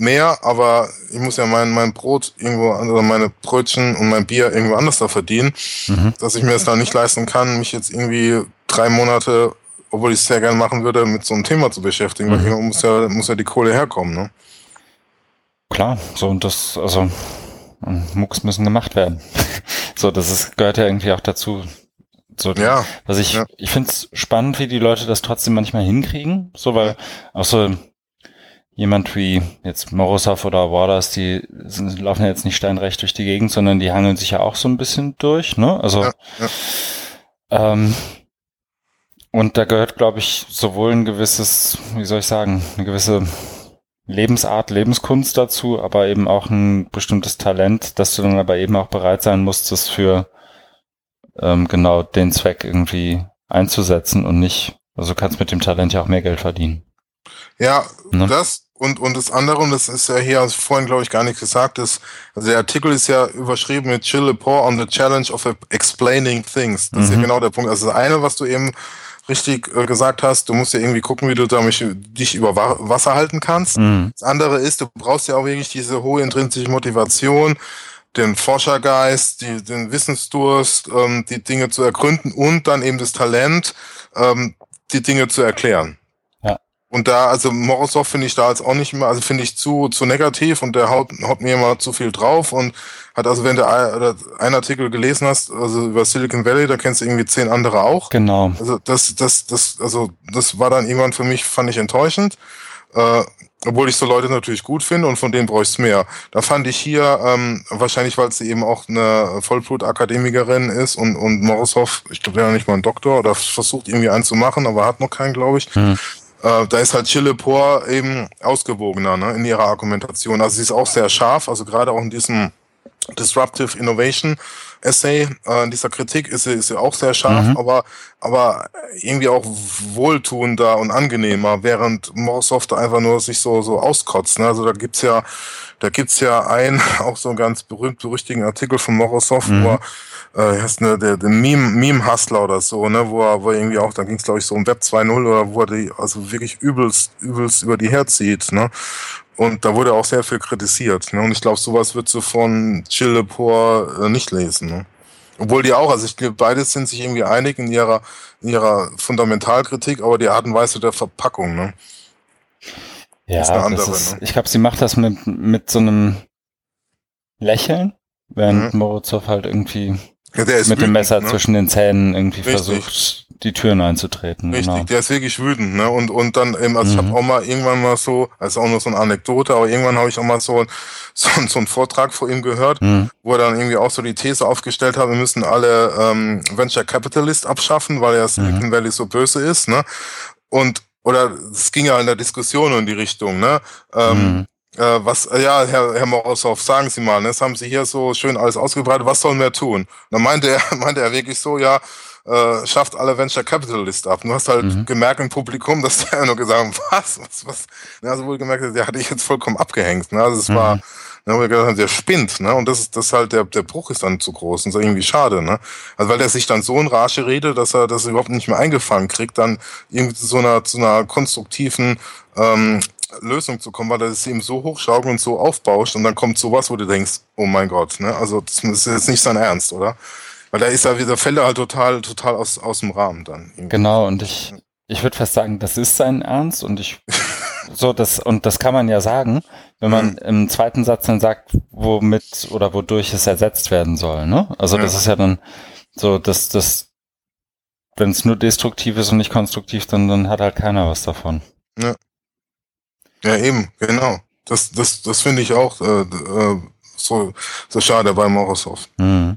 S2: mehr, aber ich muss ja mein, mein Brot irgendwo, also meine Brötchen und mein Bier irgendwo anders da verdienen, mhm. dass ich mir das da nicht leisten kann, mich jetzt irgendwie drei Monate, obwohl ich es sehr gerne machen würde, mit so einem Thema zu beschäftigen, mhm. weil muss ja, muss ja die Kohle herkommen, ne?
S1: Klar, so und das, also Mucks müssen gemacht werden. [laughs] so, das ist, gehört ja irgendwie auch dazu, So, ja. Was ich, ja. ich finde es spannend, wie die Leute das trotzdem manchmal hinkriegen. So, weil auch so jemand wie jetzt Morozov oder Waters, die sind, laufen ja jetzt nicht steinrecht durch die Gegend, sondern die hangeln sich ja auch so ein bisschen durch, ne? Also ja, ja. Ähm, und da gehört, glaube ich, sowohl ein gewisses, wie soll ich sagen, eine gewisse Lebensart, Lebenskunst dazu, aber eben auch ein bestimmtes Talent, dass du dann aber eben auch bereit sein musst, das für ähm, genau den Zweck irgendwie einzusetzen und nicht, also du kannst mit dem Talent ja auch mehr Geld verdienen.
S2: Ja, ne? das und, und das andere, und das ist ja hier also vorhin, glaube ich, gar nicht gesagt, ist, also der Artikel ist ja überschrieben mit Chill Poor on the Challenge of Explaining Things. Das mhm. ist ja mhm. genau der Punkt. Also das eine, was du eben richtig äh, gesagt hast, du musst ja irgendwie gucken, wie du damit dich über Wasser halten kannst. Mhm. Das andere ist, du brauchst ja auch wirklich diese hohe intrinsische Motivation, den Forschergeist, die, den Wissensdurst, ähm, die Dinge zu ergründen und dann eben das Talent, ähm, die Dinge zu erklären. Und da, also Morozov finde ich da jetzt auch nicht mehr, also finde ich zu, zu negativ und der haut, haut mir immer zu viel drauf und hat also, wenn du einen Artikel gelesen hast, also über Silicon Valley, da kennst du irgendwie zehn andere auch.
S1: Genau.
S2: Also das, das, das, also das war dann irgendwann für mich, fand ich enttäuschend. Äh, obwohl ich so Leute natürlich gut finde und von denen bräuchte ich mehr. Da fand ich hier, ähm, wahrscheinlich weil sie eben auch eine Vollblut-Akademikerin ist und, und Morozov, ich glaube, der hat nicht mal einen Doktor oder versucht irgendwie einen zu machen, aber hat noch keinen, glaube ich. Hm. Äh, da ist halt Chile Por eben ausgewogener ne, in ihrer Argumentation. Also sie ist auch sehr scharf, also gerade auch in diesem Disruptive Innovation Essay, äh, in dieser Kritik ist sie, ist sie auch sehr scharf, mhm. aber, aber irgendwie auch wohltuender und angenehmer, während Morsoft einfach nur sich so, so auskotzt. Ne? Also da gibt's ja, da gibt's ja einen, [laughs] auch so einen ganz berühmt-berüchtigen Artikel von Morozov, mhm. wo er äh, heißt ne, der, der Meme, Meme Hustler oder so, ne, wo er, wo er irgendwie auch, da ging es glaube ich so um Web 2.0 oder wo er die also wirklich übelst, übelst über die herzieht, ne. Und da wurde auch sehr viel kritisiert. Ne? Und ich glaube, sowas wird du von Chill Lepore äh, nicht lesen. Ne? Obwohl die auch, also ich glaube, beide sind sich irgendwie einig in ihrer, in ihrer Fundamentalkritik, aber die Art und Weise der Verpackung, ne?
S1: Ja, ist andere, ist, ne? ich glaube, sie macht das mit, mit so einem Lächeln, während mhm. Morozov halt irgendwie ja, mit wütend, dem Messer ne? zwischen den Zähnen irgendwie Richtig. versucht, die Türen einzutreten.
S2: Richtig, genau. der ist wirklich wütend, ne? Und, und dann eben, also mhm. ich habe auch mal irgendwann mal so, also auch nur so eine Anekdote, aber irgendwann habe ich auch mal so, so, so einen Vortrag vor ihm gehört, mhm. wo er dann irgendwie auch so die These aufgestellt hat, wir müssen alle ähm, Venture Capitalist abschaffen, weil ja Silicon mhm. Valley so böse ist, ne? Und oder es ging ja in der Diskussion in die Richtung, ne? Ähm, mhm. Äh, was, äh, ja, Herr, Herr Morozov, sagen Sie mal, ne, das haben Sie hier so schön alles ausgebreitet, was sollen wir tun? Und dann meinte er, [laughs] meinte er wirklich so, ja, äh, schafft alle Venture Capitalist ab. Du hast halt mhm. gemerkt im Publikum, [laughs] dass der nur gesagt hat, was, was, was. Ja, also wohl gemerkt, der hatte ich jetzt vollkommen abgehängt. Ne? Also es mhm. war, ne, wo wir gesagt haben, der spinnt, ne? Und das ist das halt, der, der Bruch ist dann zu groß und so irgendwie schade, ne? Also weil der sich dann so in Rage redet, dass er das überhaupt nicht mehr eingefangen kriegt, dann irgendwie zu so einer, zu einer konstruktiven ähm, Lösung zu kommen, weil das ihm so hochschaukelt und so aufbauscht und dann kommt sowas, wo du denkst, oh mein Gott, ne? Also das ist jetzt nicht sein Ernst, oder? Weil da ist er wieder Fälle halt total, total aus, aus dem Rahmen dann.
S1: Irgendwie. Genau, und ich, ich würde fast sagen, das ist sein Ernst und ich [laughs] so das und das kann man ja sagen, wenn man mhm. im zweiten Satz dann sagt, womit oder wodurch es ersetzt werden soll, ne? Also ja. das ist ja dann so, dass das wenn es nur destruktiv ist und nicht konstruktiv, dann, dann hat halt keiner was davon.
S2: Ja. Ja, eben, genau. Das, das, das finde ich auch äh, äh, so, so schade bei Morozov. Mhm.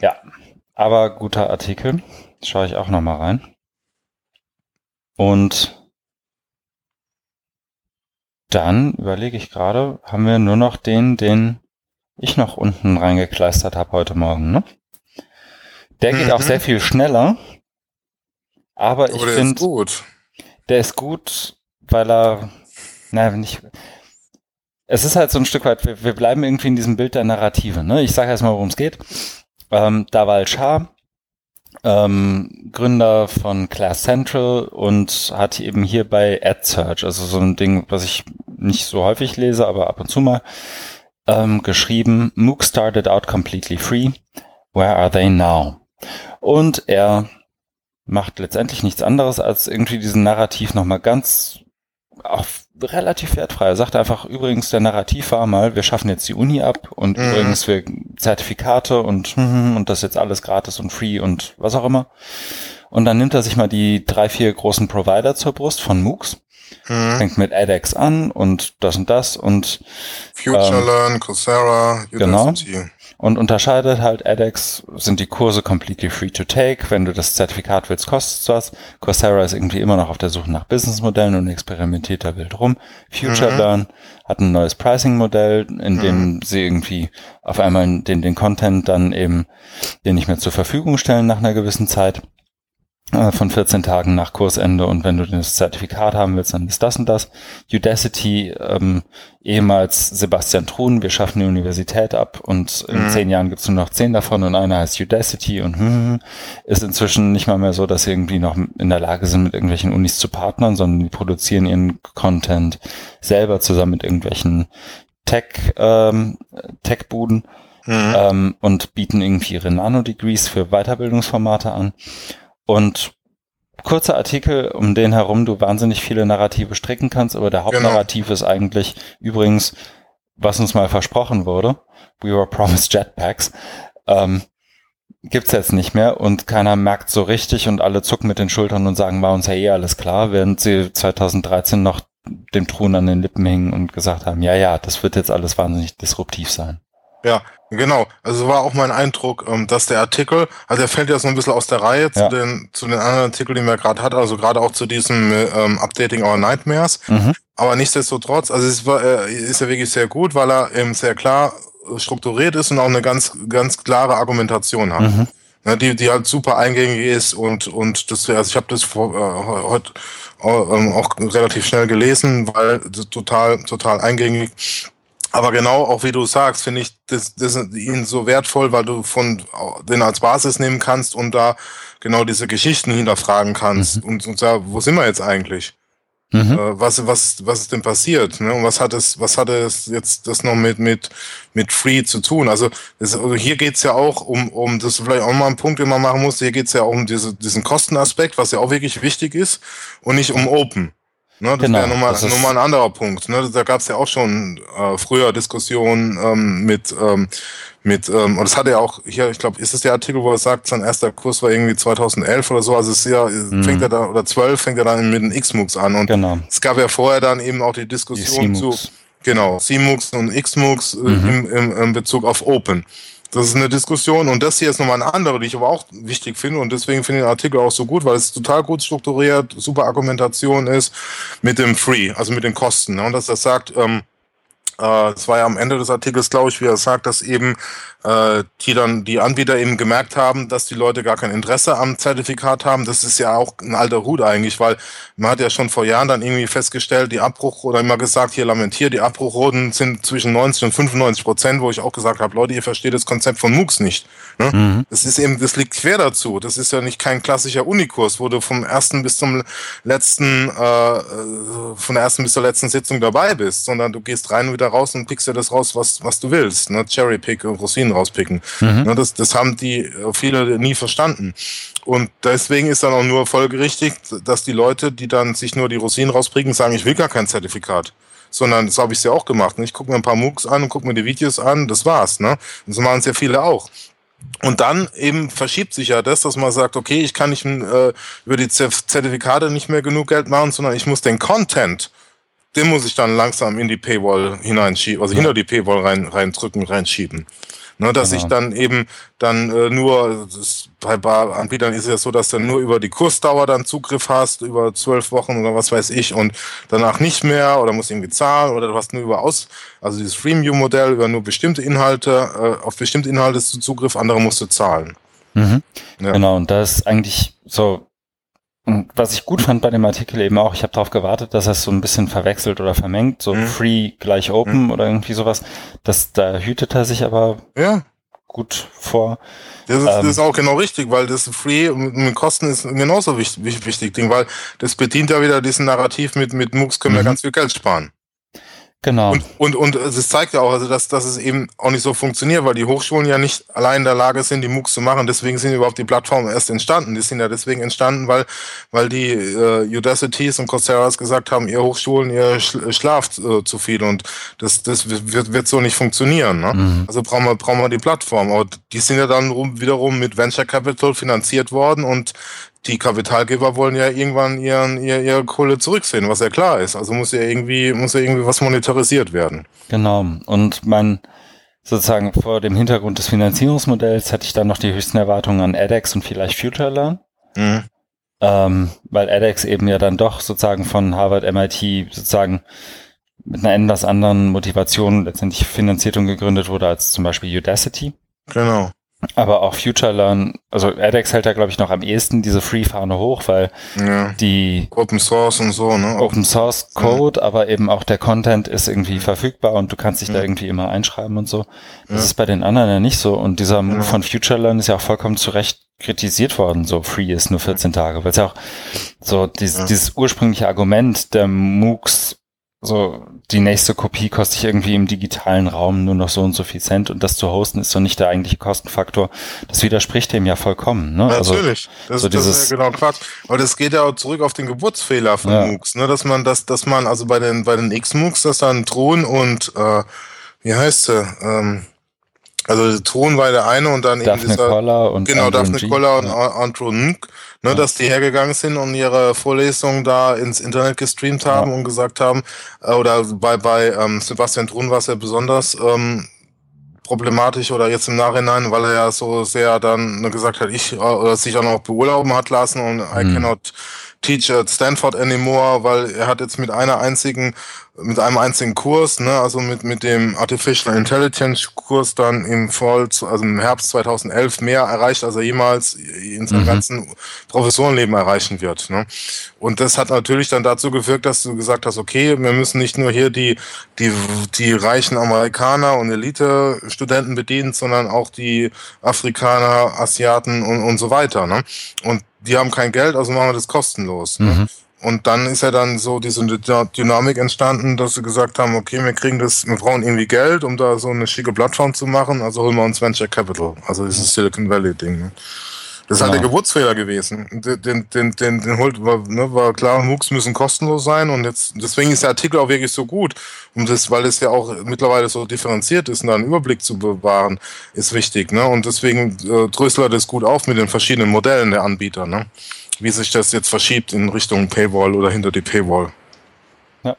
S1: Ja, aber guter Artikel. Schaue ich auch nochmal rein. Und dann überlege ich gerade, haben wir nur noch den, den ich noch unten reingekleistert habe heute Morgen, ne? Der geht mhm. auch sehr viel schneller. Aber, aber ich finde, der ist gut, weil er, naja, nicht, es ist halt so ein Stück weit, wir, wir bleiben irgendwie in diesem Bild der Narrative. Ne? Ich sage erstmal, worum es geht. Ähm, Dawal Shah, ähm, Gründer von Class Central und hat eben hier bei AdSearch, also so ein Ding, was ich nicht so häufig lese, aber ab und zu mal, ähm, geschrieben, MOOC started out completely free. Where are they now? Und er macht letztendlich nichts anderes, als irgendwie diesen Narrativ nochmal ganz auch relativ wertfrei. Er sagt einfach, übrigens, der Narrativ war mal, wir schaffen jetzt die Uni ab und mhm. übrigens wir Zertifikate und, und das jetzt alles gratis und free und was auch immer. Und dann nimmt er sich mal die drei, vier großen Provider zur Brust von MOOCs. Mhm. Fängt mit edX an und das und das und
S2: FutureLearn, ähm, Coursera,
S1: Udacity. Genau und unterscheidet halt edX, sind die Kurse completely free to take. Wenn du das Zertifikat willst, kostet es was. Coursera ist irgendwie immer noch auf der Suche nach Businessmodellen und experimentiert da wild rum. FutureLearn mhm. hat ein neues Pricing-Modell, in dem mhm. sie irgendwie auf einmal den, den Content dann eben den nicht mehr zur Verfügung stellen nach einer gewissen Zeit. Äh, von 14 Tagen nach Kursende und wenn du das Zertifikat haben willst, dann ist das und das. Udacity, ähm, ehemals Sebastian Truhn, wir schaffen die Universität ab und in mhm. zehn Jahren gibt's nur noch zehn davon und einer heißt Udacity und hm, hm, hm, ist inzwischen nicht mal mehr so, dass sie irgendwie noch in der Lage sind, mit irgendwelchen Unis zu partnern, sondern die produzieren ihren Content selber zusammen mit irgendwelchen Tech, ähm, Tech-Buden. Mhm. Ähm, und bieten irgendwie ihre Nano-Degrees für Weiterbildungsformate an. Und kurzer Artikel, um den herum du wahnsinnig viele Narrative stricken kannst, aber der genau. Hauptnarrativ genau. ist eigentlich übrigens, was uns mal versprochen wurde. We were promised Jetpacks. Ähm, gibt's jetzt nicht mehr und keiner merkt so richtig und alle zucken mit den Schultern und sagen, war uns ja eh alles klar, während sie 2013 noch dem Thron an den Lippen hingen und gesagt haben, ja, ja, das wird jetzt alles wahnsinnig disruptiv sein.
S2: Ja, genau. Also war auch mein Eindruck, ähm, dass der Artikel, also er fällt ja so ein bisschen aus der Reihe zu den zu den anderen Artikeln, die wir gerade hatten, also gerade auch zu diesem ähm, Updating Our Nightmares. Mhm. Aber nichtsdestotrotz, also es war, äh, ist ja wirklich sehr gut, weil er eben sehr klar strukturiert ist und auch eine ganz ganz klare Argumentation hat. Mhm. Ja, die, die halt super eingängig ist und und das also ich habe das vor, äh, heute äh, auch relativ schnell gelesen, weil total total eingängig aber genau, auch wie du sagst, finde ich das, das ihn so wertvoll, weil du von den als Basis nehmen kannst und da genau diese Geschichten hinterfragen kannst mhm. und, und sagen, wo sind wir jetzt eigentlich? Mhm. Äh, was, was, was ist denn passiert? Ne? Und was hat es, was hat es jetzt das noch mit, mit, mit Free zu tun? Also, das, also hier geht's ja auch um, um, das ist vielleicht auch mal ein Punkt, den man machen muss, hier geht's ja auch um diese, diesen Kostenaspekt, was ja auch wirklich wichtig ist und nicht um Open. Ne, das genau, wäre nochmal noch mal ein anderer Punkt. Ne? Da gab es ja auch schon äh, früher Diskussionen ähm, mit, ähm, mit ähm, und das hat ja auch hier, ich glaube, ist es der Artikel, wo er sagt, sein erster Kurs war irgendwie 2011 oder so, also es ist ja, mhm. fängt er da, oder 12 fängt er dann mit den X-MOOCs an und genau. es gab ja vorher dann eben auch die Diskussion die zu, genau, C-MOOCs und X-MOOCs äh, mhm. im, im, im Bezug auf Open. Das ist eine Diskussion und das hier ist nochmal eine andere, die ich aber auch wichtig finde und deswegen finde ich den Artikel auch so gut, weil es total gut strukturiert, super Argumentation ist mit dem Free, also mit den Kosten. Ne? Und dass er sagt, ähm, äh, es war ja am Ende des Artikels, glaube ich, wie er sagt, dass eben äh, die dann die Anbieter eben gemerkt haben, dass die Leute gar kein Interesse am Zertifikat haben. Das ist ja auch ein alter Hut eigentlich, weil man hat ja schon vor Jahren dann irgendwie festgestellt, die Abbruch oder immer gesagt, hier lamentiert, die Abbruchroten sind zwischen 90 und 95 Prozent, wo ich auch gesagt habe, Leute, ihr versteht das Konzept von MOOCs nicht. Ne? Mhm. Das ist eben, das liegt quer dazu. Das ist ja nicht kein klassischer Unikurs, wo du vom ersten bis zum letzten, äh, von der ersten bis zur letzten Sitzung dabei bist, sondern du gehst rein und wieder raus und pickst dir das raus, was, was du willst. Ne? Cherry Pick und Rosinen rauspicken. Mhm. Ne, das, das haben die äh, viele nie verstanden. Und deswegen ist dann auch nur folgerichtig, dass die Leute, die dann sich nur die Rosinen rauspicken, sagen, ich will gar kein Zertifikat sondern das habe ich ja auch gemacht. Ne? Ich gucke mir ein paar MOOCs an und gucke mir die Videos an, das war's. Ne? Und so machen es ja viele auch. Und dann eben verschiebt sich ja das, dass man sagt, okay, ich kann nicht äh, über die Zertifikate nicht mehr genug Geld machen, sondern ich muss den Content, den muss ich dann langsam in die Paywall hineinschieben, also ja. hinter die Paywall rein, reindrücken, reinschieben. Ne, dass genau. ich dann eben dann äh, nur, das, bei Anbietern ist es ja so, dass du nur über die Kursdauer dann Zugriff hast, über zwölf Wochen oder was weiß ich, und danach nicht mehr oder musst irgendwie zahlen oder du hast nur über aus, also dieses Freemium-Modell über nur bestimmte Inhalte, äh, auf bestimmte Inhalte Zugriff, andere musst du zahlen.
S1: Mhm. Ja. Genau, und da ist eigentlich so und was ich gut fand bei dem Artikel eben auch, ich habe darauf gewartet, dass er es so ein bisschen verwechselt oder vermengt, so mhm. free gleich open mhm. oder irgendwie sowas. Das, da hütet er sich aber ja. gut vor.
S2: Das ist, ähm, das ist auch genau richtig, weil das Free mit Kosten ist genauso wichtig, wichtig Ding, weil das bedient ja wieder diesen Narrativ mit, mit MOOCs können wir mhm. ganz viel Geld sparen.
S1: Genau.
S2: Und, und, und es zeigt ja auch, also dass, dass es eben auch nicht so funktioniert, weil die Hochschulen ja nicht allein in der Lage sind, die MOOCs zu machen. Deswegen sind überhaupt die Plattformen erst entstanden. Die sind ja deswegen entstanden, weil, weil die äh, Udacities und Coursera's gesagt haben, ihr Hochschulen, ihr schlaft äh, zu viel und das, das wird, wird so nicht funktionieren. Ne? Mhm. Also brauchen wir, brauchen wir die Plattform. Aber die sind ja dann wiederum mit Venture Capital finanziert worden und die Kapitalgeber wollen ja irgendwann ihren, ihr, ihre Kohle zurücksehen, was ja klar ist. Also muss ja irgendwie, muss ja irgendwie was monetarisiert werden.
S1: Genau. Und mein, sozusagen vor dem Hintergrund des Finanzierungsmodells hatte ich dann noch die höchsten Erwartungen an edX und vielleicht FutureLearn. Mhm. Ähm, weil edX eben ja dann doch sozusagen von Harvard, MIT sozusagen mit einer etwas anderen Motivation letztendlich finanziert und gegründet wurde als zum Beispiel Udacity.
S2: Genau.
S1: Aber auch FutureLearn, also edX hält da glaube ich noch am ehesten diese Free-Fahne hoch, weil ja. die
S2: Open Source und so, ne?
S1: Open Source Code, ja. aber eben auch der Content ist irgendwie verfügbar und du kannst dich ja. da irgendwie immer einschreiben und so. Das ist bei den anderen ja nicht so. Und dieser Move von FutureLearn ist ja auch vollkommen zu Recht kritisiert worden, so Free ist nur 14 Tage, weil es ja auch so dieses, dieses ursprüngliche Argument der MOOCs so die nächste Kopie kostet ich irgendwie im digitalen Raum nur noch so und so viel Cent und das zu hosten ist so nicht der eigentliche Kostenfaktor. Das widerspricht dem ja vollkommen. Ne?
S2: Also Natürlich, das, so das ist ja genau Quatsch. Aber das geht ja auch zurück auf den Geburtsfehler von ja. MOOCs, ne? dass man das, dass man also bei den bei den X-MOOCs, dass dann Thron und äh, wie heißt sie? Ähm, also Thron war der eine und dann
S1: Daphne eben dieser,
S2: Koller
S1: und
S2: genau Daphne Koller und ja. Andrew Nk, ne, ja. dass die hergegangen sind und ihre Vorlesung da ins Internet gestreamt haben ja. und gesagt haben, äh, oder bei bei ähm, Sebastian Thron war es ja besonders ähm, problematisch oder jetzt im Nachhinein, weil er ja so sehr dann gesagt hat, ich äh, oder sich auch noch beurlauben hat lassen und mhm. I cannot teach at Stanford anymore, weil er hat jetzt mit einer einzigen mit einem einzigen Kurs, ne, also mit, mit dem Artificial Intelligence Kurs dann im Fall, also im Herbst 2011 mehr erreicht, als er jemals in seinem mhm. ganzen Professorenleben erreichen wird. Ne. Und das hat natürlich dann dazu geführt, dass du gesagt hast, okay, wir müssen nicht nur hier die, die, die reichen Amerikaner und Elite-Studenten bedienen, sondern auch die Afrikaner, Asiaten und, und so weiter. Ne. Und die haben kein Geld, also machen wir das kostenlos. Ne? Mhm. Ne? Und dann ist ja dann so diese Dynamik entstanden, dass sie gesagt haben, okay, wir kriegen das, wir brauchen irgendwie Geld, um da so eine schicke Plattform zu machen, also holen wir uns Venture Capital, also dieses Silicon Valley Ding. Ne? Das ist halt der Geburtsfehler gewesen. Den, den, den, den, den holt, war, ne, war klar, MOOCs müssen kostenlos sein und jetzt, deswegen ist der Artikel auch wirklich so gut. Und das, weil es ja auch mittlerweile so differenziert ist und da einen Überblick zu bewahren, ist wichtig, ne? Und deswegen äh, dröselt er das gut auf mit den verschiedenen Modellen der Anbieter, ne? Wie sich das jetzt verschiebt in Richtung Paywall oder hinter die Paywall.
S1: Ja,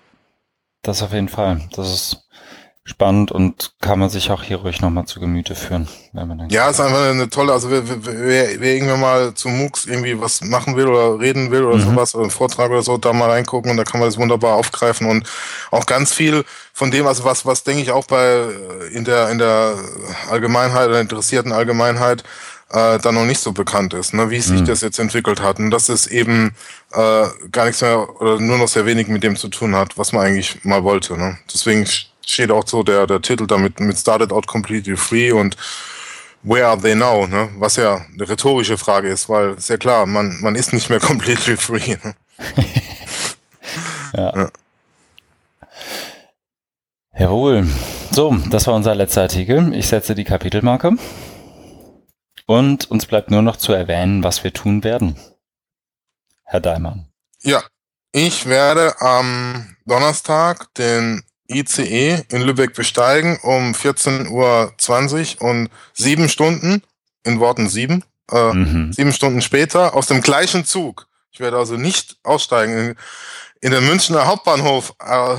S1: das auf jeden Fall. Das ist spannend und kann man sich auch hier ruhig nochmal zu Gemüte führen.
S2: Wenn man dann ja, ist einfach eine tolle, also wer, wer, wer irgendwann mal zu MOOCs irgendwie was machen will oder reden will oder mhm. sowas, oder einen Vortrag oder so, da mal reingucken und da kann man das wunderbar aufgreifen und auch ganz viel von dem, also was, was denke ich auch bei äh, in der, in der Allgemeinheit oder interessierten Allgemeinheit äh, da noch nicht so bekannt ist, ne, wie sich mhm. das jetzt entwickelt hat. Und dass es eben äh, gar nichts mehr oder nur noch sehr wenig mit dem zu tun hat, was man eigentlich mal wollte. Ne? Deswegen steht auch so der, der Titel damit mit Started Out Completely Free und Where are they now? Ne? Was ja eine rhetorische Frage ist, weil sehr klar, man, man ist nicht mehr [laughs] completely free. Ne? [laughs]
S1: ja. ja. Jawohl. So, das war unser letzter Artikel. Ich setze die Kapitelmarke. Und uns bleibt nur noch zu erwähnen, was wir tun werden. Herr Daimann.
S2: Ja, ich werde am Donnerstag den ICE in Lübeck besteigen um 14.20 Uhr und sieben Stunden, in Worten sieben, äh, mhm. sieben Stunden später aus dem gleichen Zug. Ich werde also nicht aussteigen, in, in den Münchner Hauptbahnhof äh,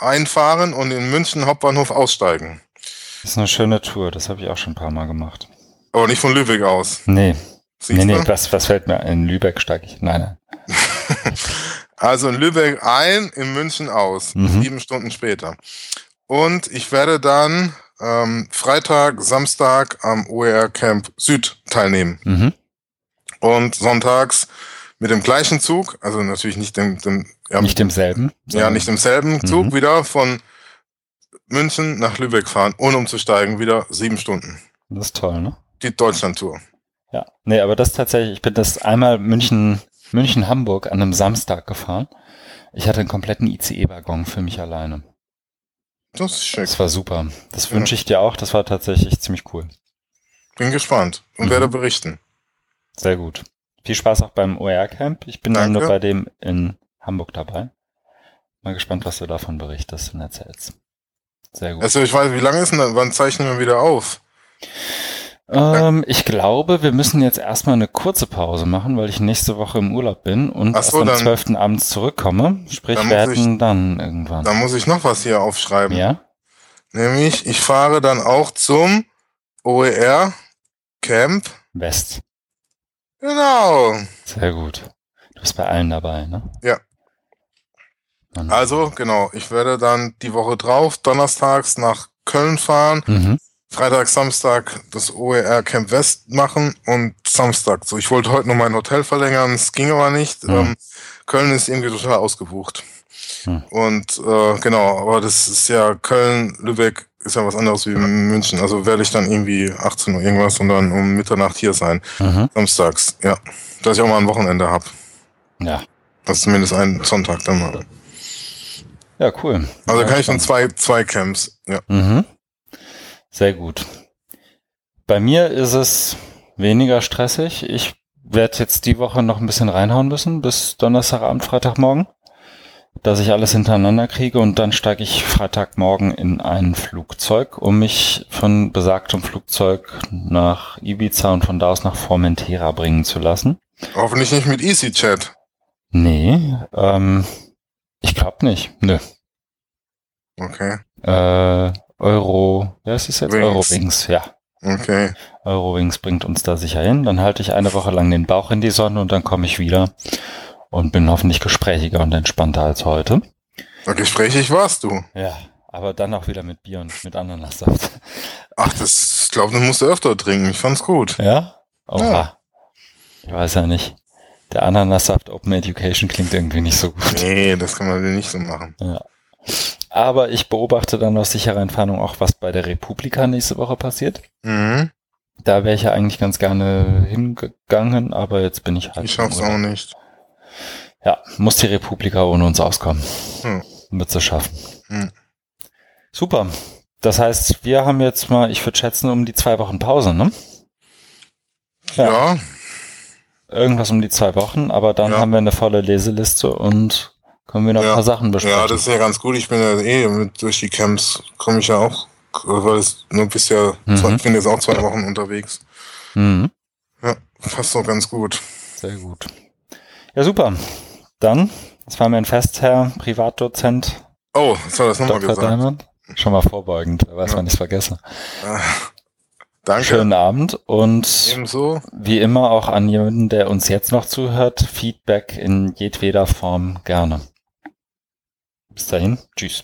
S2: einfahren und in München Hauptbahnhof aussteigen.
S1: Das ist eine schöne Tour, das habe ich auch schon ein paar Mal gemacht.
S2: Aber nicht von Lübeck aus.
S1: Nee. Siehst nee, nee, was, was fällt mir? In Lübeck steige ich. Nein,
S2: nein. [laughs] Also in Lübeck ein, in München aus, mhm. sieben Stunden später. Und ich werde dann ähm, Freitag, Samstag am OER Camp Süd teilnehmen. Mhm. Und sonntags mit dem gleichen Zug, also natürlich nicht dem, dem
S1: ja, nicht demselben.
S2: Ja, nicht demselben mhm. Zug wieder von München nach Lübeck fahren, ohne umzusteigen, wieder sieben Stunden.
S1: Das ist toll, ne?
S2: Die Deutschland-Tour.
S1: Ja, nee, aber das tatsächlich, ich bin das einmal München München-Hamburg an einem Samstag gefahren. Ich hatte einen kompletten ICE-Waggon für mich alleine.
S2: Das ist schick.
S1: Das war super. Das ja. wünsche ich dir auch. Das war tatsächlich ziemlich cool.
S2: Bin gespannt und mhm. werde berichten.
S1: Sehr gut. Viel Spaß auch beim OER-Camp. Ich bin Danke. dann nur bei dem in Hamburg dabei. Mal gespannt, was du davon berichtest und erzählst. Sehr gut.
S2: Also ich weiß, wie lange ist denn das? Wann zeichnen wir wieder auf?
S1: Ähm, ich glaube, wir müssen jetzt erstmal eine kurze Pause machen, weil ich nächste Woche im Urlaub bin und so, am 12. abends zurückkomme. Sprich, wir hätten dann irgendwann.
S2: Dann muss ich noch was hier aufschreiben.
S1: Ja.
S2: Nämlich, ich fahre dann auch zum OER Camp
S1: West.
S2: Genau.
S1: Sehr gut. Du bist bei allen dabei, ne?
S2: Ja. Also, genau, ich werde dann die Woche drauf, donnerstags nach Köln fahren. Mhm. Freitag, Samstag das OER Camp West machen und Samstag. So, ich wollte heute noch mein Hotel verlängern, es ging aber nicht. Mhm. Ähm, Köln ist irgendwie total ausgebucht. Mhm. Und äh, genau, aber das ist ja Köln, Lübeck ist ja was anderes wie München. Also werde ich dann irgendwie 18 Uhr irgendwas und dann um Mitternacht hier sein. Mhm. Samstags, ja. Dass ich auch mal ein Wochenende hab.
S1: Ja.
S2: Das ist zumindest ein Sonntag dann mal.
S1: Ja, cool.
S2: Also ja, kann ich dann zwei, zwei Camps, ja.
S1: Mhm. Sehr gut. Bei mir ist es weniger stressig. Ich werde jetzt die Woche noch ein bisschen reinhauen müssen, bis Donnerstagabend, Freitagmorgen, dass ich alles hintereinander kriege und dann steige ich Freitagmorgen in ein Flugzeug, um mich von besagtem Flugzeug nach Ibiza und von da aus nach Formentera bringen zu lassen.
S2: Hoffentlich nicht mit EasyChat.
S1: Nee, ähm, ich glaube nicht. Nö.
S2: Okay.
S1: Äh, Euro, ja, es ist jetzt Wings. Eurowings, ja.
S2: Okay.
S1: Eurowings bringt uns da sicher hin. Dann halte ich eine Woche lang den Bauch in die Sonne und dann komme ich wieder und bin hoffentlich gesprächiger und entspannter als heute.
S2: Gesprächig warst du.
S1: Ja, aber dann auch wieder mit Bier und mit Ananassaft.
S2: Ach, das, ich glaube, du musst öfter trinken. Ich fand's gut.
S1: Ja? Oha. Ja. Ich weiß ja nicht. Der Ananassaft Open Education klingt irgendwie nicht so gut.
S2: Nee, das kann man nicht so machen.
S1: Ja. Aber ich beobachte dann aus sicherer Entfernung auch, was bei der Republika nächste Woche passiert.
S2: Mhm.
S1: Da wäre ich ja eigentlich ganz gerne hingegangen, aber jetzt bin ich halt.
S2: Ich schaff's auch nicht.
S1: Ja, muss die Republika ohne uns auskommen. Hm. Wird sie schaffen. Hm. Super. Das heißt, wir haben jetzt mal, ich würde schätzen, um die zwei Wochen Pause, ne?
S2: Ja. ja.
S1: Irgendwas um die zwei Wochen, aber dann ja. haben wir eine volle Leseliste und können wir noch ja. ein paar Sachen besprechen.
S2: Ja, das ist ja ganz gut. Ich bin ja eh mit, durch die Camps, komme ich ja auch, weil es nur bisher, mhm. zwei, ich bin jetzt auch zwei Wochen unterwegs. Mhm. Ja, passt doch ganz gut.
S1: Sehr gut. Ja, super. Dann, das war mir ein Fest, Herr Privatdozent.
S2: Oh, was war das nochmal gesagt? Diamond.
S1: Schon mal vorbeugend, wer weiß, ja. wann ich es vergesse.
S2: Ah, danke.
S1: Schönen Abend und
S2: Ebenso.
S1: wie immer auch an jemanden, der uns jetzt noch zuhört, Feedback in jedweder Form gerne. Bis dahin, tschüss.